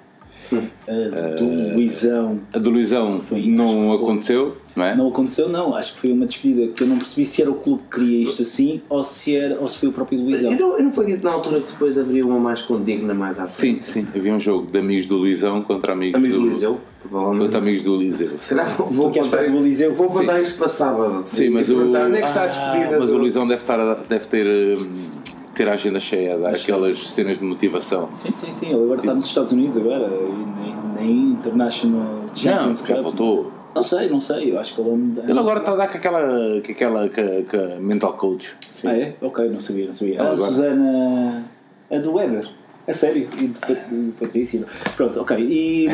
<laughs> Uh, do Luizão A do Luizão Foi- não que foi. aconteceu, não é? Não aconteceu, não. Acho que foi uma despedida que eu não percebi se era o clube que queria isto assim ou se, era, ou se foi o próprio Luizão. Eu não, eu não foi dito na altura que depois haveria uma mais condigna mais à Sim, frente? sim. Havia um jogo de amigos do Luizão contra amigos, Amigos do do Liseu, provavelmente. Contra amigos do Liseu. Vou, vou Tu queres contar, Eliseu? vou contar isto para sábado. Sim, mas o. Onde é que está a Ah, despedida? mas do- o Luizão deve, estar, deve ter, hum, ter a agenda cheia, dá aquelas cenas de motivação. Sim, sim, sim. Ele agora está nos Estados Unidos agora e nem, nem International Não, Champions já Cup. voltou. Não sei, não sei. Eu acho que ele anda. Ele agora está a dar com aquela, com aquela com, com mental coach. Ah, é? Ok, não sabia, não sabia. Ela a agora- Susana. A do Weber. A sério. E de Pat- de Patrícia. Pronto, ok. E,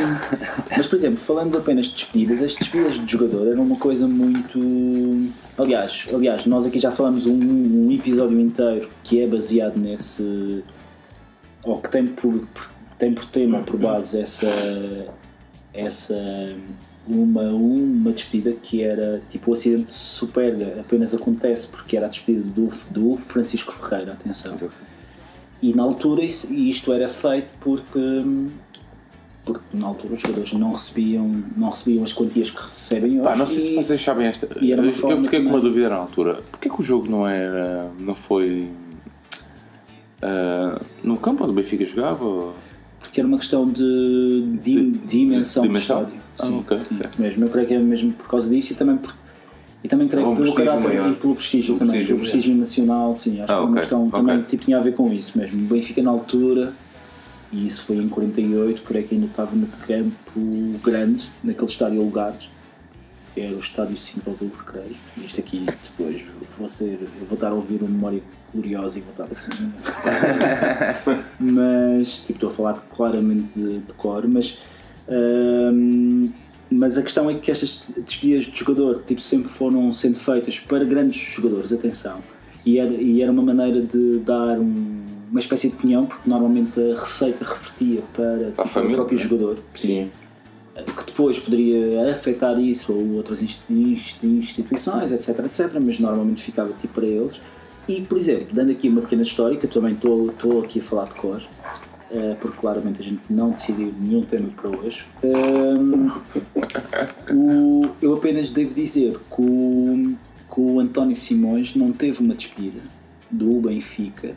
mas, por exemplo, falando apenas de despedidas, as despedidas de jogador eram uma coisa muito. Aliás, aliás nós aqui já falamos um, um episódio inteiro que é baseado nesse. ou que tem por, tem por tema, por base, essa. essa uma, uma despedida que era tipo o acidente de Superga apenas acontece porque era a despedida do, do Francisco Ferreira, atenção. E na altura isso, e isto era feito porque, porque na altura os jogadores não recebiam, não recebiam as quantias que recebem hoje. Pá, não sei se e- vocês sabem esta. Eu, fiquei com uma também. dúvida na altura. Porquê que o jogo não era. não foi. ah, no campo onde o Benfica jogava? ou- Porque era uma questão de, di- De- dimensão, de do dimensão? estádio. Ah, sim, ok, sim, ok. mesmo. Eu creio que é mesmo por causa disso e também por, e também creio Um que pelo caráter maior. e pelo prestígio Um também, prestígio pelo prestígio nacional, sim, acho Ah, que é uma ok, questão ok. também tipo, tinha a ver com isso mesmo. O Benfica na altura, e isso foi em 48, creio que ainda estava no campo grande, naquele estádio Alugado, que era o estádio 5 de outubro, creio. E Isto aqui depois vou ser, eu vou estar a ouvir uma memória gloriosa e vou estar assim. <laughs> mas tipo, estou a falar claramente de, de cor, mas hum, mas a questão é que estas despedidas de jogador tipo, sempre foram sendo feitas para grandes jogadores, atenção, e era, e era uma maneira de dar um- uma espécie de pinhão, porque normalmente a receita revertia para, tipo, o próprio né? jogador. Sim. Que depois poderia afetar isso ou outras insti- instituições, etc, etc, mas normalmente ficava tipo para eles. E, por exemplo, dando aqui uma pequena história, que eu também estou aqui a falar de cor, eh, porque claramente a gente não decidiu nenhum tema para hoje. Ehm, o- eu apenas devo dizer que o, que o António Simões não teve uma despedida do Benfica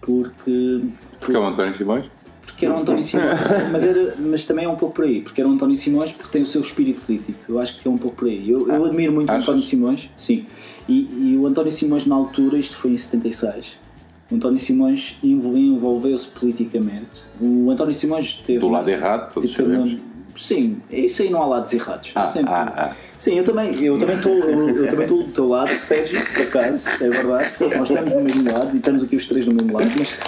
porque, Porque é o António Simões? porque era o António Simões, <laughs> mas, era, mas também é um pouco por aí, porque era o António Simões porque tem o seu espírito crítico. Eu acho que é um pouco por aí. Eu, eu admiro muito achas? o António Simões, sim. E, e o António Simões, na altura, isto foi em 76, o António Simões envol- envolveu-se politicamente. O António Simões teve. Do lado errado, todos teve sabemos. Sim, isso aí não há lados errados. Há Ah, sempre- ah, ah. Sim, eu também eu também estou eu, eu também do teu lado, Sérgio, por acaso, é verdade. Nós estamos do mesmo lado e estamos aqui os três do mesmo lado, mas,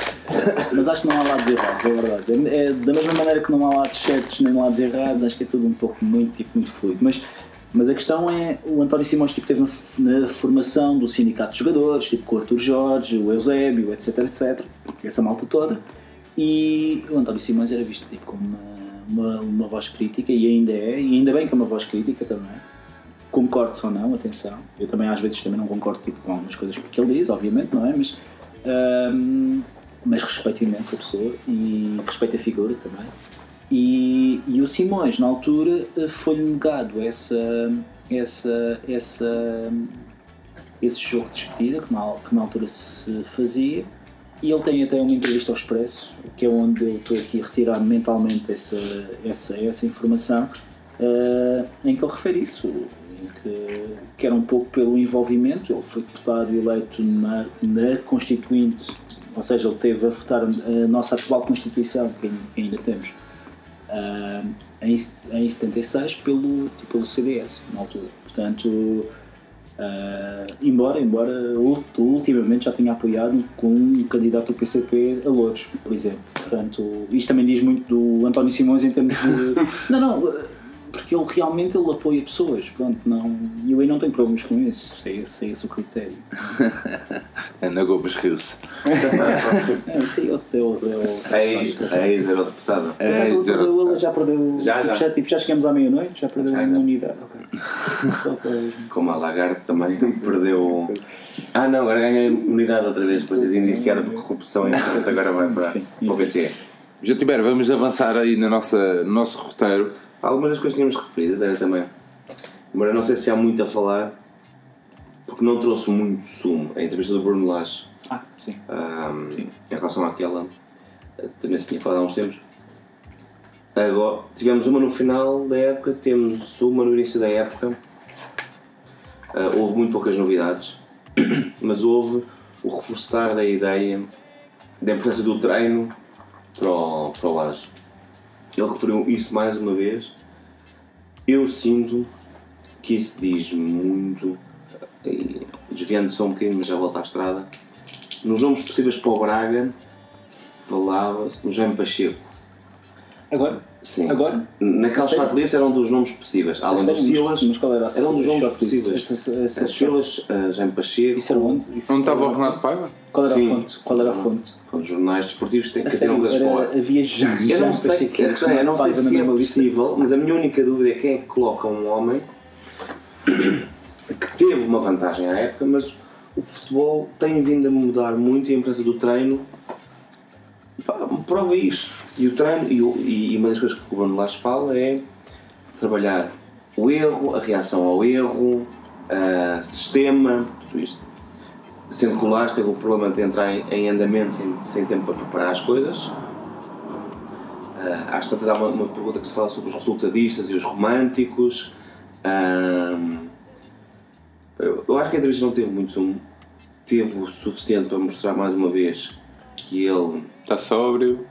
mas acho que não há lados errados, é verdade. É, é da mesma maneira que não há lados certos nem lados errados, acho que é tudo um pouco muito, tipo, muito fluido. Mas, mas a questão é, o António Simões tipo, teve na, formação do sindicato de jogadores, tipo com o Arthur Jorge, o Eusébio, etc, etc, essa malta toda, e o António Simões era visto tipo, como uma, uma, uma voz crítica, e ainda é, e ainda bem que é uma voz crítica também concordo ou não, atenção. Eu também às vezes também não concordo tipo, com algumas coisas que ele diz, obviamente, não é? Mas, ahm, mas respeito imenso a pessoa e respeito a figura também. E, e o Simões, na altura, eh, foi-lhe negado essa, essa, essa, esse jogo de despedida que na, que na altura se fazia. E ele tem até uma entrevista ao Expresso, que é onde eu estou aqui a retirar mentalmente essa, essa, essa informação, eh, em que ele refere isso, em que, que era um pouco pelo envolvimento. Ele foi deputado eleito na, na Constituinte, ou seja, ele teve a votar a nossa atual Constituição, que ainda temos, em, em 76 pelo, pelo CDS, na altura. Portanto, ah, embora, embora ul- ultimamente já tenha apoiado com um candidato do PCP a Louros, por exemplo. Portanto, isto também diz muito do António Simões em termos de. <laughs> não, não, porque ele realmente ele apoia pessoas, pronto, não. E eu aí não tenho problemas com isso, se é esse, se é esse o critério. <laughs> Ana Gomes riu-se. É, isso aí é o teu. É o- Ex, ex era o deputado. Por acaso, ele zero. perdeu- ele já perdeu. Já, já. Já, tipo, já chegamos à meia-noite, já perdeu Já, a imunidade. Ok. <laughs> Só para. Como a Lagarde também perdeu. Ah não, agora ganha imunidade outra vez, depois é indiciada por corrupção e portanto agora vai para, para o BCE. Já tiver, vamos avançar aí na nossa, no nosso roteiro. Algumas das coisas que tínhamos referidas era também. Embora não sei se há muito a falar, porque não trouxe muito sumo. A entrevista do Bruno Lage Ah, sim. ahm, em relação àquela, também se tinha falado há uns tempos. Agora, tivemos uma no final da época, temos uma no início da época. Ah, houve muito poucas novidades, <coughs> mas houve o reforçar da ideia da importância do treino para o, para o Laje. Ele referiu isso mais uma vez. Eu sinto que isso diz muito, e desviando só um bocadinho, mas já volto à estrada. Nos nomes possíveis para o Braga, falava-se no Jaime Pacheco. Agora? Sim. Agora? Naquela Sério? shortlist eram dos nomes possíveis. Além do Sério? Mas- Silas, mas qual era a eram dos nomes possíveis. As Silas, uh, Jaime Pacheco. Isso era onde? Não estava o Renato Paiva? Qual era a fonte? Qual era a fonte? Os jornais desportivos que A que coisas era, fora. havia já, Eu não sei, eu não sei se é possível, mas a minha única dúvida é quem é que coloca um homem que teve uma vantagem à época, mas o futebol tem vindo a mudar muito e a imprensa do treino prova isto. E o treino, e, e uma das coisas que o Bruno Lage fala é trabalhar o erro, a reação ao erro, a sistema, tudo isto. Sendo que o Lage teve o problema de entrar em, andamento sem, sem tempo para preparar as coisas. Ah, às tantas há uma, uma pergunta que se fala sobre os resultadistas e os românticos. Ahm, eu, eu acho que a entrevista não teve muito. Teve o suficiente para mostrar mais uma vez que ele Está sóbrio.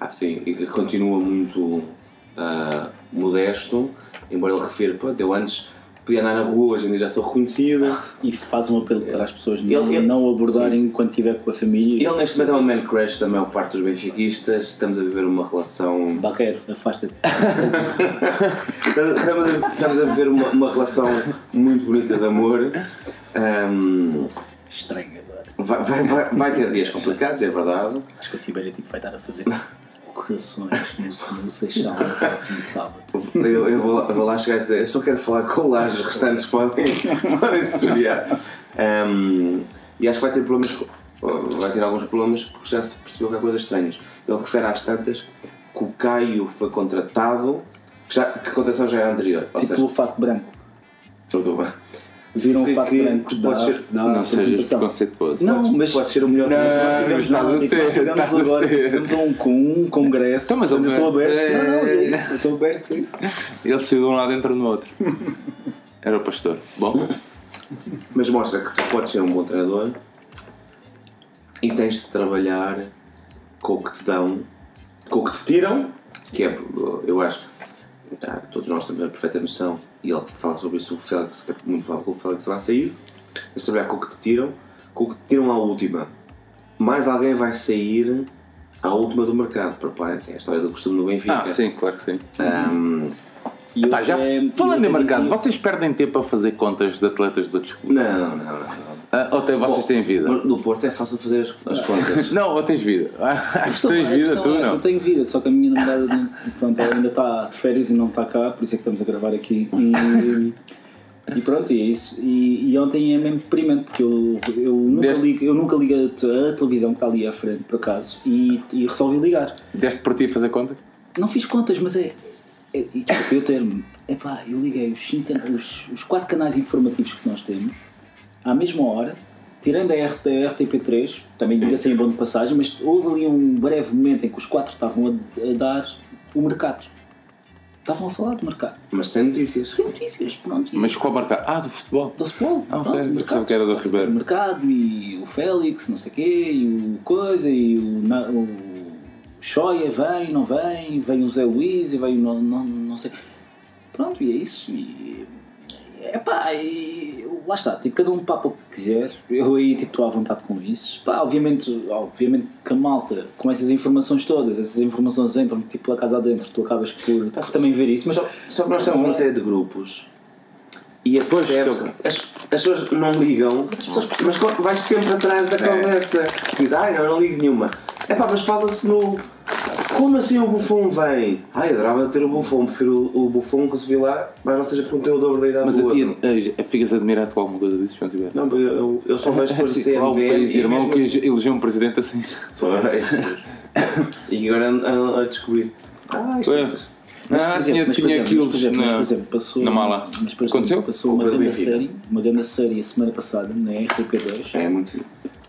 ah, sim, e que continua muito ah, modesto, embora ele refira, pô, eu antes podia andar na rua, hoje em dia já sou reconhecido. E faz um apelo para as pessoas não, Ele- ele- não abordarem quando estiver com a família. Ele neste momento é um man crush da maior parte dos benfiquistas, estamos a viver uma relação Baqueiro, afasta-te. Estamos <laughs> estamos a, estamos a viver uma, uma relação muito bonita de amor. Ahm, Estranho agora. Vai, vai, vai, vai ter dias complicados, é verdade. Acho que o Tibério tipo, vai estar a fazer corações no, no Seixal no próximo sábado. Eu, eu, vou, eu vou lá chegar e dizer: Eu só quero falar com o Laje, os restantes podem, podem se desviar. Ahm, E acho que vai ter problemas, vai ter alguns problemas porque já se percebeu que há coisas estranhas. Ele refere às tantas que o Caio foi contratado, que, já, que a contratação já era anterior. Tipo seja, o fato branco. tudo bem. Viram o Que- fato que- branco que da, pode ser- da Não sejas preconceituoso. Não, mas Pode ser o melhor. Não, Tivemos- mas estás a não, ser, estás a ser. Tivemos um, com um congresso. Então, mas eu estou aberto. é- Não, não, é isso. Eu estou <laughs> aberto a isso. Ele saiu de um lado e entrou no outro. Era o pastor. Bom, Mas mostra que tu podes ser um bom treinador e tens de trabalhar com o que te dão, com o que te tiram, que é, eu acho, ah, todos nós temos a perfeita noção, e ele fala sobre isso, o Félix, que é muito que o Félix vai sair, de trabalhar com o que te tiram, com o que te tiram à última. Mais alguém vai sair à última do mercado, preparem-se, é a história do costume do Benfica. ah, sim, claro que sim. Ahm, E Tá, já até- falando em mercado, vocês perdem tempo a fazer contas de atletas de outros clubes? não, não, não. não. Ah, ou até vocês têm vida? No Porto é fácil fazer as, as contas. <laughs> Não, ou tens vida? Acho que questão- tens a vida, questão tu é não. Eu tenho vida, só que a minha namorada não- pronto, ainda está de férias e não está cá, por isso é que estamos a gravar aqui. E, e pronto, e é isso. E, e ontem é mesmo deprimente, porque eu, eu, nunca, Desde- ligo, eu nunca ligo a, te- a televisão que está ali à frente, por acaso, e, e resolvi ligar. Deste por ti fazer conta? Não fiz contas, mas é. é e desculpa eu termo. Epá, eu liguei os, cinco, os, os quatro canais informativos que nós temos à mesma hora, tirando a, RT, a RTP3, também diga-se em bom de passagem, mas houve ali um breve momento em que os quatro estavam a, dar o mercado. Estavam a falar do mercado. Mas sem notícias. Sem notícias, pronto. Mas qual marcar? Ah, do futebol. do futebol. Ah, ok. pronto, Eu o pensava que era do Ribeiro. O mercado e o Félix, não sei o quê, e o coisa, e o, o Choia vem, não vem, vem o Zé Luís e vem o não, não, não sei. Pronto, e é isso. E, epá, e lá está, tipo, cada um papa o que quiser. Eu aí tipo, estou à vontade com isso. Pá, obviamente, obviamente que a malta, com essas informações todas, essas informações entram tipo pela casa adentro, tu acabas por, também ver isso, mas Só, só que nós estamos numa série de grupos e a percebes, as, as pessoas não ligam, mas co- vais sempre atrás da conversa. Diz, ai não, não ligo nenhuma. É pá, mas fala-se no. Como assim o bufão vem? Ai, adorava ter o bufão, prefiro o, o bufão que se vê lá, mas não seja porque não tem o dobro da idade Mas do a ti outro. eh, ficas admirado com alguma coisa disso, João Tiver? Não, eu, eu, eu só vejo por <laughs> Há um país e irmão que assim- elegeu um presidente assim. e agora ando a descobrir. Ah, isto é. Mas, Ah, por exemplo, tinha, mas, tinha exemplo, aquilo exemplo, mas, na, por exemplo, passou, na mala. Mas, por exemplo, Aconteceu? passou uma grande série, uma grande série a semana passada na RTP2. É muito.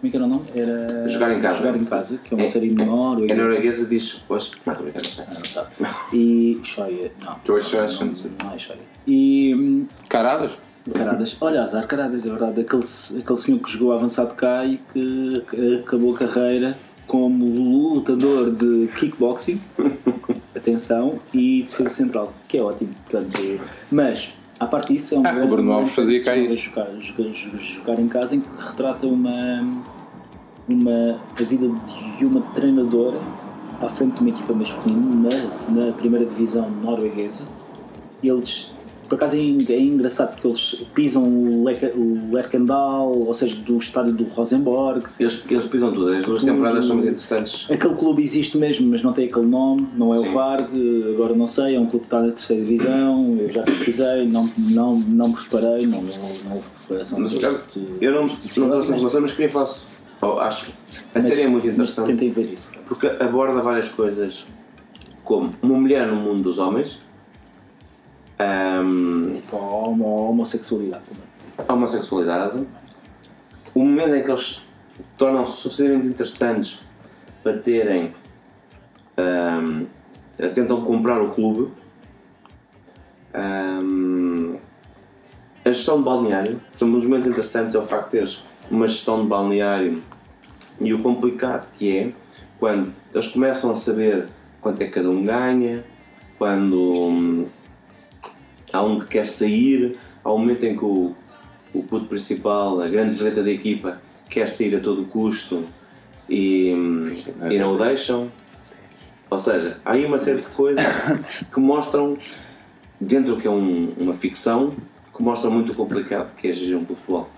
Como é que era o nome? Era Jogar em Casa. Jogar em casa, que é uma É- série menor. ou É é- norueguesa, diz. Pois, não, estou brincando, não sei. Ah, não sabe. E Shoya, não. George Soros, não, não sei. não é Shoya. E hum, Caradas? Caradas, olha, azar Caradas, é verdade. Aquele, aquele senhor que jogou avançado cá e que, que acabou a carreira como lutador de kickboxing, <laughs> atenção, e defesa central, que é ótimo. Portanto, mas, à parte disso, é um Ah, o grande- Bruno Alves fazia cá jogar- isso. Jogar, jogar, jogar em casa em que retrata uma, uma, a vida de uma treinadora à frente de uma equipa masculina na, na primeira divisão norueguesa. Eles, por acaso, é, é engraçado porque eles pisam o, Leka- o ou seja, do estádio do Rosenborg. Eles, eles pisam tudo, as duas temporadas são muito interessantes. Aquele clube existe mesmo, mas não tem aquele nome, não é Sim. o Varg, agora não sei, é um clube que está na terceira divisão, eu já pesquisei, não, não, não me preparei, não, não houve preparação. Mas, de- eu- não, não a ser informação, mas queria falar. oh, acho. A série é muito interessante Tentei ver isso. porque aborda várias coisas, como uma mulher no mundo dos homens, ahm, Tipo, a homo- homossexualidade também. a homossexualidade, o momento em que eles tornam-se suficientemente interessantes para terem. ahm, tentam comprar o clube. Ahm, a gestão de balneário. São um dos momentos interessantes é o facto de teres uma gestão de balneário e o complicado que é quando eles começam a saber quanto é que cada um ganha, quando hum, há um que quer sair, há um momento em que o, o puto principal, a grande vedeta da equipa, quer sair a todo custo e, e não o deixam. Ou seja, há aí uma série de coisas que mostram, dentro do que é um- uma ficção, que mostram muito complicado que é gerir um futebol.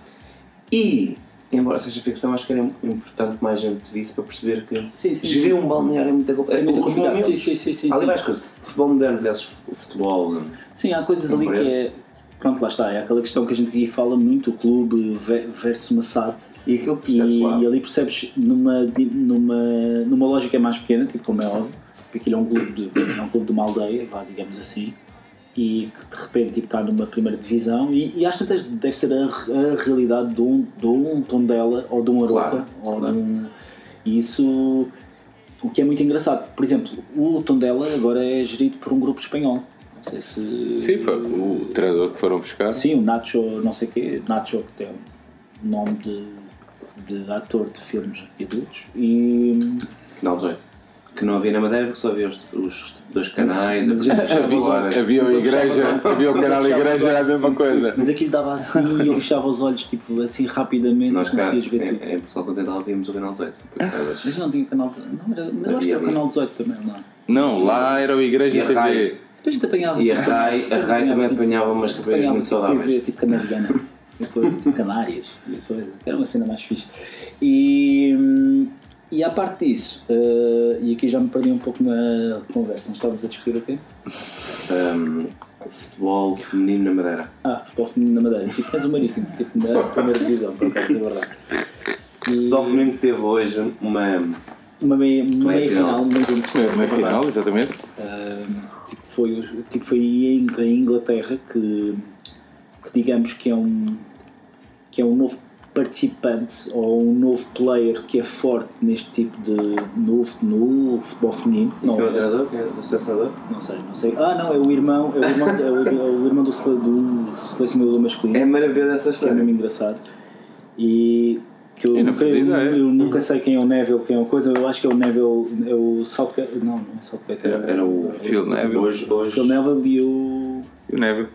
E, embora seja ficção, acho que era importante que mais gente visse para perceber que Sim, sim, gerir sim. um balneário é muito complicado. É muito complicado. Sim, sim, sim, sim, Há várias coisas. Futebol moderno versus futebol. hum, Sim, há coisas ali que é. pronto, lá está, é aquela questão que a gente aqui fala muito, o clube ve- versus uma SAD. E aquilo percebes E, lá. e ali percebes numa, numa, numa lógica mais pequena, tipo como é óbvio, porque aquilo é um clube de, é um clube de uma aldeia, vá, digamos assim, e que de repente tipo, está numa primeira divisão e, e às tantas deve ser a, a realidade de um, de um Tondela ou de um Aroca Claro, ou claro. de um, e isso o que é muito engraçado por exemplo o Tondela agora é gerido por um grupo espanhol não sei se Sim, foi o treinador que foram buscar. sim o Nacho não sei o quê Nacho que tem um nome de, de ator de filmes adultos e Canal 18. Que não havia na Madeira porque só havia os, os dois canais. <laughs> Mas Havia, havia a igreja, havia o canal igreja, era a mesma coisa. mas aquilo dava assim e eu fechava os olhos tipo assim rapidamente Nós cá, conseguias ver tudo em, em Portugal Continental víamos o canal 18. porque saibas. Mas não tinha canal. Não, era, mas eu acho que Havia, era o havia. canal 18 também, não. Não, lá era o igreja TV. Rai. Depois a gente apanhava. E a Rai, a Rai também apanhava umas TVs muito tipo saudáveis. TV, tipo canadiana. e coisa, tipo Canárias. E coisa. Era uma cena mais fixe. E, hum, e à parte disso, eh, e aqui já me perdi um pouco na conversa, nós estávamos a discutir o quê? Um, futebol feminino na Madeira. Ah, futebol feminino na Madeira. Tipo, és o marítimo, tipo, na primeira divisão, por acaso, é verdade. O E futebol feminino teve hoje uma. uma meia, uma meia final. final, muito interessante. Na é final, exatamente. Ahm, tipo, foi, tipo, foi em, em Inglaterra que, que digamos que é um que é um novo participante ou um novo player que é forte neste tipo de no, no futebol feminino não, é o treinador? É o selecionador? não sei, não sei ah não, é o irmão é o irmão, é o, é o irmão do, do selecionador masculino É maravilhosa essa que é história. mesmo engraçado e que eu, Eu nunca, eu, ideia. eu nunca sei quem é o Neville, quem é o coisa, eu acho que é o Neville, é o Southgate, não, não é Southgate, Era, era o. Phil Neville. Hoje, o hoje. Phil Neville e o E o Neville.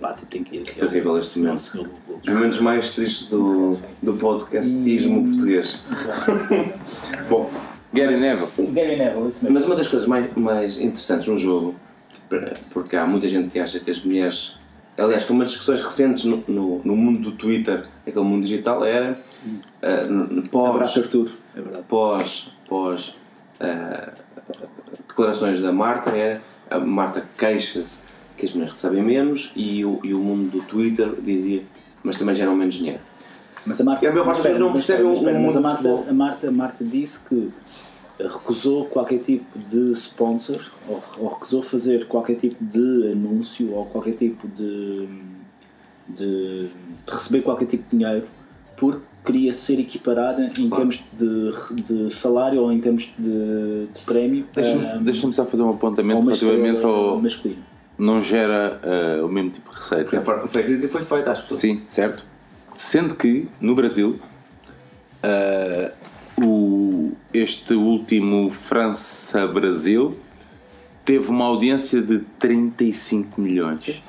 Pá, tipo, tem que ir. Que terrível este momento. Nossa, meu Google. Os momentos mais tristes do, do podcastismo português. <laughs> Bom, Gary Neville. Gary Neville, isso mesmo. mas uma das coisas mais, mais interessantes no jogo, porque há muita gente que acha que as mulheres. Aliás, foi uma das discussões recentes no, no, no mundo do Twitter, aquele mundo digital, era n- pós, Arthur, é verdade. pós, pós ah, declarações da Marta, era a Marta queixa-se que as mulheres recebem menos e o, e o mundo do Twitter dizia mas também geram menos dinheiro. Mas a Marta, E a maior parte das pessoas não percebem mas espera, o mas a mundo Marta, a, Marta, a Marta disse que recusou qualquer tipo de sponsor ou, ou recusou fazer qualquer tipo de anúncio ou qualquer tipo de, de, de receber qualquer tipo de dinheiro porque queria ser equiparada em Claro. termos de, de salário ou em termos de, de prémio Deixa-me a- deixa-me só fazer um apontamento relativamente ao. masculina. Não gera ah, o mesmo tipo de receita. Foi a forma- foi a crítica foi feita às pessoas. Sim, certo. Sendo que no Brasil ah, o, este último França-Brasil teve uma audiência de 35 milhões.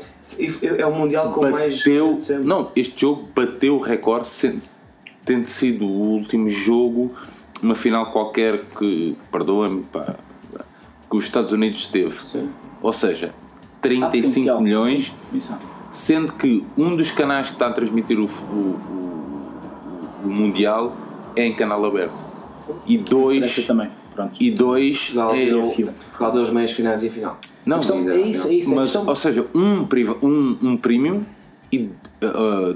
É o Mundial com mais. Bateu, sempre. não, este jogo bateu o recorde, sendo, tendo sido o último jogo, uma final qualquer que, perdoa-me, que os Estados Unidos teve. Sim. Ou seja, 35 potencial, milhões sim, há. sendo que um dos canais que está a transmitir o, o- o- o Mundial é em canal aberto. E dois, Essa também, pronto. e dois Portugal é, fio. Portugal deu as meias finais e a final. não, Então, é isso, é isso. mas, a questão- ou seja, um, priva, um, um premium e uh,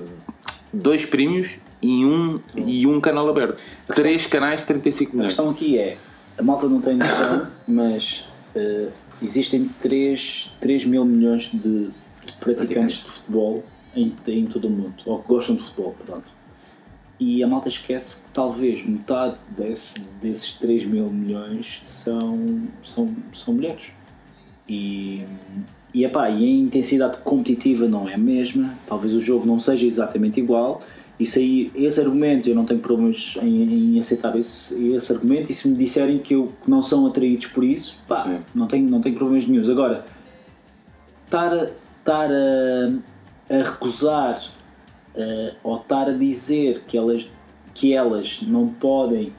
dois prémios e um, e um canal aberto. Três canais, 35 A milhões. questão aqui é, a malta não tem noção, mas eh, existem 3, 3 mil milhões de, de praticantes de futebol em, em todo o mundo, ou que gostam de futebol, pronto. E a malta esquece que talvez metade desse, desses 3 mil milhões são, são, são mulheres. E, e, epá, e a intensidade competitiva não é a mesma, talvez o jogo não seja exatamente igual. Isso aí, esse argumento, eu não tenho problemas em, em aceitar esse, esse argumento. E se me disserem que, eu, que não são atraídos por isso, pá, Sim. não tenho, não tenho problemas nenhums. Agora, estar a, estar a, a recusar eh, ou estar a dizer que elas, que elas não podem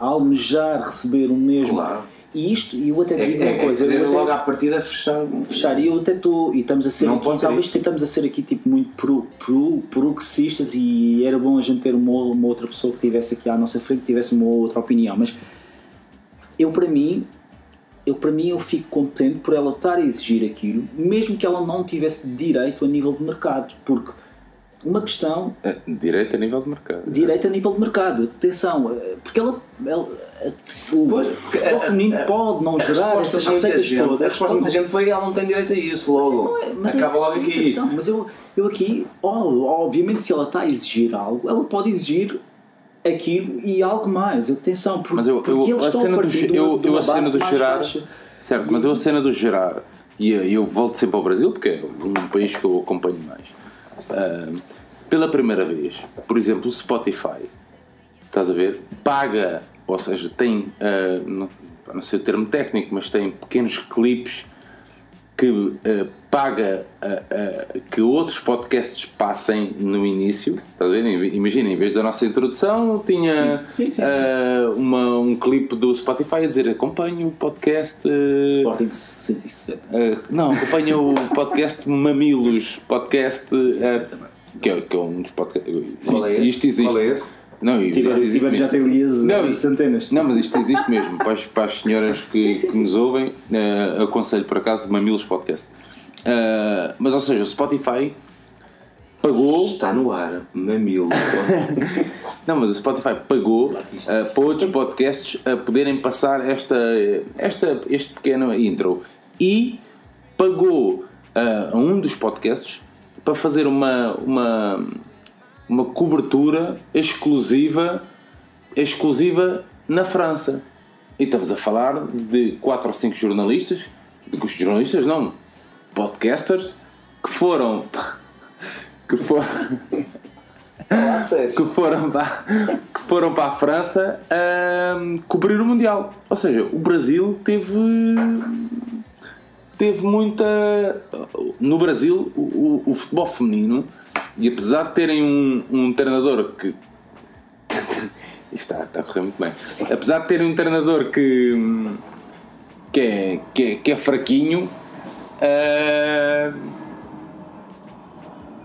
almejar receber o mesmo. Claro. E isto, e eu até É, digo é, uma coisa, é eu até- logo à partida fechar. fechar. E eu até estou, e estamos a ser Não aqui, talvez isso. estamos a ser aqui tipo muito pro, pro, progressistas e era bom a gente ter uma, uma outra pessoa que tivesse aqui à nossa frente, que tivesse uma outra opinião. Mas eu, para mim, eu, para mim, eu fico contente por ela estar a exigir aquilo, mesmo que ela não tivesse direito a nível de mercado, porque uma questão É, Direito a nível de mercado. direito a nível de mercado, atenção, eh, porque ela, ela o feminino pode não gerar essas receitas gente, a todas. resposta de muita gente foi ela não tem direito a isso logo. É- mas é- Acaba logo aqui. Mas eu, eu aqui, ó, obviamente, se ela está a exigir algo, ela pode exigir aquilo e algo mais. Atenção, porque, Mas eu, porque eu, eles a estão cena a do, partir eu, a cena do gerar. Certo, mas eu a cena do gerar. E eu, volto sempre ao Brasil porque é um país que eu acompanho mais. Ah, pela primeira vez, por exemplo, o Spotify, estás a ver? Paga, ou seja, tem, ah, não, não sei o termo técnico, mas tem pequenos clipes que ah, paga ah, que outros podcasts passem no início. Estás a ver? Imagina, em vez da nossa introdução, tinha Sim, sim, sim, uma, um clipe do Spotify a dizer acompanhe o podcast. Sporting 67. Uh, não, acompanha o podcast Mamilos, podcast uh, que, é, que é um dos podcasts. Esse? Isto existe. Qual é esse? Não, isto Tiver, existe tiver já tem mesmo. ali as, Não, as centenas. Não, mas isto existe mesmo. Para as, para as senhoras que, Sim, sim, que sim. nos ouvem, uh, aconselho por acaso Mamilos Podcast. Uh, mas ou seja, o Spotify pagou Está no ar, mamilo. <laughs> não, mas o Spotify pagou uh, para outros podcasts a poderem passar esta, esta, este pequeno intro e pagou uh, a um dos podcasts para fazer uma, uma, uma cobertura exclusiva, exclusiva na França. E estamos a falar de quatro ou cinco jornalistas, de jornalistas não, podcasters, que foram <laughs> que foram que foram para, que foram para a França a cobrir o Mundial. Ou seja, o Brasil teve. teve muita. No Brasil, o- o futebol feminino, e apesar de terem um, um treinador que. <laughs> Isto está, está a correr muito bem. Apesar de terem um treinador que. que é, que é, que é fraquinho. ah,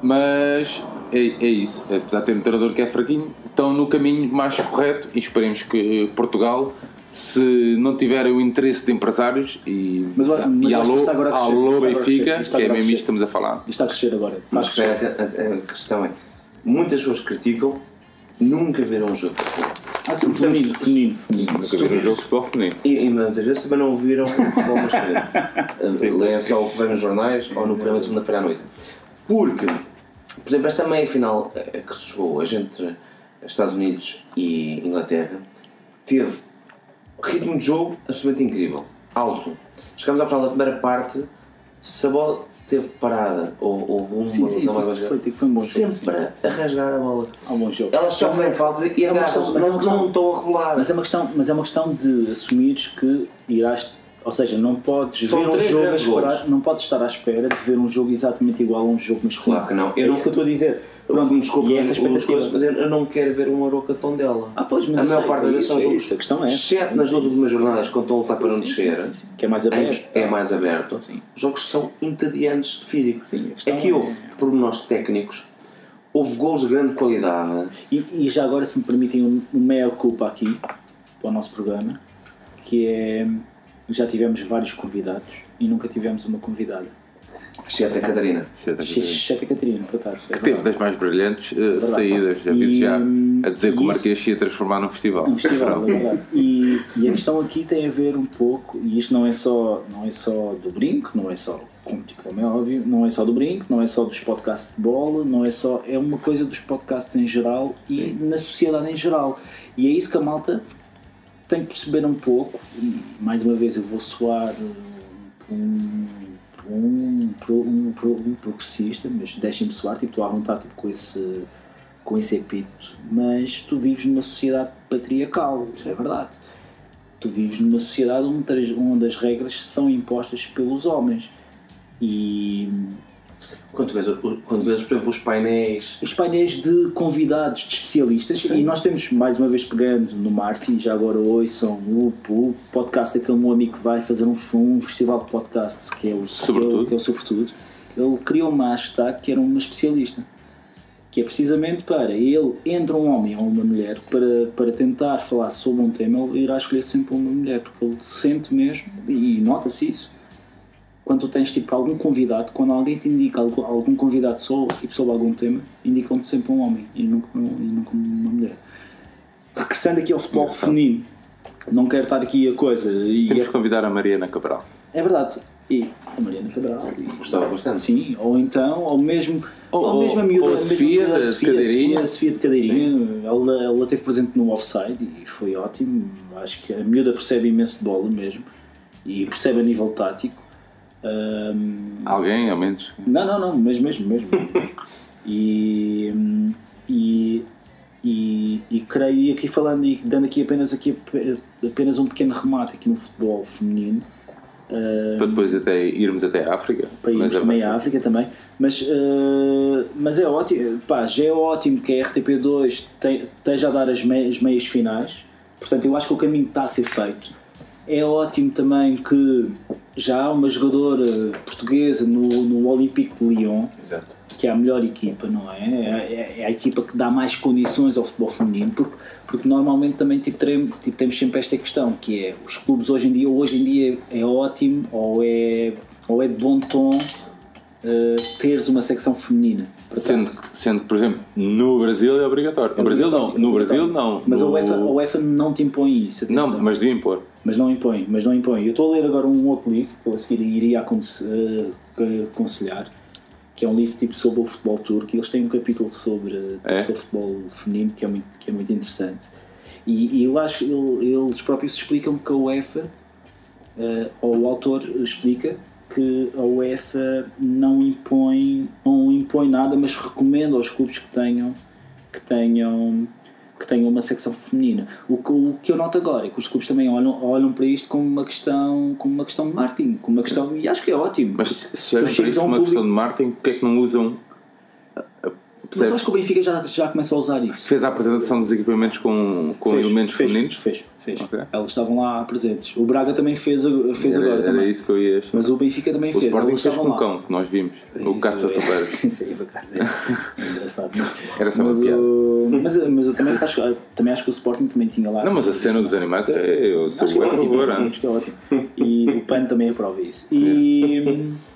mas é, é isso. Apesar de ter um treinador que é fraquinho, estão no caminho mais correto e esperemos que Portugal, se não tiverem o interesse de empresários e, Mas mas e que alô, está agora a crescer, alô Benfica, que é mesmo isto que estamos a falar. Isto está a crescer agora. Está a Mas a, a- a questão é: muitas pessoas criticam, nunca viram um jogo. Ah, sim, feminino, feminino, feminino. Nunca vi um jogo de futebol feminino. E, e muitas vezes também não viram o futebol masculino. <laughs> Leem só o que vem nos jornais ou no programa de segunda-feira à noite. Porque, por exemplo, esta meia final eh, que se jogou hoje entre Estados Unidos e Inglaterra teve ritmo de jogo absolutamente incrível, alto. Chegámos à final da primeira parte, se a bola teve parada ou houve uma Sim, sim, mais foi, foi, foi um bom jogo. sempre a rasgar a bola. Há um bom jogo. Elas sofrem faltas e É agarram é uma não, questão- não estão a regular. Mas é uma questão, mas é uma questão de assumires que irás, ou seja, não podes São ver um jogo esperar, não podes estar à espera de ver um jogo exatamente igual a um jogo masculino. Claro que não. Eu é não- isso que eu estou a dizer. Pronto, Pronto, desculpa, e essa expectativa. coisas, mas eu não quero ver um Aroca Tondela. Ah, pois, mas a maior sei, parte das vezes são é jogos, isso, a questão é exceto nas duas últimas jornadas, quando estão a lutar para não descer, que é mais aberto. que é mais aberto, Sim. jogos são entediantes de físico. Sim, Aqui é- houve pormenores técnicos, houve gols de grande qualidade. E, e já agora, se me permitem, um, um meia-culpa aqui para o nosso programa, que é. Já tivemos vários convidados e nunca tivemos uma convidada. Exceto a Catarina. Cheta Catarina, por acaso. é Que teve das mais brilhantes eh, saídas, já E, já, a dizer que o Marquês se ia transformar num festival. Um festival, é verdade. E, e a questão aqui tem a ver um pouco, e isto não é só, não é só do brinco, não é só, como, tipo, como é óbvio, não é só do brinco, não é só dos podcasts de bola, não é só, é uma coisa dos podcasts em geral e na sociedade em geral. E é isso que a malta tem que perceber um pouco, e, mais uma vez eu vou soar uh, um, um, um, um, um progressista, mas deixem-me soar, tipo, estou à vontade tipo, com esse com esse epíteto, mas tu vives numa sociedade patriarcal, isso é verdade. Tu vives numa sociedade onde onde as regras são impostas pelos homens. E Quando vês, quando vês, por exemplo, os painéis. os painéis de convidados, de especialistas, e nós temos, mais uma vez pegando no Márcio, já agora ouçam o, o podcast daquele meu amigo que vai fazer um, um festival de podcasts, que é o Sobretudo. Que é, o Sobretudo. Ele criou uma hashtag que era uma especialista. que é precisamente para ele, entre um homem ou uma mulher, para, para tentar falar sobre um tema, ele irá escolher sempre uma mulher, porque ele sente mesmo, e nota-se isso, quando tu tens tipo algum convidado, quando alguém te indica algum, algum convidado sobre, tipo, sobre algum tema, indicam-te sempre um homem e nunca, e nunca uma mulher. Regressando aqui ao futebol feminino, não quero estar aqui a coisa, e Temos é, que convidar a Mariana Cabral. é verdade, e a Mariana Cabral, e, Gostava bastante. Sim, ou então, ou mesmo, Ou- ou, mesmo a miúda, ou a Sofia a Sofia, cadeirinha. a Sofia de cadeirinha, ela, ela esteve presente no offside e foi ótimo. Acho que a miúda percebe imenso de bola mesmo e percebe a nível tático. Ahm, Alguém, ao menos. não, não, não, mas mesmo, mesmo. <laughs> E, e, e, e creio, e aqui falando e dando aqui apenas, aqui apenas um pequeno remate aqui no futebol feminino. ah, Para depois até irmos até a África. para irmos Mas também à África também. Mas, eh, mas é ótimo, pá, já é ótimo que a RTP2 te- esteja a dar as, me- as meias finais. Portanto, eu acho que o caminho está a ser feito. É ótimo também que já há uma jogadora portuguesa no, no Olympique de Lyon, Exato. que é a melhor equipa, não é? É, é a equipa que dá mais condições ao futebol feminino, porque, porque normalmente também tipo, teremos- tipo, temos sempre esta questão, que é os clubes hoje em dia, hoje em dia é ótimo ou é, ou é de bom tom eh, teres uma secção feminina. Sendo, sendo, por exemplo, no Brasil é obrigatório. No Brasil não. No Brasil não. Mas a No- UEFA, a UEFA não te impõe isso. atenção. Não, mas devia impor. Mas não impõe, mas não impõe. Eu estou a ler agora um outro livro que eu a seguir iria eh, aconselhar, que é um livro tipo sobre o futebol turco e eles têm um capítulo sobre, É? sobre o futebol feminino que é muito, que é muito interessante. E, e eu acho ele- eles próprios explicam que a UEFA, eh, ou o autor explica que a UEFA não impõe, não impõe nada, mas recomenda aos clubes que tenham que tenham que tenham uma secção feminina. O que, o que eu noto agora é que os clubes também olham, olham para isto como uma questão, como uma questão de marketing, como uma questão e acho que é ótimo. Mas se olham para um como uma público- questão de marketing, porque é que não usam. Mas eu acho que o Benfica já, já começa a usar isso. Fez a apresentação dos equipamentos com, com Fez, elementos fez, femininos? Fez, fez. Ok. Elas estavam lá presentes. O Braga também fez, fez Era, agora era também. isso que eu ia achar. Mas o Benfica também O fez. Sporting elas fez com o cão, que nós vimos. O Isso é- Topeira. <laughs> Isso aí, acaso, <laughs> é engraçado. Mas, Era só uma mas, piada. o- mas, mas eu também acho, também acho que o Sporting também tinha lá. Não, mas a cena dos animais é. Eu sou é a favor. acho hein? que é ótimo. E o PAN também aprova isso. E <laughs>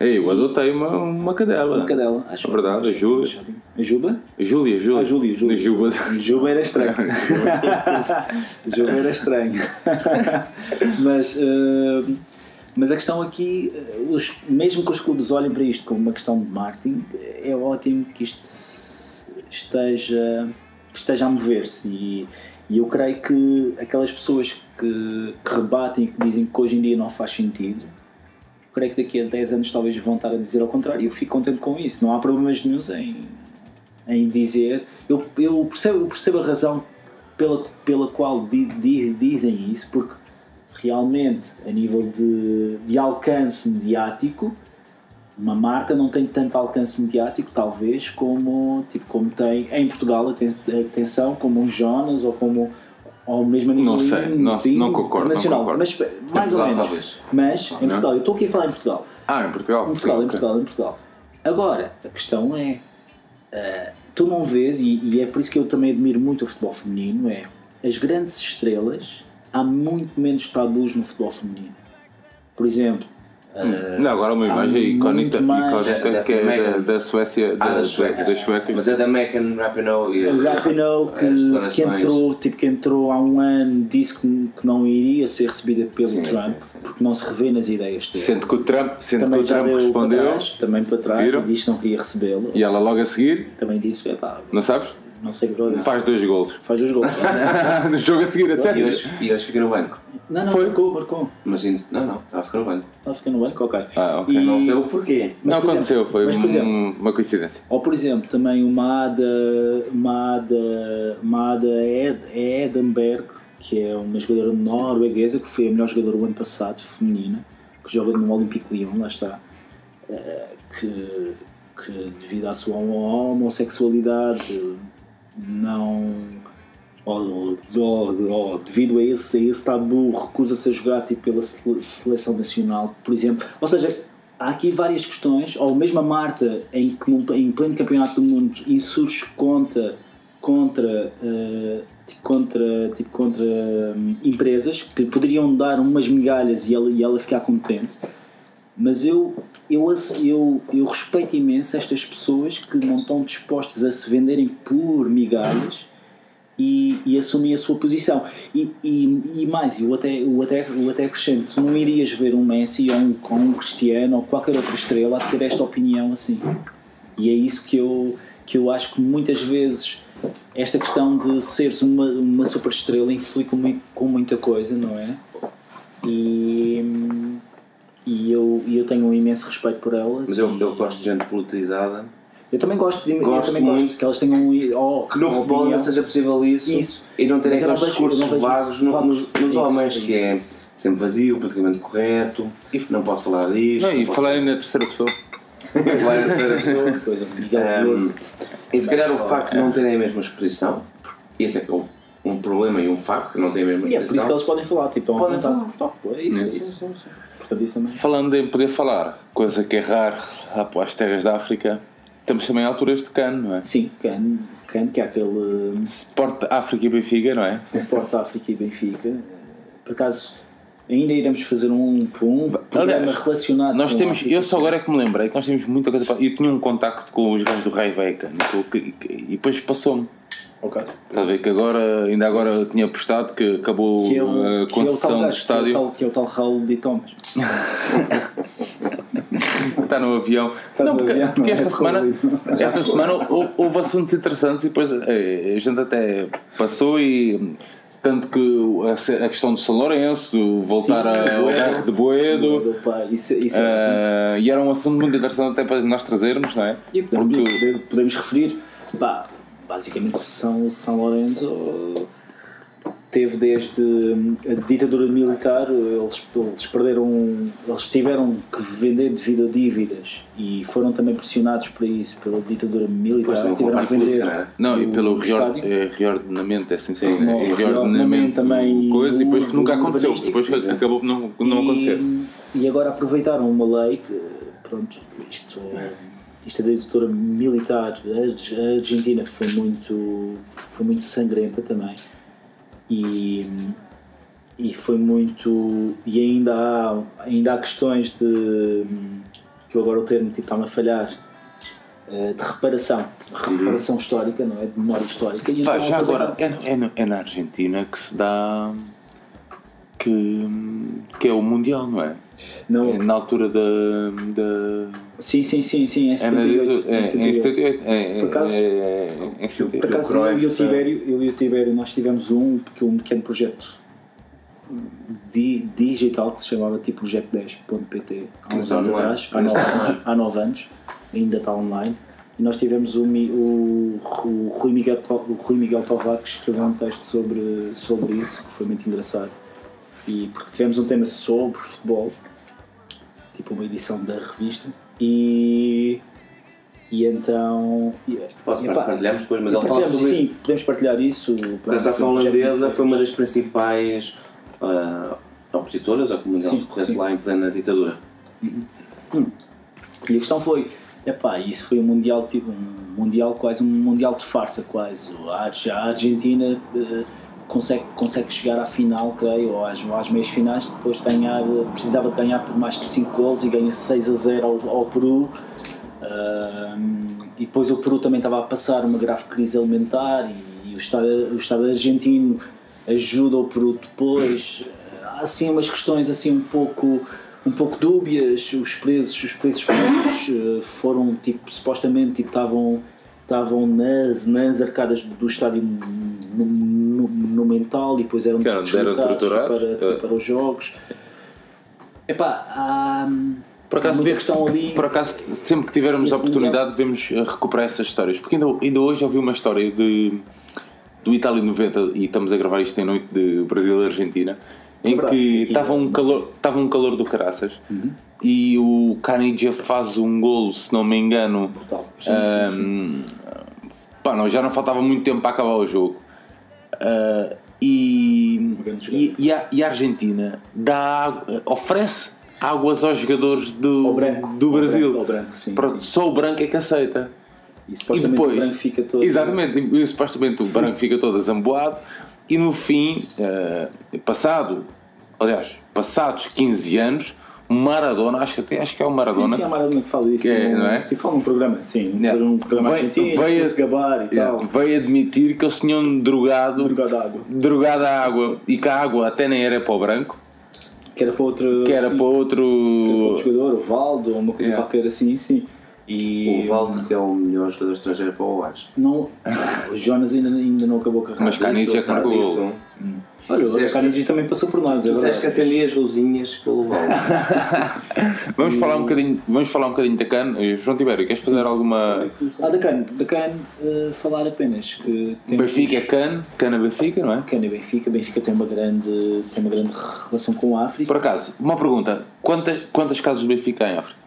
Ei, eu adotei uma, uma cadela. uma cadela, acho É verdade, a Júlia. acho ótimo. A Juba? Júlia, Júlia. Ah, Júlia, Júlia. Juba. A Juba era estranho. A <laughs> <laughs> Juba era estranho. <laughs> mas, eh, mas a questão aqui, eh, os, mesmo que os clubes olhem para isto como uma questão de marketing, é ótimo que isto esteja, que esteja a mover-se. E, e eu creio que aquelas pessoas que, que rebatem e que dizem que hoje em dia não faz sentido, creio que daqui a 10 anos talvez vão estar a dizer ao contrário eu fico contente com isso. Não há problemas nenhums em, em dizer. Eu, eu, percebo, eu percebo a razão pela, pela qual di, di- dizem isso, porque realmente, a nível de, de alcance mediático, uma marca não tem tanto alcance mediático, talvez, como, tipo, como tem em Portugal, aten- atenção, como um Jonas ou como. Ou mesmo a nível Não sei, não- não concordo, não internacional. concordo. Mas mais ou menos. talvez. Mas em Não. Portugal, eu estou aqui a falar em Portugal. Ah, em Portugal? Em Portugal, Sim, em. Portugal, em Portugal. Agora, a questão é, eh, tu não vês, e, e é por isso que eu também admiro muito o futebol feminino, é as grandes estrelas, há muito menos tabus no futebol feminino. Por exemplo, Não, agora uma imagem icónica, icónica Da- que é da da, da Suécia. Ah, da, suecas. das suecas. Mas é da Megan Rapinoe e o Rapinoe as que, que, declarações. entrou, tipo, que entrou há um ano disse que, que não iria ser recebida pelo Sim, Trump, sim, sim. porque não se revê nas ideias dele. Sendo que o Trump, sendo que também o já Trump deu respondeu para trás, também para trás, Viram? e disse que não queria recebê-lo. e ela logo a seguir, Também disse, não sabes? Não sei o que Faz dois golos. Faz os gols. <laughs> no jogo a seguir, a E sério. hoje, e hoje fica no banco. Não, não, Foi? marcou, marcou. Mas ainda- não, não, ela fica no banco. Ela fica no banco, ok. Ah, ok. E- Não sei o porquê. mas, não por aconteceu, exemplo- foi mas, por exemplo, um- uma coincidência. Ou por exemplo, também uma Ada, uma Ada, uma Ada Ed, Edenberg, que é uma jogadora norueguesa, que foi a melhor jogadora o ano passado, feminina, que joga no Olympique Lyon, lá está, eh, que, que devido à sua homossexualidade não ou, ou- ou devido a esse, a esse tabu recusa-se a jogar tipo, pela sele- seleção nacional, por exemplo. Ou seja, há aqui várias questões, ou mesmo a Marta, em em pleno campeonato do mundo insurge contra, contra, eh, tipo, contra, tipo, contra hum, empresas que poderiam dar umas migalhas e ela, e ela ficar contente. Mas eu, eu, eu, eu respeito imenso estas pessoas que não estão dispostas a se venderem por migalhas e, e assumir a sua posição. E, e, e mais, eu até, eu, até, eu até acrescento: tu não irias ver um Messi ou um, ou um Cristiano ou qualquer outra estrela a ter esta opinião assim. E é isso que eu, que eu acho que muitas vezes esta questão de seres uma, uma super estrela influi com, com muita coisa, não é? E, e eu, e eu tenho um imenso respeito por elas. Mas eu, e- eu gosto de gente politizada. eu também gosto de eu Gosto também muito. gosto que elas tenham um, oh, Que no futebol não seja possível isso, Isso. e não terem não aqueles discursos não vagos no- vagos. nos, nos Isso, homens, é que é isso. sempre vazio, politicamente correto, não posso falar disto. Não, e posso falarem na terceira pessoa. falar em terceira pessoa. <laughs> Coisa, Um. E se calhar o facto de não terem a mesma exposição, esse é que é um, um problema e um facto, que não têm a mesma E é por isso que exposição. eles podem falar, tipo, Podem vontade. Top, é isso, é isso. Também. Falando em poder falar, coisa que é raro as terras da África, estamos também a alturas de cano, não é? Sim, Can, Can que é aquele Sport África e Benfica, não é? Sport África e Benfica. Por acaso, ainda iremos fazer um, um programa Aliás, relacionado Nós com temos, eu só agora é que me lembrei que nós temos muita coisa para. Eu tinha um contacto com os gajos do Rai Veca e depois passou-me. Ok. Está a ver que agora, ainda agora tinha postado que acabou Que é o, a é concessão do gajo, que é o estádio. tal, que é o tal Raul de Thomas. <laughs> Está no avião. Está não, no porque, avião, porque não é? esta semana, esta semana hou- houve assuntos interessantes e depois eh, a gente até passou e tanto que a a questão do São Lourenço, voltar Sim, ao bairro de Boedo. Isso, isso é eh, e era um assunto muito interessante até para nós trazermos, não é? E podemos, Porque podemos referir, pá, basicamente São, São Lourenço teve desde hum, a ditadura militar, eles, eles perderam, eles tiveram que vender devido a dívidas e foram também pressionados para isso, pela ditadura Pois, militar, não, tiveram que vender. política, não é? Não, e pelo reor- eh, reordenamento, é assim se Sim, diz, né? sim. reordenamento também coisa, e depois o- nunca aconteceu, depois pois acabou por não, não e, acontecer. E agora aproveitaram uma lei que, pronto, isto, isto é da ditadura militar, a a Argentina foi muito, foi muito sangrenta também. E, e foi muito. E ainda há, ainda há questões de. que eu agora o termo tipo, está-me a falhar. eh, De reparação, reparação histórica, não é? De memória histórica. E então já agora, é, é na- é na Argentina que se dá. que, que é o Mundial, não é? Não, É na altura da. da sim, sim, sim, sim, na, 78. é, é em 78. 78. É, é, Por acaso- é, é, é em 78. Por acaso, O eu e o Cruyff, Tibério, eu e o Tibério, nós tivemos um, um pequeno projeto di- digital que se chamava tipo projeto10.pt há uns anos atrás, há nove anos, há nove anos, ainda está online. E nós tivemos o, o, o Rui Miguel, o Rui Miguel Tovar que escreveu um texto sobre, sobre isso, que foi muito engraçado. E porque tivemos um tema sobre futebol, tipo uma edição da revista, e, e então. Posso e, partilhamos depois, mas ele fala sobre sim, podemos partilhar isso. A Associação Holandesa foi uma das principais ah, opositoras ao que o Mundial Sim, decorresse sim. lá em plena ditadura. E a questão foi, epá, isso foi um mundial, tipo, um mundial quase um mundial de farsa quase. A Ar- a Argentina eh, consegue, consegue chegar à final, creio, ou às, às meias finais, depois de ganhar, precisava ganhar por mais de 5 gols e ganha 6 a 0 ao, ao Peru. Ahm, e depois o Peru também estava a passar uma grave crise alimentar e, o, Estado, o Estado argentino ajuda o Peru depois. Há assim umas questões assim um pouco um pouco dúbias, os presos, os políticos eh, foram tipo supostamente tipo, estavam estavam nas, nas arcadas do estádio monumental e depois eram eram- deslocados para, Eh. para os jogos. Epá, há, Por acaso, questão ali. por acaso, sempre que tivermos a oportunidade, devemos eh, recuperar essas histórias. Porque ainda, ainda hoje ouvi uma história de, do Itália 90 e estamos a gravar isto em noite de Brasil e Argentina, em que estava é- um calor, estava um calor do caraças e o Canidia faz um golo, se não me engano. Brutal. Sim, sim. Ahm, pá, não, já não faltava muito tempo para acabar o jogo. Ah, e, e, e a, e a Argentina dá oferece águas aos jogadores do, branco. do Brasil. branco, branco, sim, Pronto, sim. Só o branco é que aceita. E supostamente depois, o branco fica todo. Exatamente, e supostamente o branco fica todo azamboado e no fim, eh, passado, aliás, passados 15 anos, Maradona, acho que até acho que é o Sim, Maradona, sim, há Maradona que fala disso. Que é, num- não é? Tipo, fala num programa, sim. Um, Yeah. um programa Vai- argentino, vai a- se gabar e yeah, tal. veio admitir que eles tinham drogado, Drogado de água. drogado a água e que a água até nem era para o branco, Que era para outro. que era sim, para outro. que era para outro jogador, o Valdo, ou uma coisa Yeah. qualquer assim, sim. E. O Valdo, que é o melhor jogador estrangeiro para o Ares. Não, o Jonas ainda, ainda não acabou a carreira. Mas Canidia é que marcou o gol. Olha, o Dizeste- Canidia também passou por nós. É Tu disseste que verdade. acendias luzinhas pelo Valdo. <laughs> Vamos falar um bocadinho, vamos falar um bocadinho da CAN. João Tibério, queres fazer alguma. Ah, da CAN. Da CAN, eh, falar apenas que temos- Benfica é CAN, CAN é Benfica, não é? CAN é Benfica. Benfica tem uma grande, tem uma grande relação com a África. Por acaso, uma pergunta: quantas, quantas casas do Benfica há em África?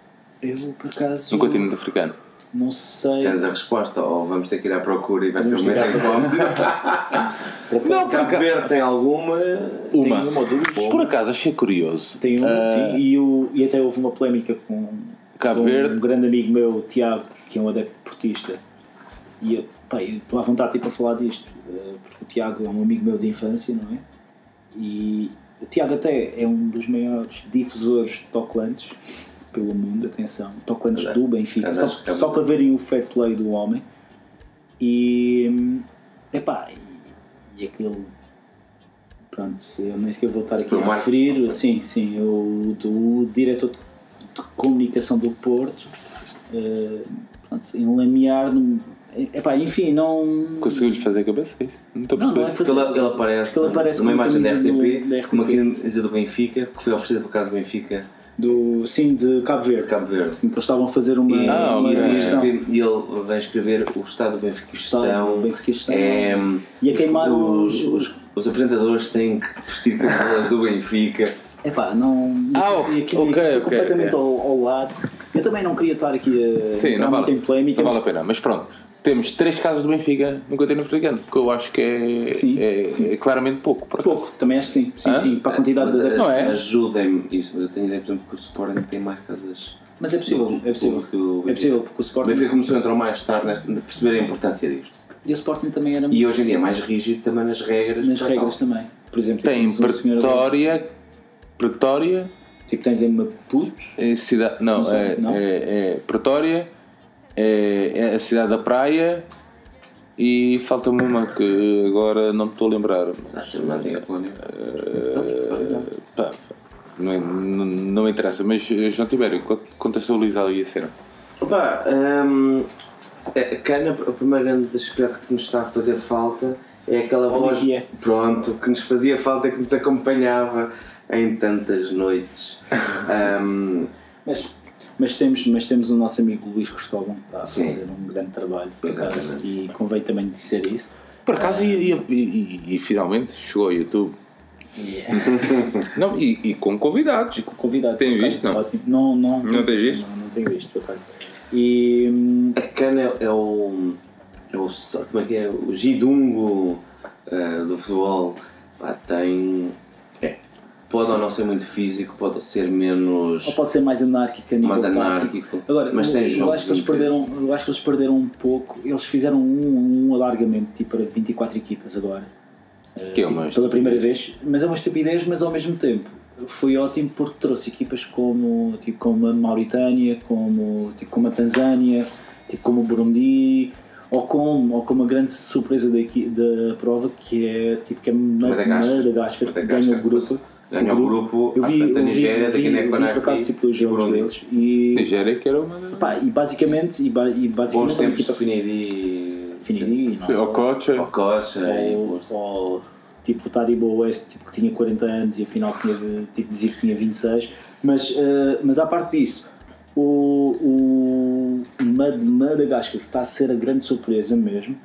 Eu, por acaso, No continente africano? Não sei. Tens a resposta, ou vamos ter que ir à procura e vai ser Vamos uma ficar incógnita. <laughs> Não, por Cabo acaso, Verde tem alguma. uma. Tem uma. Por acaso achei curioso. Tem uma, Ah, sim, e, o, e até houve uma polémica com, Cabo Verde. um grande amigo meu, Tiago, que é um adepto portista. E eu, pá, eu estou à vontade para falar disto, eh, porque o Tiago é um amigo meu de infância, não é? E o Tiago até é um dos maiores difusores de tocantes pelo mundo, atenção, tocantes Olha, do Benfica, só, é só para verem o fair play do homem. E, epá, e, e aquilo pronto, eu nem sequer vou estar aqui Por a referir, sim, sim, o do diretor de comunicação do Porto, eh, pronto, enlamear, no- epá, enfim, não... Conseguiu-lhe fazer a cabeça? é? Não estou a Não, não é perceber. fazer- Porque ele, ele aparece, Ele aparece numa imagem da RTP, RTP. uma camisa do Benfica, que foi oferecida por causa do Benfica do, sim, de Cabo Verde. de Cabo Verde. Sim, que eles estavam a fazer uma, E, Ah, uma e, ok. questão. e- ele vai escrever o estado do Benfiquistão. Estado do Benfiquistão. É, E a queimar os, os- os, os apresentadores têm que vestir camiselas do Benfica. Epá, não. Ah, e aquilo ok, foi ok, completamente ok. Ao, ao lado. Eu também não queria estar aqui a Sim, não muito vale, em polémica. não vale a pena. Mas pronto, temos três casas do Benfica no continente africano, que eu acho que é, Sim, é, sim. é claramente pouco. Acaso. Pouco, também acho que sim. Sim, Hã? sim, para a quantidade Mas, de adeptos. Não é? Ajudem-me isso, mas eu tenho a ideia, por exemplo, que o Sporting tem mais casas. Mas é possível, é possível. que o É possível, porque o O Sporting. Benfica começou a entrar mais tarde nesta, a perceber a importância disto. E o Sporting também era E hoje em dia é mais rígido também nas regras. nas regras tal. também. Por exemplo, Tem Pretória, Pretória, Tipo, tens em Maputo. é cidade, não, Não sei, é, não? É, é Pretória, é, é a cidade da praia e falta-me uma que agora não me estou a lembrar. Ah, sim, uma antiga colónia. Pá, não, não, não me interessa, mas eh, João Tibério, contextualiza ali a cena. Opa, hum, a cana, o primeiro grande aspecto que nos está a fazer falta é aquela voz pronto, que nos fazia falta, que nos acompanhava em tantas noites. Hum, <laughs> Mas, mas, temos, mas temos o nosso amigo Luís Cristóvão, que está a Sim. fazer um grande trabalho, por acaso, e convém também dizer isso. Por acaso, e, e- e- e finalmente chegou ao YouTube. E, <laughs> Não, e, e com convidados. com convidados. Tem visto, não? ótimo. Não, não, Não tens visto? Não, não tenho visto, por acaso. E. hum, a cana é o, é o. Como é que é? O gidungo eh, do futebol. Pá, tem. Pode ou não ser muito físico, pode ser menos. Ou pode ser mais anárquico a nível Mais anárquico. Agora, Mas eu, tem eu jogos acho que eles perderam, eu acho que eles perderam um pouco. Eles fizeram um, um alargamento tipo para 24 equipas agora. Eh, Que é tipo, uma pela primeira vez, mas é uma estupidez, mas ao mesmo tempo foi ótimo porque trouxe equipas como, tipo, como a Mauritânia, como, tipo, como a Tanzânia, tipo, como o Burundi, ou como, ou como a grande surpresa da, da prova que é, tipo, que é Madagascar. Madagascar, que Madagascar, ganha o grupo. Ganha o grupo Eu à vi, frente da vi, Nigéria, da vi, eu vi Guiné-Conakry por acaso tipo e jogos deles e, Nigéria, que era uma. pá, e basicamente e, ba- e Bons basicamente é uma tempos equipa de Finidi. Finidi, não só- Ococha. Ococha ou, ou tipo o Taribo West tipo, que tinha 40 anos e afinal tinha, tipo, dizia que tinha 26 mas, eh, mas à parte disso o, o Mad- Madagascar está a ser a grande surpresa mesmo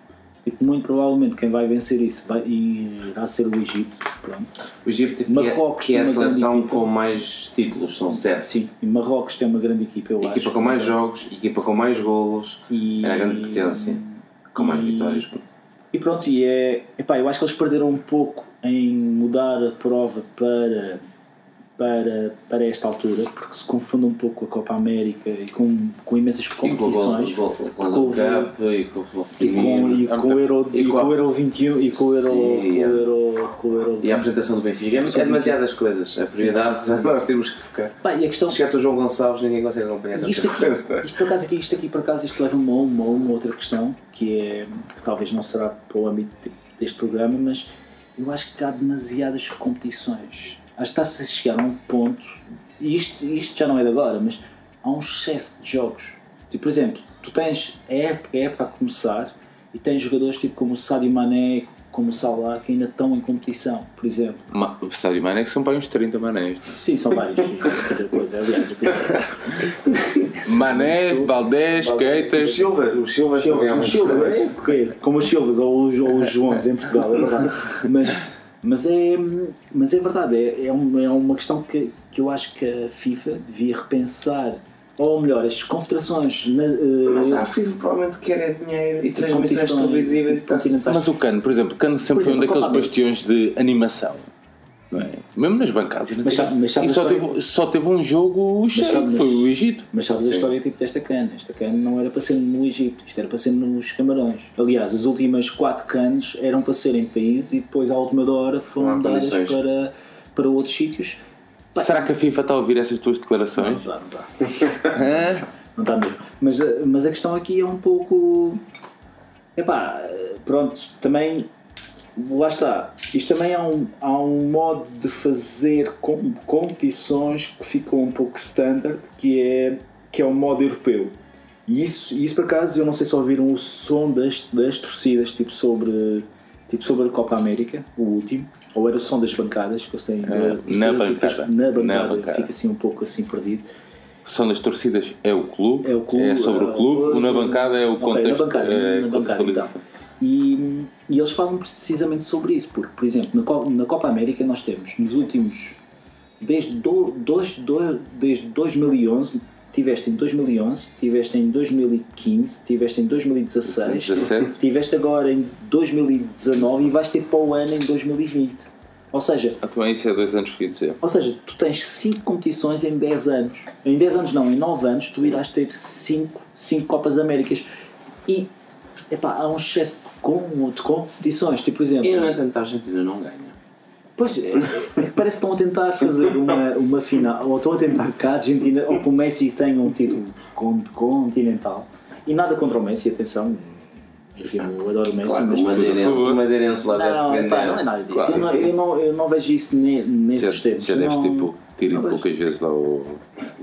tipo, muito provavelmente quem vai vencer isso vai, irá ser o Egito pronto. O Egito, que, Marrocos é, que é a seleção equipa. com mais títulos, são sete. sim, e Marrocos tem uma grande equipa eu Equipa acho com mais jogos, equipa com mais golos, E- é a grande potência, com mais e- vitórias. E pronto, e é. Epá, eu acho que eles perderam um pouco em mudar a prova para para, para esta altura, porque se confunde um pouco com a Copa América e com, com imensas E competições. Gol- com o- Cup e com o E e Euro, E e com o Euro 21 e com o Euro, Sim, com o é. Euro, com o Euro E a apresentação do Benfica. É, é demasiadas coisas. A prioridade <laughs> nós temos que focar. Pá, e a questão Chegar o João Gonçalves, ninguém consegue acompanhar E isto tanta aqui, coisa. isto por acaso aqui, isto aqui por acaso isto leva-me a uma, uma outra questão que é que talvez não será para o âmbito de- deste programa, mas eu acho que há demasiadas competições. Acho que está-se a chegar a um ponto, e isto, isto já não é de agora, mas há um excesso de jogos. Tipo, por exemplo, tu tens a época, a época a começar e tens jogadores tipo como o Sadio Mané, como o Salah que ainda estão em competição, por exemplo. Ma- O Sadio Mané que são para uns 30 manés. Sim, são vários. outra coisa, aliás, eu Mané, Valdés, O Keitas. Silva, Silva Os muitos Silvas, trabalhos. é, porque- como os Silvas ou os, ou os Joões em Portugal, é verdade. Mas, mas, é, mas é verdade, é, é, um- é uma questão que, que eu acho que a FIFA devia repensar, ou melhor, as confederações na, eh, Mas há filho provavelmente quer é dinheiro e transmissões televisivas. continentais. Mas o Cano, por exemplo, o Cano sempre Por foi um daqueles bastiões de animação. Não é? Mesmo nas bancadas. não Mas sabe- mas sabe e só história- teve, só teve um jogo cheio, sabe- que foi o Egito. Mas sabes a história tipo desta cana? Esta cana não era para ser no Egito, isto era para ser nos Camarões. Aliás, as últimas quatro canas eram para ser em país e depois à última hora Não foram há dadas para, para outros sítios. Será que a FIFA está a ouvir essas tuas Não declarações? está, não está. Não está <laughs> mesmo. Mas, mas a questão aqui é um pouco. Epá, pronto, também. Lá está. Isto também há um, há um modo de fazer com, competições que ficam um pouco standard, que é, que é o modo europeu. E isso, isso por acaso, eu não sei se ouviram o som das, das torcidas, tipo sobre, tipo sobre a Copa América, o último, ou era o som das bancadas, que eles têm. É, na bancada. Na Na bancada, bancada. fica assim um pouco assim perdido. São das torcidas é o clube, É o clube, sobre é o clube, o- na bancada é o Ok, contexto. na bancada, é, na bancada, então. E, e eles falam precisamente sobre isso, porque, por exemplo, na Copa, América nós temos nos últimos. Desde, do, dois, do, desde 2011, tiveste em 2011, tiveste em 2015, tiveste em 2016, 17. tiveste agora em 2019 e vais ter para o ano em 2020. Ou seja, Ah, também isso é dois anos seguidos. É. ou seja, tu tens 5 competições em 10 anos. Em 10 anos não, em 9 anos tu irás ter 5 Copas Américas. E epá, há um excesso com, de competições. Tipo, por exemplo, E no entanto a Argentina não ganha. pois, é, é que parece que estão a tentar fazer <laughs> uma, uma final, ou estão a tentar que a Argentina, ou que o Messi tenha um título con- continental. E nada contra o Messi, atenção. Enfim, eu adoro o Messi, Claro, mas o Madeirense, o lá não, deve vender. não é nada disso. Claro. Eu, não, eu, não, eu não vejo isso ne, nesses Já, termos. já deves Não- tipo, ter ido não vejo. poucas vezes lá ao.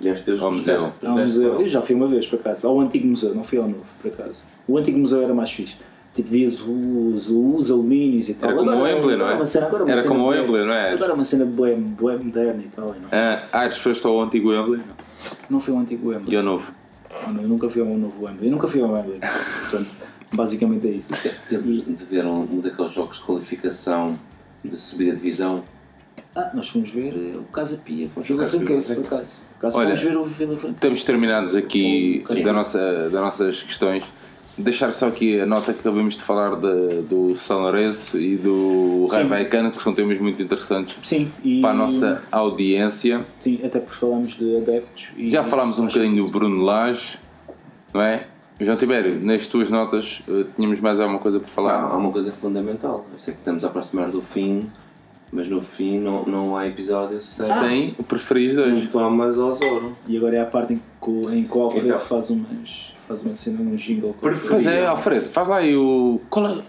Deves ter os Ao museu. Ao museu. Eu já fui uma vez, por acaso. Ao antigo museu, não fui ao novo, por acaso. O antigo museu era mais fixe. Tipo, vias os, os alumínios e tal. Era como o Wembley, não é? uma cena- agora uma Era cena como o Wembley, não é? Agora é uma cena bué, bué moderna e tal. e Não, Ah, ah, tu foste ao antigo Wembley? não fui ao antigo Wembley. E ao novo? Ah, não, eu nunca fui ao novo Wembley. Eu nunca fui ao Wembley. <laughs> Portanto, basicamente é isso. De de ver um, um daqueles jogos de qualificação de subida de divisão. Ah, nós fomos ver eh, o Casa Pia. Fomos ver o Casa Pia, por acaso. Olha, fomos ver o Vila Franca. Estamos terminados aqui da nossa, das nossas questões. Deixar só aqui a nota que acabamos de falar de- do São Lourenço e do Rai Sim. Que são temas muito interessantes Sim, e, para a nossa audiência. Sim, até porque falamos de adeptos. E Já falámos um bocadinho do Bruno Lage, não é? João Tibério, nas tuas notas eh, tínhamos mais alguma coisa para falar? há uma coisa fundamental. Eu sei que estamos a aproximar do fim, mas no fim não, não há episódio sem Sem o preferido hoje. Thomas ao Zoro. E agora é a parte em que, o- em que o Alfredo Então. faz, umas, faz uma cena, um jingle. com- Pois é, Alfredo, faz lá aí o. Qual é?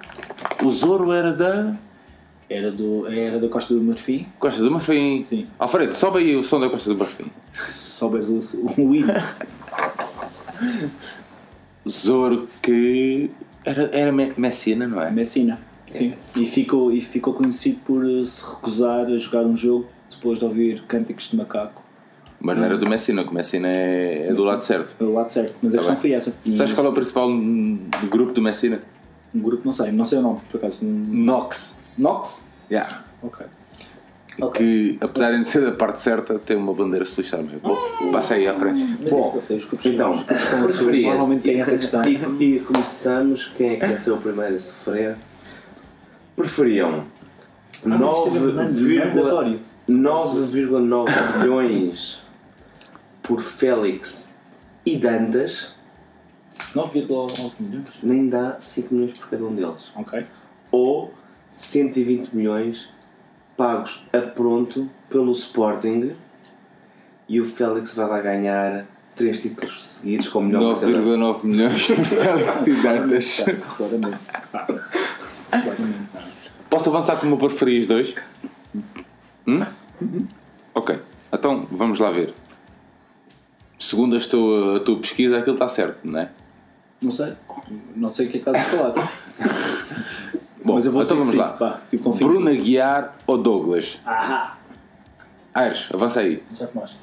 O Zoro era da. Era, do, era da Costa do Marfim. Costa do Marfim. Sim. Alfredo, sobe aí o som da Costa do Marfim. Souberes o, o hino. Zoro que. Era, era Me- Messina, não é? Messina. Sim. E, ficou, e ficou conhecido por se recusar a jogar um jogo depois de ouvir cânticos de macaco. Mas não era do Messina, que o Messina é, é do lado certo. Pelo lado certo. Mas a Tá questão bem. foi essa. Sabes qual é o principal do grupo do Messina? Um grupo, não sei, não sei o nome, por acaso. Nox. Nox? Yeah. Ok. Que, apesar de ser da parte certa, tem uma bandeira socialista. Mas, bom, passa aí à frente. Mas Bom, sei, Então, são- preferias. Normalmente tem essa questão. E, e começamos, quem é que ser o primeiro a sofrer? Preferiam Ah, mas isto é 9, mandatório. 9,9 milhões por Félix e Dantas, 9,9 milhões. nem dá 5 milhões por cada um deles. Ok. Ou 120 milhões pagos a pronto pelo Sporting e o Félix vai lá ganhar 3 títulos seguidos com melhor marcador. 9,9 milhões por felicidades. <laughs> Claramente. Pá. Claramente. não. Posso avançar com o meu preferi os dois? Hum? Ok, então vamos lá ver. Segundo a tua, a tua pesquisa, aquilo está certo, não é? Não sei. Não sei o que é que estás a falar. <laughs> Bom, Mas eu vou então vamos lá. confio. Bruno Aguiar ou Douglas? Ah, Aires, avança aí. já te mostro.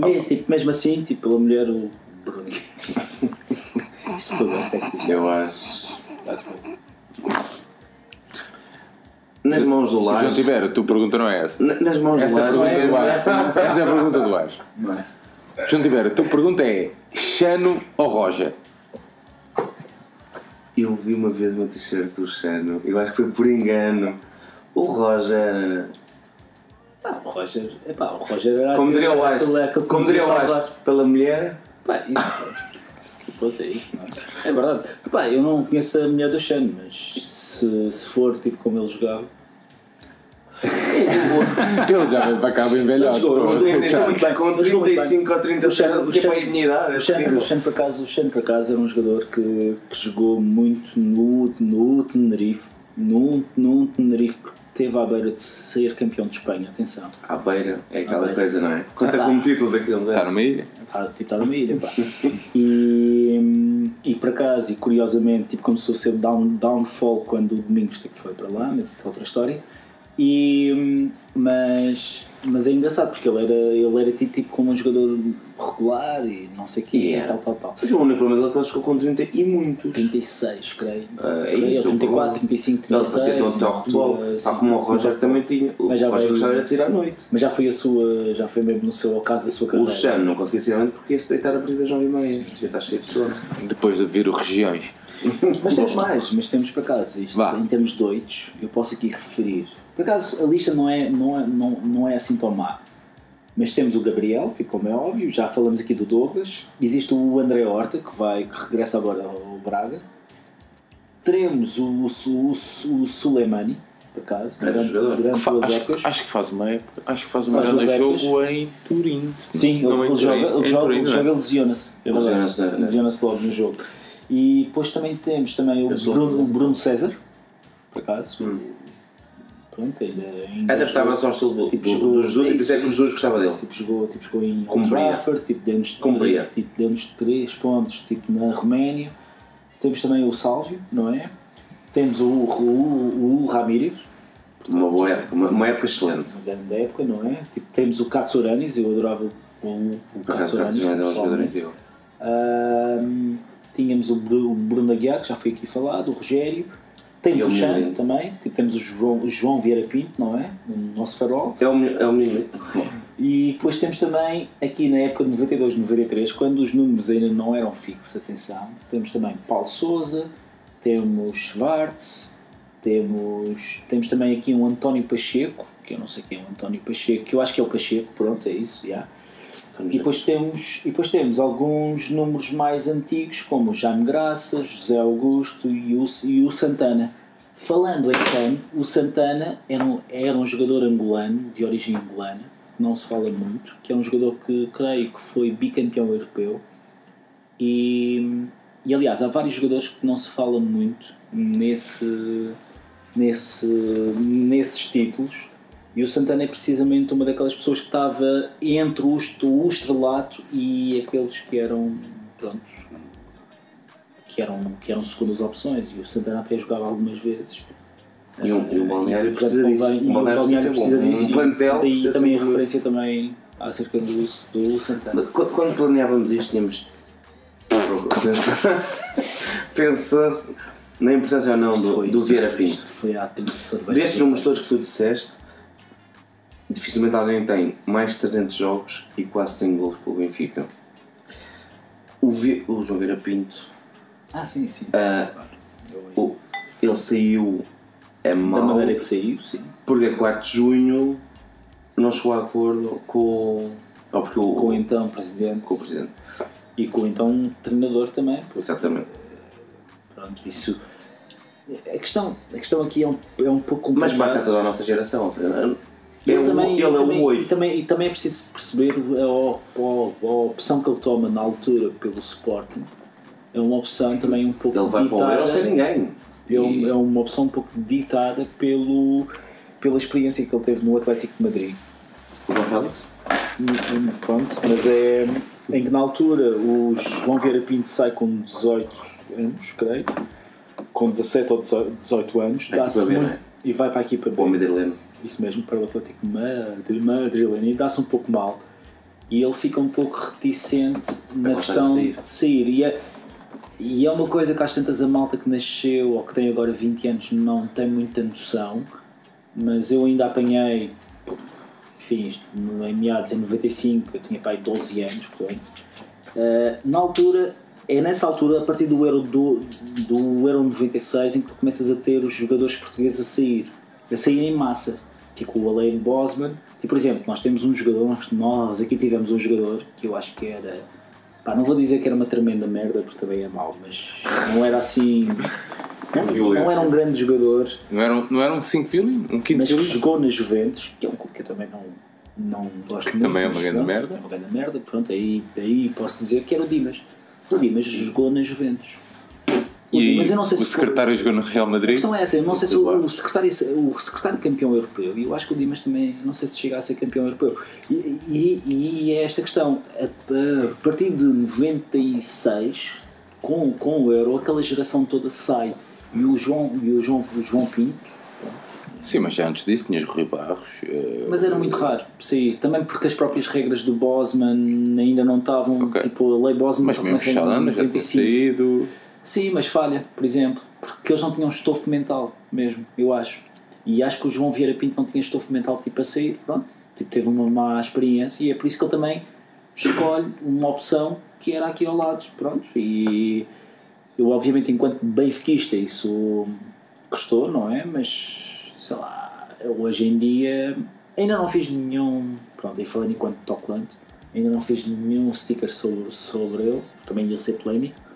Fala. me- tipo, mesmo assim, tipo, a mulher, o Bruno. Isto foi bem sexy. Eu acho. Nas mãos do João Laje. Tibério, a tua pergunta não é essa. Na- Nas mãos do Esta é a Laje. pergunta do Aires. Essa é a pergunta do. Não é? João Tibério, a tua pergunta é Chano ou Roja? Eu vi uma vez uma t-shirt do Chano, eu acho que foi por engano. O Roger. Ah, o Roger, epá, o Roger era Como diria o aquele Como diria o. Laje. Pela mulher. Pá, isso. Pois é isso, não é? É verdade. Epá, eu não conheço a mulher do Xano, mas se, se for tipo como ele jogava. Ele já veio para cá bem velhote. Com Ele jogou muito 35 ou 30 O Xano- o que é Xano- para a idade. O é o Xano, por acaso, o Xano, por acaso, era um jogador que, que jogou muito no, no Tenerife. No, no Tenerife, porque esteve à beira de ser campeão de Espanha. Atenção. À beira é aquela beira. coisa, não é? Conta Ah, como título daqueles Está anos. numa ilha? Está tipo, está numa ilha, pá. <laughs> E, e por acaso, e curiosamente, tipo, começou a ser down, downfall quando o Domingos tipo, foi para lá, mas isso é outra história. E, mas, mas é engraçado porque ele era, ele era tido tipo como um jogador regular e não sei o quê, E e tal, tal, tal. Mas o único problema dele é que ele chegou com 30 e muitos. 36, creio. Ah, é isso, o 34, problema. 35, Ele 36. fazia todo o uma futebol. assim, como o Roger também tinha. O Mas já Roger veio- gostava era de sair à noite. Mas já foi a sua, já foi mesmo no seu caso da sua O carreira. Xano não conseguia sair à noite porque ia se deitar a partir das 9h30. Já está cheio de sono. Depois de vir o Regiões. Mas temos mais, mas temos por acaso, isto, em termos de oitos, eu posso aqui referir. Por acaso a lista não é, não é, não, não é assim tão má. Mas temos o Gabriel, tipo, como é óbvio, já falamos aqui do Douglas. Existe o André Horta, que, vai, que regressa agora ao Braga. Teremos o, o, Su- o Suleimani, por acaso, durante, jogador. durante Fa- duas acho, épocas. acho que faz uma época. Acho que faz uma Faz grande duas épocas. jogo em Turim. Sim, não ele, ele joga, ele joga, ele não é? joga lesiona-se. É verdade. Lesiona-se? Lesiona-se logo no jogo. E depois também temos também o Eu sou- Bruno, o Bruno César, por acaso. Hum. Pronto, ainda, ainda Adaptava-se ao estilo do, Tipo, do, do Jesus e é que o Jesus gostava dele. Tipo, jogou, tipo, jogou em Old. Trafford, tipo, demos, Cumpria. tipo, demos 3 pontos tipo, na Roménia. Temos também o Sálvio, não é? Temos o, o, o Ramírez, Uma boa época, uma, uma época excelente. uma grande época, não é? Tipo, temos o Katsuranis, eu adorava o, o acaso, Katsuranis. Cássio é um tínhamos o o Bruno Aguiar, que já foi aqui falado, o Rogério. Temos E o Xan também, temos o João, João Vieira Pinto, não é? O nosso farol. É o, é o menino. E depois temos também, aqui na época de 92, 93, quando os números ainda não eram fixos, atenção, temos também Paulo Souza, temos Schwartz, temos, temos também aqui um António Pacheco, que eu não sei quem é o António Pacheco, que eu acho que é o Pacheco, pronto, é isso, já. E depois temos, e depois temos alguns números mais antigos, como o Jaime Graça, José Augusto e o, e o Santana. Falando em quem, o Santana era um, era um jogador angolano, de origem angolana, que não se fala muito, que é um jogador que creio que foi bicampeão europeu. E, e aliás, há vários jogadores que não se fala muito nesse, nesse, nesses títulos. E o Santana é precisamente uma daquelas pessoas que estava entre o, o estrelato e aqueles que eram, pronto, que eram, que eram segundas opções. E o Santana até jogava algumas vezes. E o, e o balneário precisa disso. O balneário precisa, precisa disso. Um plantel E também a referência também acerca do, do Santana. Quando planeávamos isto, tínhamos. <laughs> Pensou-se na importância ou não do, do Vieira Pinto. Destes números todos que tu disseste, dificilmente alguém tem mais de 300 jogos e quase 100 gols pelo Benfica. O, Vi- o João Vieira Pinto, Ah, sim, sim. Eu- o- ele saiu é Da mau. maneira que saiu, sim. Porque a 4 de junho não chegou a acordo com. Ou porque o, Com o então presidente com o presidente. e com o então treinador também. porque, Exatamente. Pronto, isso. A questão, a questão aqui é um, é um pouco Mas complicada. marca toda a nossa geração. Ou seja, Ele ele, também, ele é também, o 8. E também, e também é preciso perceber a, a- a opção que ele toma na altura pelo Sporting. É uma opção também um pouco Ele vai para o ditada. Euro sem ninguém. É, um- E- é uma opção um pouco ditada pelo, pela experiência que ele teve no Atlético de Madrid. O João Félix? Pronto, mas é em que na altura o João Vieira Pinto sai com 18 anos, creio, com 17 ou 18 anos, A dá-se muito- é? e vai para a equipa B. Isso mesmo, para o Atlético de Madrid, madrileno e dá-se um pouco mal. E ele fica um pouco reticente na questão de de sair. sair. E é, e é uma coisa que às tantas a malta que nasceu ou que tem agora 20 anos não tem muita noção, mas eu ainda apanhei, enfim, em meados em 95, eu tinha pai 12 anos, portanto. Uh, na altura, é nessa altura, a partir do Euro, do, do Euro 96, em que tu começas a ter os jogadores portugueses a sair, a sair em massa. Tipo o Alain Bosman. Tipo, por exemplo, nós temos um jogador, nós, aqui tivemos um jogador que eu acho que era. Pá, não vou dizer que era uma tremenda merda, porque também é mau, mas não era assim. Não, não era um grande jogador, Não era, um- não era um 5 violino? Um quinto mas que jogou na Juventus, que é um clube que eu também não, não gosto muito. também é uma grande merda. É uma grande merda, pronto, aí, aí posso dizer que era o Dimas. O Dimas jogou na Juventus. E Dimas, eu não sei o se foi- secretário jogou no Real a Madrid. questão é essa, eu não sei se o, o secretário, o secretário campeão europeu, e eu acho que o Dimas também, não sei se chega a ser campeão europeu, e, e, e é esta questão, a, a partir de 96, com, com o Euro, aquela geração toda sai, e o João, e o João, o João Pinto, Sim, mas já antes disso tinhas Rui Barros. eh, mas era muito raro sair, também porque as próprias regras do Bosman ainda não estavam, Ok. tipo, a lei Bosman Mas só mesmo começa em Chalana já tinha 95. saído. Sim, mas falha, por exemplo, porque eles não tinham estofo mental mesmo, eu acho. E acho que o João Vieira Pinto não tinha estofo mental tipo a sair, pronto, tipo, teve uma má experiência e é por isso que ele também escolhe uma opção que era aqui ao lado, pronto. E eu, obviamente, enquanto benfiquista, isso custou, não é? Mas sei lá, hoje em dia ainda não fiz nenhum, pronto, e falando enquanto tocante, ainda não fiz nenhum sticker sobre, sobre ele, também ia ser polémico.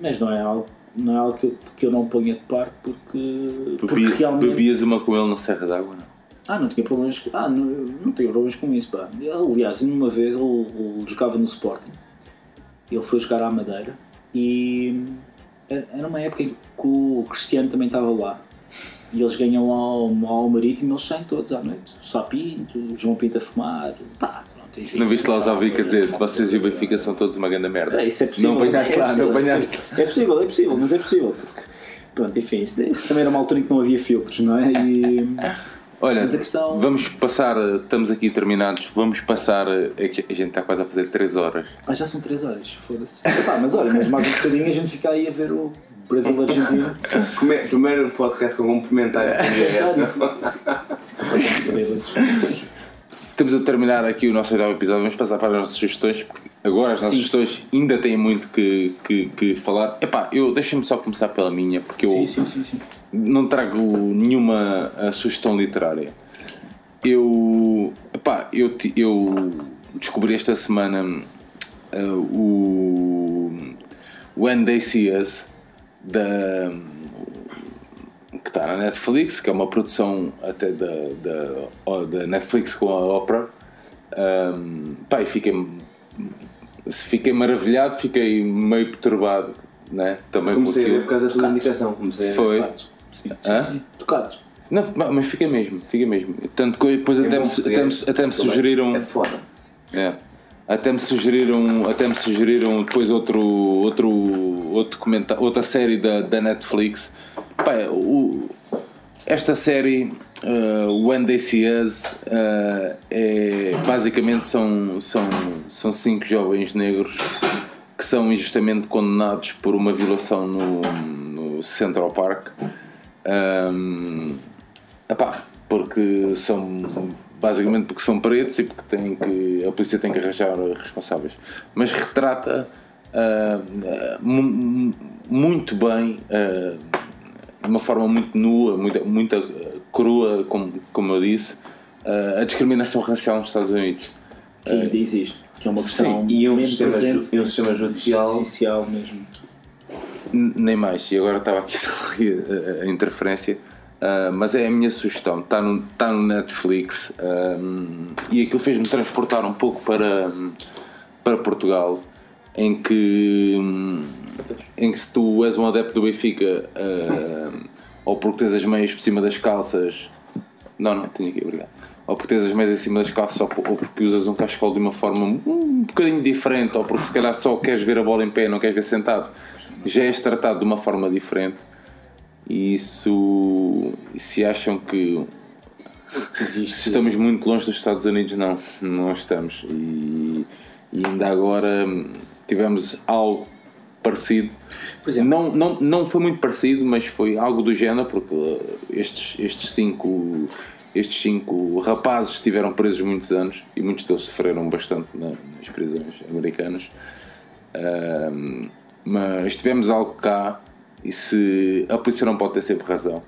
Mas não é algo, não é algo que, eu, que eu não ponha de parte porque, porque Bebi- realmente. Bebias uma com ele na Serra d'Água, não? Ah, não tinha problemas com, ah, não, não tinha problemas com isso. Pá. Aliás, uma vez ele, ele jogava no Sporting, ele foi jogar à Madeira e era uma época em que o Cristiano também estava lá. E eles ganham ao, ao Marítimo e eles saem todos à noite. O Sapinto, o João Pinto a fumar. Pá. Não viste lá os Alvica dizer vocês e o Benfica são todos uma grande merda? É, isso é possível. Não apanhaste é lá, possível, não apanhaste. É possível, é possível, mas é possível. Porque, pronto, enfim, isso, isso também era uma altura em que não havia filtros, não é? E, Olha, Mas a questão- vamos passar, estamos aqui terminados, vamos passar, é a gente está quase a fazer 3 horas. ah, já são 3 horas, foda-se. Mas olha, mas mais um bocadinho a gente fica aí a ver o Brasil-Argentina. Primeiro podcast com complementar a Estamos a terminar aqui o nosso oitavo episódio, vamos passar para as nossas sugestões, porque agora as nossas Sim. sugestões ainda têm muito que, que, que falar. Epá, eu deixa-me só começar pela minha, porque eu Sim, sim, não trago nenhuma ah, sugestão literária. Eu, epá, eu, eu descobri esta semana ah, o When They See Us da, que está na Netflix, que é uma produção até da, da, da Netflix com a Oprah. Um, pá, e fiquei, fiquei maravilhado, fiquei meio perturbado, né? Também Comecei a ver porque- por causa da tua indicação. Comecei a ver. Foi. Tocado. Sim, sim, Hã? sim. Tocado. Não, mas fica mesmo, fica mesmo. Tanto que depois até, bom me, até, me, até me sugeriram. É foda. É. Até me sugeriram, até me sugeriram depois outro, outro, outro documenta- outra série da, da Netflix. Pá, o, esta série, uh, They See Us, uh, é, basicamente são, são, são cinco jovens negros que são injustamente condenados por uma violação no, no Central Park. Um, epá, porque são basicamente porque são pretos e porque têm que a polícia tem que arranjar responsáveis mas retrata mu- muito bem ah, de uma forma muito nua, muito, muito eh, crua, como, como eu disse, eh, a discriminação racial nos Estados Unidos. Que ainda existe. Que é uma questão E um mesmo sistema, e um sistema judicial essencial mesmo. Nem mais, e agora estava aqui <laughs> a, interferência, ah, mas é a minha sugestão, está no, está no Netflix ah, e aquilo fez-me transportar um pouco para, para Portugal, em que, em que se tu és um adepto do Benfica ah, ou porque tens as meias por cima das calças, não, não, tenho aqui, obrigado. Ou porque tens as meias em cima das calças, ou, po- ou porque usas um cachecol de uma forma um bocadinho diferente, ou porque se calhar só queres ver a bola em pé, não queres ver sentado, já és tratado de uma forma diferente. E isso, e se acham que Existe. estamos muito longe dos Estados Unidos, não, não estamos. E, e ainda agora hum, tivemos algo parecido. Exemplo, não, não, não foi muito parecido, mas foi algo do género, porque uh, estes, estes, cinco, estes cinco rapazes estiveram presos muitos anos e muitos deles sofreram bastante na- nas prisões americanas. Ahm, mas tivemos algo cá e se a polícia não pode ter sempre razão.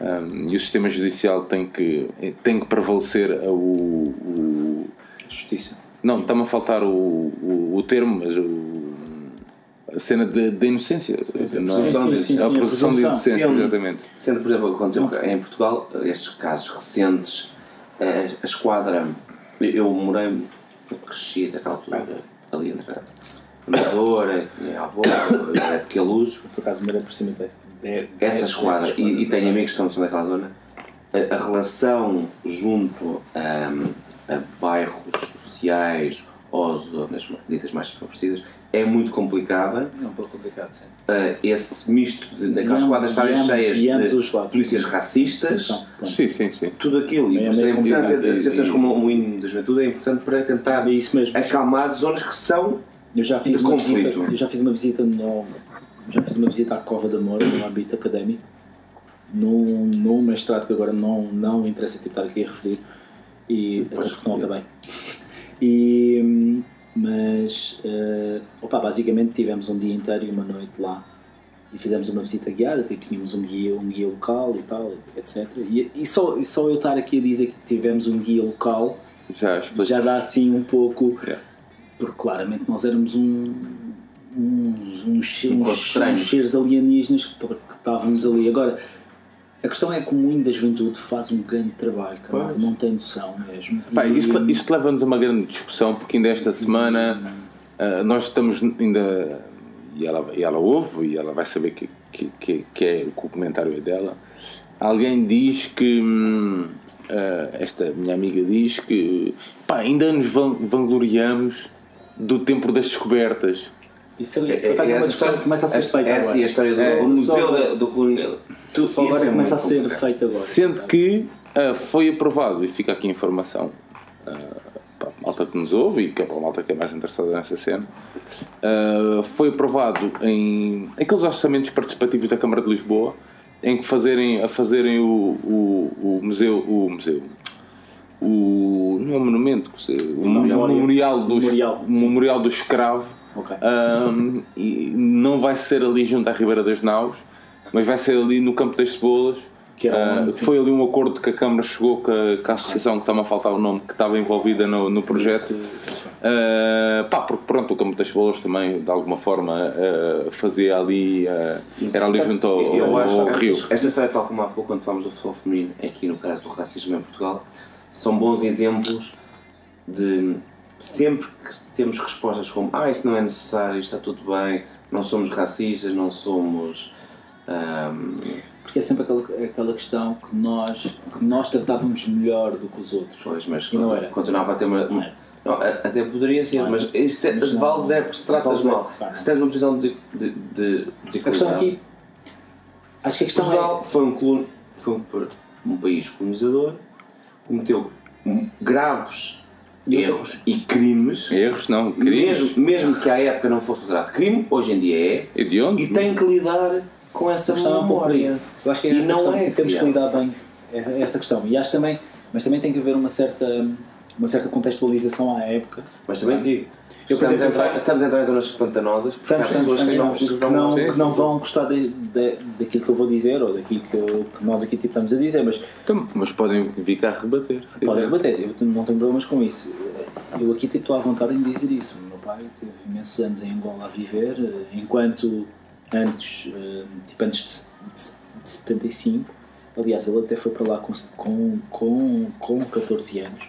Ahm, e o sistema judicial tem que, tem que prevalecer a o, o- Justiça. não, está-me a faltar o, o, o termo, mas o, a cena de, de inocência. não é? sim, sim, sim, a sim, a presunção de inocência, Sim. exatamente. Sendo, por exemplo, aconteceu em Portugal, estes casos recentes, a, a esquadra, eu morei, cresci naquela altura, ali entre a Amadora, a avó, a de Queluz, Por acaso, me por cima de, de, essa dessa esquadra, e, e tenho amigos que estão naquela zona, a, a relação junto a, a bairros sociais ou zonas ditas mais favorecidas é muito complicada. É um pouco complicado, sim. Uh, esse misto de, daquelas esquadras estarem cheias de polícias racistas. Sim, sim, sim. tudo aquilo, e É por isso a importância de associações como o hino da juventude é importante para tentar É isso mesmo. acalmar zonas que são Eu já fiz de conflito. visita, eu já fiz uma visita no, já fiz uma visita à Cova da Moura, no âmbito académico, num, num mestrado que agora não, não interessa tipo, estar aqui a referir, e até porque não acabei. E, hum, mas, eh, opa, basicamente tivemos um dia inteiro e uma noite lá e fizemos uma visita guiada, tipo, tínhamos um guia, um guia local e tal, etc. E, e, só, e só eu estar aqui a dizer que tivemos um guia local Já expliquei. já dá assim um pouco. Yeah. Porque claramente nós éramos um, uns, uns, Um uns, uns seres alienígenas que, que estávamos ali. Agora, a questão é que o Moinho da Juventude faz um grande trabalho, cara, não tem noção mesmo. Pá, E- isto, isto leva-nos a uma grande discussão, porque ainda esta semana ah, nós estamos ainda. E ela, e ela ouve, e ela vai saber que, que, que, que é, que o comentário é dela. Alguém diz que. hum, ah, esta minha amiga diz que. Pá, ainda nos van- vangloriamos do tempo das descobertas. Isso, é- isso por acaso é uma questão que começa a ser feita essa agora. e a história do, É, do museu da- do colonial. Tu- Só agora é começa a ser complicado. feito agora. Sendo que ah, foi aprovado, e fica aqui a informação ah, para a malta que nos ouve e que é para a malta que é mais interessada nessa cena, ah, foi aprovado em aqueles orçamentos participativos da Câmara de Lisboa em que fazerem, a fazerem o, o, o museu, o museu, o, não é um monumento, o, Memória. memorial, do, Memorial, o memorial do escravo Ok. Ahm, e não vai ser ali junto à Ribeira das Naus, mas vai ser ali no Campo das Cebolas. Que onde- foi ali um acordo que a Câmara chegou com a, com a associação que está-me a faltar o nome, que estava envolvida no, no projeto. Ah, pá, porque pronto, o Campo das Cebolas também, de alguma forma, ah, fazia ali. era ali junto ao, ao- ao que rio. Esta história, tal como há pouco, quando falamos do futebol feminino, aqui no caso do racismo em Portugal, são bons exemplos de sempre que temos respostas como ah, isso não é necessário, está tudo bem, não somos racistas, não somos. ahm, Porque é sempre aquela, aquela questão que nós, que nós tratávamos melhor do que os outros. pois, mas E não era. continuava a ter uma. Era. não, até poderia ser, Não mas isso é, Mas vale zero porque se tratas mal. Se tens uma posição de, de, de A questão aqui. Acho que a questão Portugal é. foi um, colon- foi um, um país colonizador, cometeu graves erros e crimes, Erros, não, crimes. mesmo, mesmo que à época não fosse considerado crime, hoje em dia é, E de onde? e tem que lidar com essa questão é um pouco memória. Eu acho que é E essa não questão é que temos que lidar bem é essa questão. E acho também, mas também tem que haver uma certa, uma certa contextualização à época. Mas também digo, Eu, por Estamos, a entrar, estamos a entrar em zonas pantanosas porque há Estamos, pessoas que não, estamos, que não, não, que não vão gostar de, de- daquilo que eu vou dizer ou daquilo que, eu- que nós aqui tipo, estamos a dizer, mas Então, mas podem vir cá rebater. podem rebater, eu não tenho problemas com isso. Eu aqui tipo, estou à vontade em dizer isso. O meu pai teve imensos anos em Angola a viver, eh, enquanto antes, eh, tipo, antes de, de, de 75, aliás, ele até foi para lá com, com, com, com 14 anos.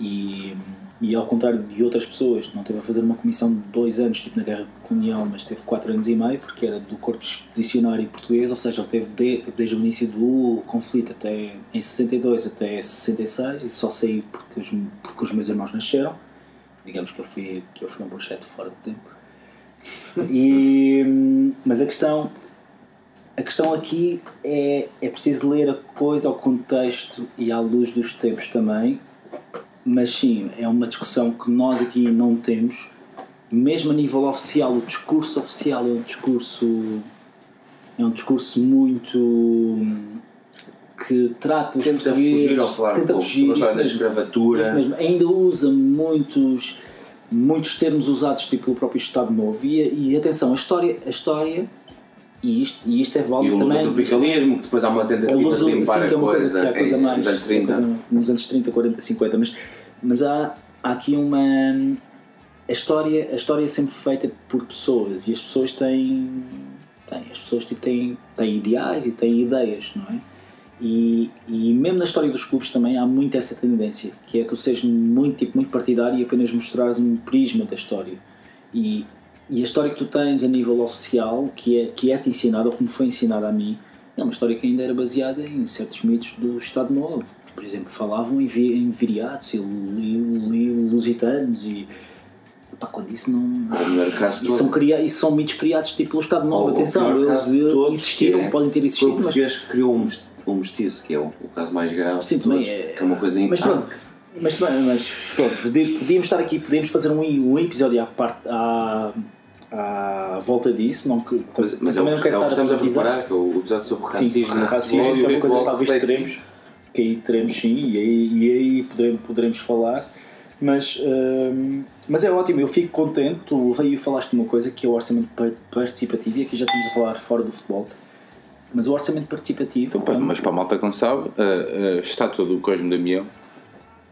E, e ao contrário de outras pessoas, não teve a fazer uma comissão de dois anos, tipo na Guerra Colonial, mas teve quatro anos e meio, porque era do Corpo Expedicionário Português, ou seja, ele teve de- desde o início do conflito até em 62 até 66, e só saiu porque os, porque os meus irmãos nasceram. Digamos que eu fui, que eu fui um projeto fora de tempo. <laughs> E, mas a questão, a questão aqui é, é preciso ler a coisa ao contexto e à luz dos tempos também, mas sim, é uma discussão que nós aqui não temos, mesmo a nível oficial, o discurso oficial é um discurso é um discurso muito que trata os tenta fugir ao falar tenta pouco fugir, isso da escravatura. Isso mesmo. Ainda usa muitos, muitos termos usados tipo, pelo próprio Estado Novo. E, e atenção, a história, a história e, isto, e isto é E válido o também. tropicalismo, que depois há uma É tentativa luz, de limpar sim, é a uma coisa, coisa, que é coisa mais. nos anos que é a 30. coisa nos anos 30, 40, 50. Mas, mas há, há aqui uma. A história, a história é sempre feita por pessoas e as pessoas têm. têm as pessoas tipo, têm, têm ideais e têm ideias, não é? E, e mesmo na história dos clubes também há muito essa tendência, que é tu seres muito, tipo, muito partidário e apenas mostrares um prisma da história. E, e a história que tu tens a nível oficial, que é, que é-te ensinada, ou como foi ensinada a mim, é uma história que ainda era baseada em certos mitos do Estado Novo. Por exemplo, falavam em, vi, em viriatos e, lusitanos e... Pá, quando isso não... O caso Isso são, cria, isso são mitos criados tipo pelo Estado Novo. O Atenção, eles existiram, é- podem ter Foi o existido, mas português que criou um um mestiço, que é o, o caso mais grave Sim, também é- que é uma coisa Mas pronto, mas, mas pronto, podíamos estar aqui, podíamos fazer um, um episódio à, parte, à, à volta disso, não que, Mas, mas é também é o que estamos a preparar, que é o episódio sobre Sim, racismo. sim, racismo é uma coisa que logo talvez teremos, que aí teremos sim, e aí, e aí poderemos, poderemos falar. Mas, hum, mas é ótimo, eu fico contente. Tu aí falaste de uma coisa que é o orçamento par- participativo, e aqui já estamos a falar fora do futebol. Mas o orçamento participativo Então, pá, mas para a malta que não sabe, a, a estátua do Cosme Damião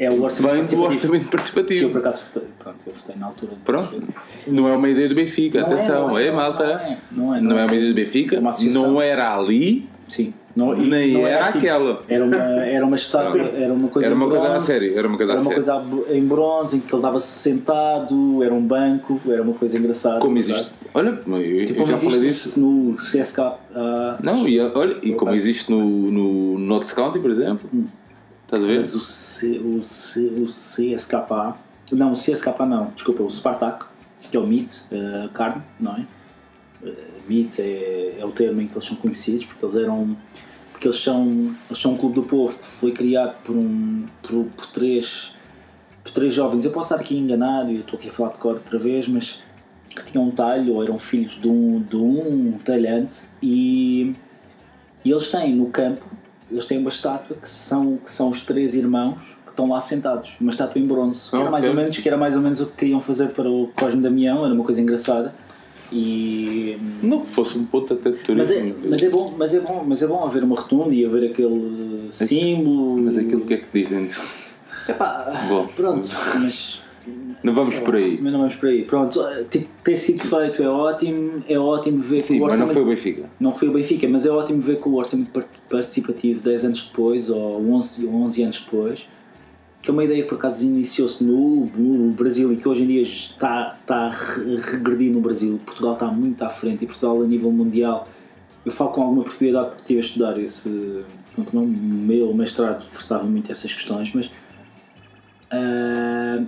é o orçamento vem do participativo. orçamento Que eu participativo. por acaso votei, pronto, eu votei na altura. Pronto. Não é uma ideia do Benfica, Não é, atenção, não é, é, não malta. é, não é, Não não é é. uma ideia do Benfica, É uma associação. não era ali, Sim. Não, e nem não era aqui. aquela. Era uma, era uma estátua, era uma coisa Era uma em coisa a bronze, sério, era uma coisa a era uma sério. coisa em bronze, em que ele dava-se sentado, era um banco, era uma coisa engraçada. Como verdade? existe. Olha, eu, Tipo, eu já falei disso. no CSK. ah, Não, e, olha, e como existe no, no Notts County, por exemplo. A ver? mas o, C, o, C, o CSKA. Não, o CSK não, desculpa, o Spartak, que é o MIT, uh, carne, não é? Uh, é, é o termo em que eles são conhecidos, porque eles eram. Porque eles são, eles são um clube do povo que foi criado por, um, por, por três, por três jovens. Eu posso estar aqui enganado, e estou aqui a falar de cor outra vez, mas que tinham um talho ou eram filhos de um, de um talhante e, e eles têm no campo, eles têm uma estátua que são, que são os três irmãos que estão lá sentados, uma estátua em bronze. Que era, mais ou menos, que era mais ou menos o que queriam fazer para o Cosme Damião, era uma coisa engraçada. E, Não que fosse um ponto até de mas, é, turismo. mas, é bom, mas, é bom, mas é bom haver uma rotunda e haver aquele símbolo. Mas aquilo que é que dizem? Epá, Bom. pronto, mas Não vamos por aí. mas não vamos por aí. Pronto, tipo, ter sido feito é ótimo, é ótimo ver Sim, que o mas não orçamento. foi o Benfica. Não foi o Benfica, mas é ótimo ver que o orçamento par- participativo 10 anos depois, ou 11, 11 anos depois, que é uma ideia que por acaso iniciou-se no, no Brasil e que hoje em dia está, está a re- regredir no Brasil. Portugal está muito à frente e Portugal a nível mundial. Eu falo com alguma propriedade porque estive a estudar esse. Pronto, o meu mestrado forçava muito essas questões, mas ah,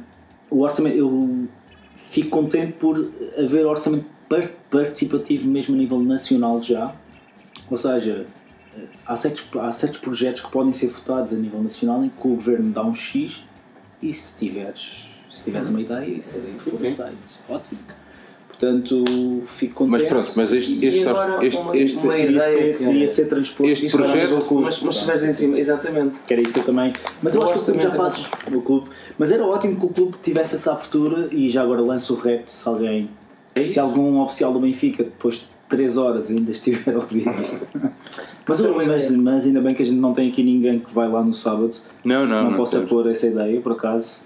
o orçamento, eu fico contente por haver orçamento par- participativo mesmo a nível nacional já. Ou seja, há certos, há certos projetos que podem ser votados a nível nacional em que o governo dá um X e se tiveres, se tiveres uma ideia e se for Ok. aceite, ótimo. Portanto fico contente. Mas pronto, mas este, E este, agora este, uma- este- uma Podia ideia ser, que- podia ser transposto Este projeto- o clube. Mas, mas se estiveres em cima, exatamente. Que era isso que eu também. Mas eu acho que o clube já faz orçamento o clube. Mas era ótimo que o clube tivesse essa abertura e já agora lanço o repto se alguém. É se algum oficial do Benfica depois de 3 horas ainda estiver a ouvir isto. <laughs> Mas, mas, mas ainda bem que a gente não tem aqui ninguém que vai lá no sábado. Não, não, não, não possa pôr essa ideia, por acaso.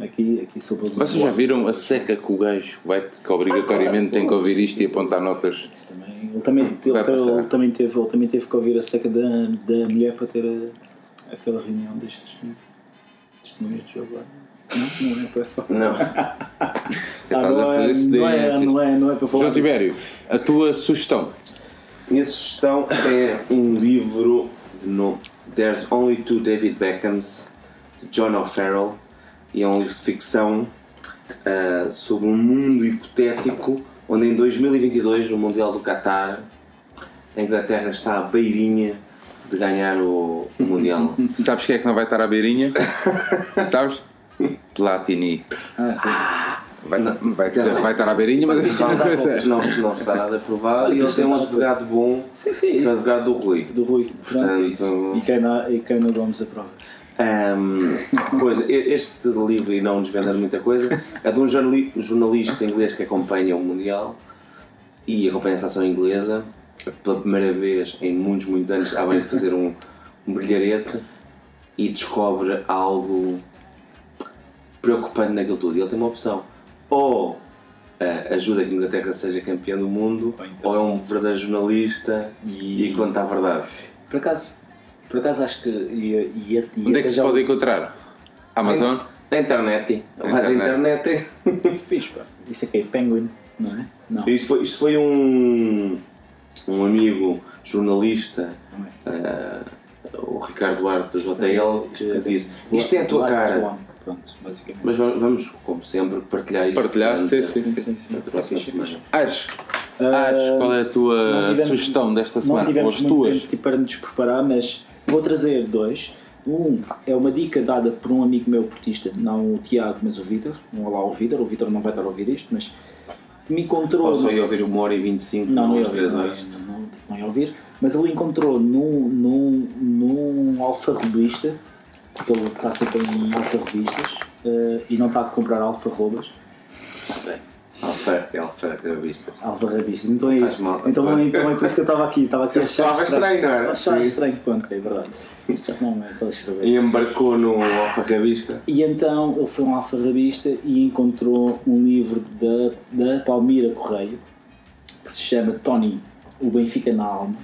Aqui, aqui sou para Vocês já viram a seca que o gajo vai, que obrigatoriamente tem que ouvir isto e apontar notas? Isso também, ele, também, ele, ele também teve, ele também teve que ouvir a seca da, da mulher para ter a- aquela reunião destes testemunhas de jogo lá. Não, não é para falar. Não. Ah, não, é, é, não, é, não é para falar. João Tibério, a tua sugestão. Minha sugestão é um livro de nome There's Only Two David Beckhams, de John O'Farrell, e é um livro de ficção ah, sobre um mundo hipotético onde em 2022, no Mundial do Qatar, a Inglaterra está à beirinha de ganhar o, o Mundial. <laughs> Sabes quem é que não vai estar à beirinha? <laughs> Sabes? Platini. Ah, Vai, vai, vai estar à beirinha, mas isto é não, não está nada aprovado e ele tem um advogado bom, sim, sim, isso. advogado do Rui. Do Rui. Pronto, é isso. Portanto- E quem não, e quem não Gomes aprova. Ahm, pois, este livro, e não desvendando muita coisa, é de um jornali- jornalista inglês que acompanha o Mundial e acompanha a seleção inglesa pela primeira vez em muitos, muitos anos, à beira de fazer um, um brilharete e descobre algo preocupante naquilo tudo. E ele tem uma opção: ou ah, ajuda que a Inglaterra seja campeã do mundo, Ou então- ou é um verdadeiro jornalista E- e, conta a verdade. Por acaso, por acaso acho que ia, ia, ia Onde é que se pode encontrar? Amazon? Na internet. Vais à Internet. Muito fixe, pá. Isso aqui é Penguin, não é? Não. Isto foi, isto foi um, um amigo jornalista, não é. eh, o Ricardo Duarte da JL, que disse: Isto é a tua cara. Pronto, basicamente. Mas va- vamos, como sempre, partilhar isto. Partilhar, sim, sim, a- sim. sim. Ares, Ah, Ares, qual é a não tua tivemos- sugestão desta Não semana? Ou tivemos as muito tuas? tempo tipo, para nos preparar, mas vou trazer dois. Um é uma dica dada por um amigo meu portista, não o Tiago, mas o Vitor. Um olá ao Vitor, o Vitor não vai estar a ouvir isto, mas me encontrou. Ou só ia ouvir uma hora e 25, Não, não ia ouvir, 3 não, horas. não, não ia ouvir. Mas ele encontrou num, num, num alfarrobista, porque ele está sempre em alfarrobistas eh, e não está a comprar alfarrobas. Alfa, alfa, revistas. Alfarrabistas, então é isso. mal. Então, então é por isso que eu estava aqui, estava aqui a achar. Estava estranho, não era? Achava Sim. estranho, pronto, é verdade. Isto já. E embarcou no Alfa Revista. E então ele foi um alfarrabista e encontrou um livro da, da Palmira Correia que se chama Tony, o Benfica na Alma.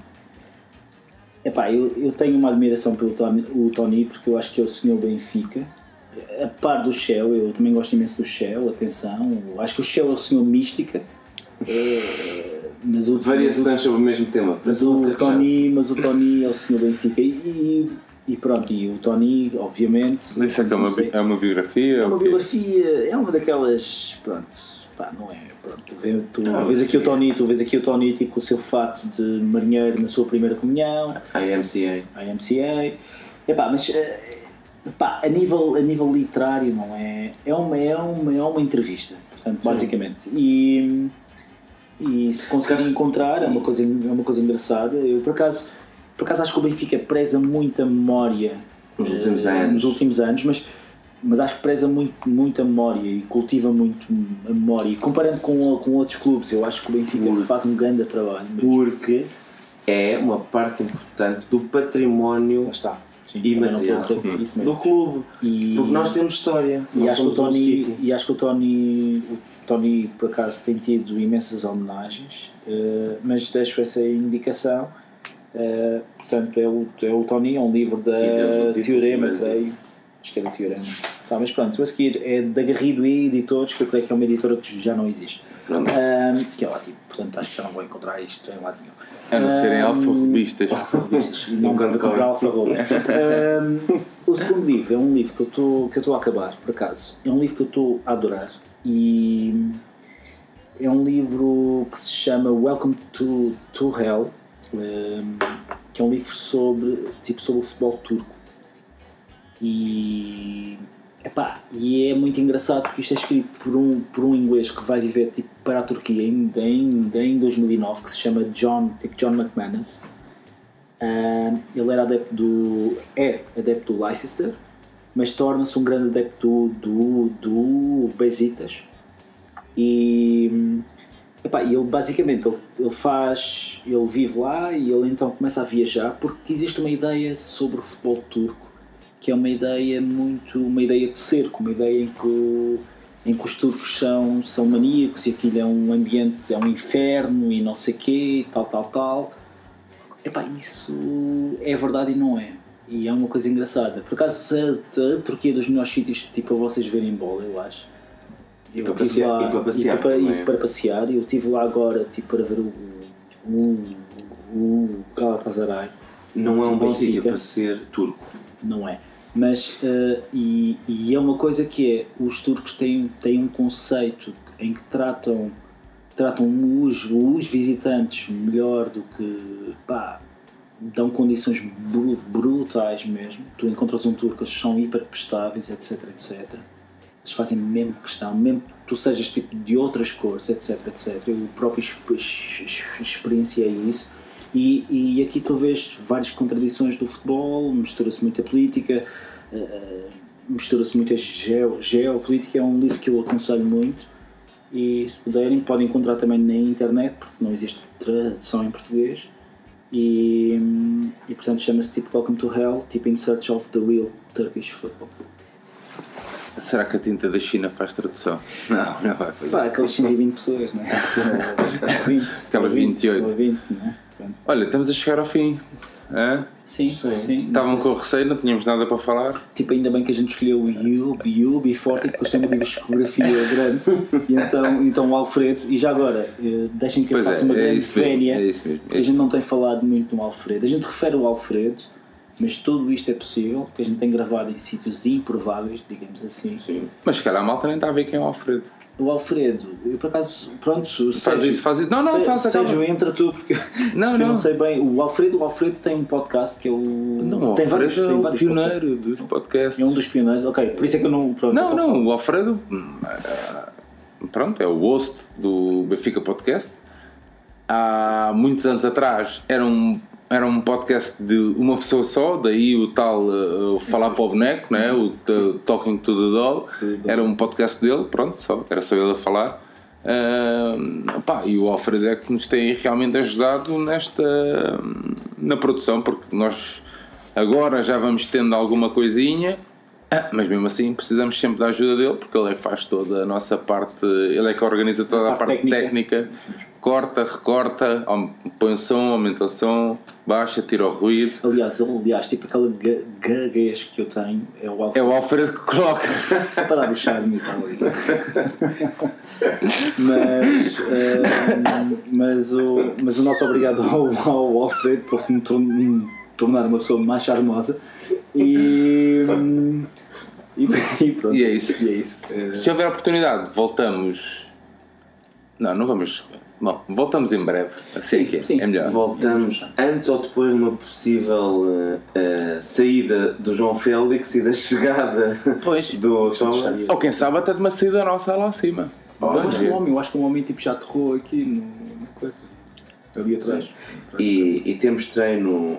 Epá, eu, eu tenho uma admiração pelo Tony, o Tony porque eu acho que é o senhor Benfica. A par do Shell, eu também gosto imenso do Shell, atenção. acho que o Shell é o senhor Mística. É, últimas, Variações sobre o mesmo tema. mas o, Tony, mas o Tony é o senhor Benfica. E, e pronto, e o Tony, obviamente. Isso é que é uma, é uma biografia? é ou uma biografia, é uma daquelas. Pronto, pá, não é. Pronto, tu vês, tu Não, vês aqui o. Tony, tu vês aqui o Tony tipo, com o seu fato de marinheiro na sua primeira comunhão, A MCA. a MCA. Epá, mas eh, pá, a, nível, a nível literário não é. É uma, é uma, é uma entrevista, portanto, basicamente. E, e se conseguir encontrar é uma, coisa, é uma coisa engraçada. Eu por acaso, por acaso acho que o Benfica preza muito a memória Nos últimos eh, anos. nos últimos anos, mas, mas acho que preza muito, muito a memória e cultiva muito a memória. E comparando com, com outros clubes, eu acho que o Benfica faz um grande trabalho. Porque é uma parte importante do património está. Sim, E não material. mesmo. do clube. E, Porque nós temos história. e acho, que o um Tony, e acho que o Tony, o Tony por acaso tem tido imensas homenagens, eh, mas deixo essa indicação. Eh, portanto, é o, é o Tony, é um livro da título Teorema, creio. Acho que é da Teorema. Tá, mas pronto, a seguir é da Garrido e Editores, que eu creio que é uma editora que já não existe. Pronto. Ahm, que é ótimo, portanto acho que já não vou encontrar isto em lado nenhum. A não serem Ahm, alfarrobistas. <laughs> alfarrobistas, e não para comprar alfarrobas. Ahm, o segundo livro é um livro que eu estou que eu estou a acabar, por acaso. É um livro que eu estou a adorar e é um livro que se chama Welcome to, to Hell, ahm, que é um livro sobre, tipo, sobre o futebol turco. E Epá, e é muito engraçado porque isto é escrito por um, por um inglês que vai viver tipo, para a Turquia em, em, em 2009 que se chama John, tipo John McManus. Ah, ele era adepto do. é adepto do Leicester, mas torna-se um grande adepto do, do, do Besiktas. E epá, ele basicamente ele, ele faz. ele vive lá e ele então começa a viajar porque existe uma ideia sobre o futebol turco que é uma ideia muito. uma ideia de cerco, uma ideia em que, o- em que os turcos são, são maníacos e aquilo é um ambiente, é um inferno e não sei quê, tal, tal, tal. Epá, isso é verdade e não é. E é uma coisa engraçada. Por acaso, a, a Turquia é dos melhores sítios tipo, para vocês verem bola, eu acho. Eu para passear- lá- e para passear e para, e para passear. Eu estive lá agora tipo, para ver o, o, o Galatasaray. Não é um bom Benfica. sítio para ser turco. não é. Mas, eh, e, e é uma coisa que é, os turcos têm, têm um conceito em que tratam, tratam os, os visitantes melhor do que, pá, dão condições bru- brutais mesmo. Tu encontras um turco, eles são hiper prestáveis, etc, etc. Eles fazem mesmo questão, mesmo que tu sejas tipo de outras cores, etc, etc. Eu próprio exp- ex- experienciei isso. E, e aqui tu vês várias contradições do futebol, mistura-se muita política, eh, mistura-se muita geo, geopolítica. É um livro que eu aconselho muito. E se puderem, podem encontrar também na internet, porque não existe tradução em português. E, e portanto chama-se tipo Welcome to Hell, tipo In Search of the Real Turkish Football. Será que a tinta da China faz tradução? <laughs> Não, não vai fazer. Pá, aqueles 120 pessoas, não é? <laughs> Ou 20, Aquelas ou 20, 28. Ou 20, não é? Olha, estamos a chegar ao fim. Hã? Sim, sim. Estavam Não sei com receio, não tínhamos nada para falar. Tipo, ainda bem que a gente escolheu o Yub, Yub e Forte, porque têm uma discografia <laughs> grande. E então, então o Alfredo, e já agora, eh, deixem que eu Pois é, faça uma é grande vénia. é isso mesmo, é a gente não tem falado muito no Alfredo. A gente refere o Alfredo, mas tudo isto é possível, porque a gente tem gravado em sítios improváveis, digamos assim. Sim. Mas se calhar a malta nem está a ver quem é o Alfredo. O Alfredo, eu por acaso, pronto, o Sérgio, isso, faz isso. Não, não, faça, Sérgio, entra tu, porque, <laughs> Não, porque eu não. não sei bem. O Alfredo, o Alfredo tem um podcast que é o. Não, o tem Alfredo vários, é tem vários pioneiro dos podcasts. É um dos pioneiros, ok, por isso é que eu não. Pronto, Não, então não, o Alfredo hum, pronto, é o host do Benfica Podcast. Há muitos anos atrás era um, era um podcast de uma pessoa só, daí o tal ah, falar para o boneco, né? o Talking to the Doll. Era um podcast dele, pronto, só, era só ele a falar. Ah, pá, e o Alfredo é que nos tem realmente ajudado nesta na produção, porque nós agora já vamos tendo alguma coisinha, ah, mas mesmo assim precisamos sempre da ajuda dele, porque ele é que faz toda a nossa parte, ele é que organiza toda a, A parte técnica, técnica. Corta, recorta, põe o som, aumenta o som, baixa, tira o ruído. Aliás, aliás, tipo aquela ga- gaguez que eu tenho é o É Alfredo. o Alfredo que coloca. para dar o charme e tal. mas, eh, mas, o, mas o nosso obrigado ao, ao Alfredo por me tor- me tornar uma pessoa mais charmosa. E, e, e pronto. E é isso. E é isso. Eh, Se houver oportunidade, voltamos. Não, não vamos. Bom, voltamos em breve. Assim é que é. sim. é melhor. Voltamos antes ou depois numa possível eh, eh, saída do João Félix e da chegada Pois. do Ou quem sabe até de uma saída nossa lá acima. eu, Vamos acho um homem, eu acho que um homem tipo, já aterrou aqui no, na coisa. Ali atrás. E, e temos treino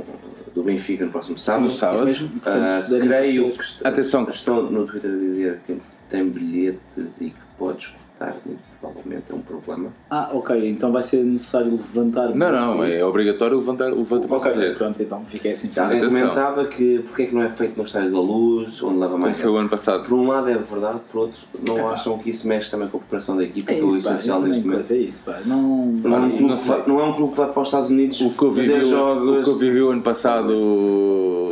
do Benfica no próximo sábado. No sábado. Mesmo. Portanto, puderem creio que Atenção. estão no Twitter a dizer que tem bilhetes e que pode escutar, provavelmente é um problema. Ah, ok, então vai ser necessário levantar. Não, não, é obrigatório levantar o levanta para Ok, fazer. pronto, então fiquei assim. Alguém Atenção. comentava que porque é que não é feito no Estádio da Luz, onde leva mais foi o ano passado. Por um lado é verdade, por outro, não acham que isso mexe também com a preparação da equipa, É que é o essencial não neste momento. É isso, pá. Não, Não é, um clube não que sei. vai, não é um clube que vai para os Estados Unidos O que eu vivi, fazer o, jogos. que eu vivi o ano passado.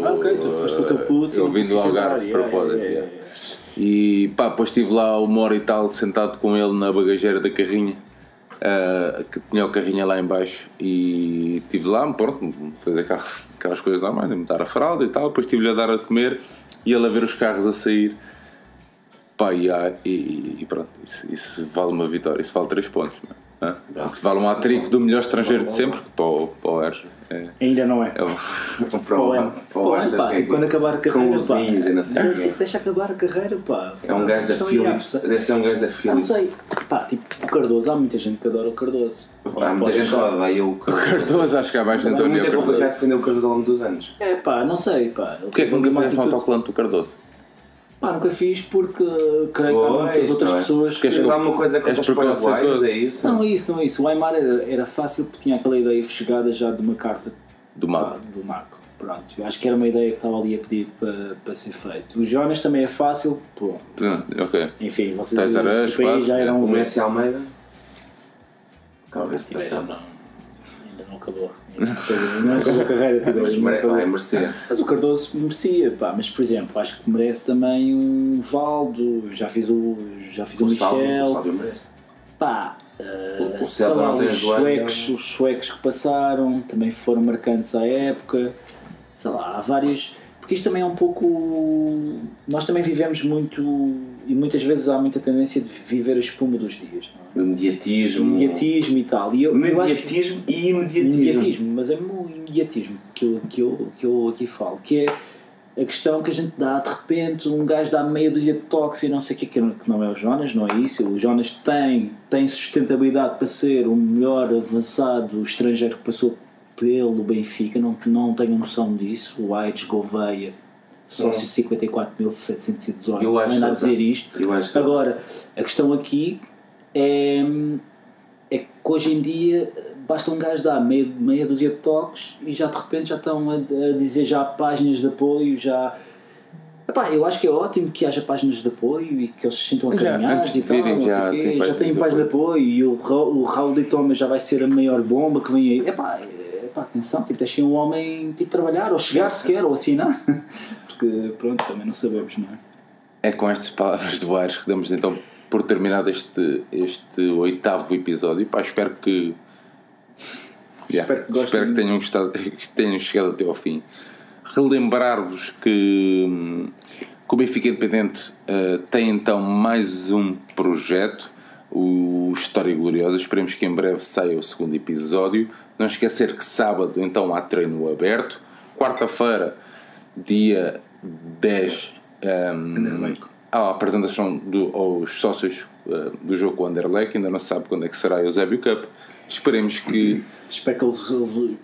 Ah, ok, tu foste com o teu puto. Eu não vim do Algarve entrar, para E pá, depois estive lá uma hora e tal sentado com ele na bagageira da carrinha, ah, que tinha o carrinha lá em baixo e estive lá, pronto, fazer aquelas, aquelas coisas normais, montar a fralda e tal, depois estive-lhe a dar a comer e ele a ver os carros a sair. Pá, e, há- e- e pronto, isso, isso vale uma vitória, isso vale 3 pontos. não é? Isso vale um atrico do melhor estrangeiro de sempre para o, para o Erjo. É, Ainda não é. é o- o o Pô, ano, é, pá, e quando acabar a carreira, pá. e não o quê. Deixa acabar a carreira, pá. É um gajo da Philips. Deve ser um gajo da Não Philips. sei, pá, tipo, o Cardoso, há muita gente que adora o Cardoso. Há muita gente que odeia o Cardoso. Cardoso, acho que há mais gente a É muito odiar o complicado Cardoso. defender o Cardoso ao longo dos anos. É pá, não sei, pá. Porquê é que nunca fizeste um autocolante do Cardoso? Pá, nunca fiz porque creio que há muitas outras é? pessoas Tens com- alguma coisa és os paraguaios, é isso? Não, é isso, não é isso. O Aymar era, era fácil porque tinha aquela ideia chegada já de uma carta Do pá, Mago. do Marco. Pronto, eu acho que era uma ideia que estava ali a pedir para, para ser feito. O Jonas também é fácil, pô, Pronto, ok. enfim, vocês tipo aí claro. já eram O Messi Almeida? Talvez não. Ainda não acabou. Não acabou a carreira tipo, Mas mere-. Mas o Cardoso merecia, pá, mas por exemplo, acho que merece também um Valdo, já fiz o, já fiz o, O o Michel, Salvo merece. pá, eh, O- o sei lá, os suecos, os suecos que passaram também foram marcantes à época, sei lá, há vários, porque isto também é um pouco, nós também vivemos muito, e muitas vezes há muita tendência de viver a espuma dos dias, é? O mediatismo. Imediatismo e tal, e eu, eu Mediatismo e imediatismo. imediatismo, mas é o imediatismo que eu, que, eu, que eu aqui falo, que é a questão que a gente dá de repente, um gajo dá meia dúzia de toques e não sei o que, que não- que não é o Jonas, não é isso. O Jonas tem, tem sustentabilidade para ser o melhor avançado estrangeiro que passou pelo Benfica, não, não tenho noção disso. O Aides Gouveia, sócio 54.718, Eu não acho é dizer isto. Eu acho Agora, a questão aqui é, é que hoje em dia basta um gajo dar meia, meia dúzia de toques e já de repente já estão a, a dizer já páginas de apoio, já. Epá, eu acho que é ótimo que haja páginas de apoio e que eles se sintam acarinhados e tal, virem, não sei já o quê, têm já páginas têm de página de apoio e o, Ra- o Raul de Thomas já vai ser a maior bomba que vem aí. Epá, epá atenção, tipo, deixem o homem tipo, trabalhar ou chegar sequer ou assinar, porque pronto, também não sabemos, não é? É com estas palavras de Bares que damos então por terminado este, este oitavo episódio. Pá, espero que. Yeah, Espero que gostem. espero que tenham, gostado, <laughs> que tenham chegado até ao fim. Relembrar-vos que, hum, que o Benfica Independente eh, tem então mais um projeto, o História Gloriosa. Esperemos que em breve saia o segundo episódio. Não esquecer que sábado então há treino aberto. Quarta-feira, dia 10, hum, há a apresentação do, aos sócios eh, do jogo com o Anderlecht. Ainda não se sabe quando é que será a Eusébio Cup. Esperemos que Espero que eles,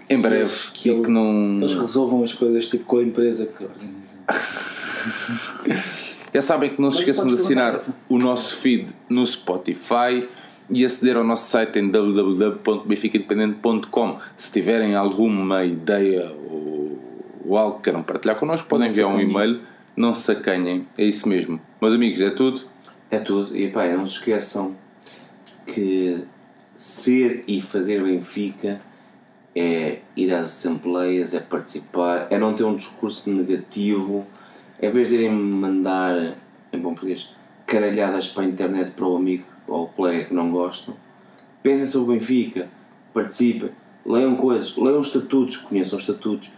em breve que, e eles- que não. eles resolvam as coisas tipo com a empresa que organiza. <laughs> Já sabem que não se esqueçam de assinar o nosso feed no Spotify e aceder ao nosso site em www.benficaindependente.com. Se tiverem alguma ideia ou, ou algo que queiram partilhar connosco, podem Não enviar um sacanhem. e-mail. Não se acanhem, é isso mesmo. Meus amigos, é tudo. É tudo. E pá, não se esqueçam que ser e fazer Benfica é ir às assembleias, é participar, é não ter um discurso negativo, é vez de irem mandar, em bom português, caralhadas para a internet para o amigo ou o colega que não gostam. Pensem sobre o Benfica, participem, leiam coisas, leiam os estatutos, conheçam os estatutos,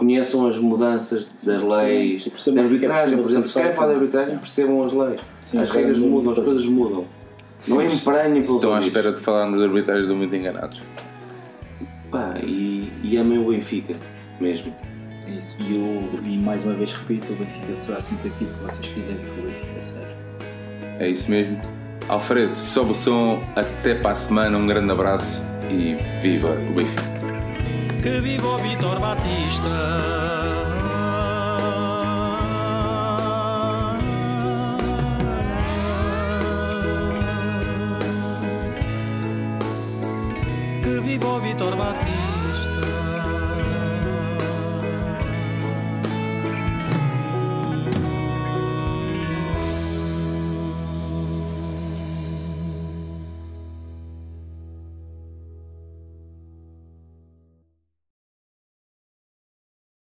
conheçam as mudanças das leis, percebam da é arbitragem, por exemplo, se querem falar de arbitragem, percebam as leis. Sim, as regras mudam, as coisas mudam. não emprenhem pelos Estão à espera de falarmos de arbitrários do muito enganados. Pá, e, e amem o Benfica, mesmo. É isso. E, o, e mais uma vez repito, o Benfica será sempre aquilo que vocês quiserem que o Benfica seja. É isso mesmo. Alfredo, sobe o som. Até para a semana. Um grande abraço e viva o Benfica que viva o Vitor Batista. Que viva o Vitor Batista.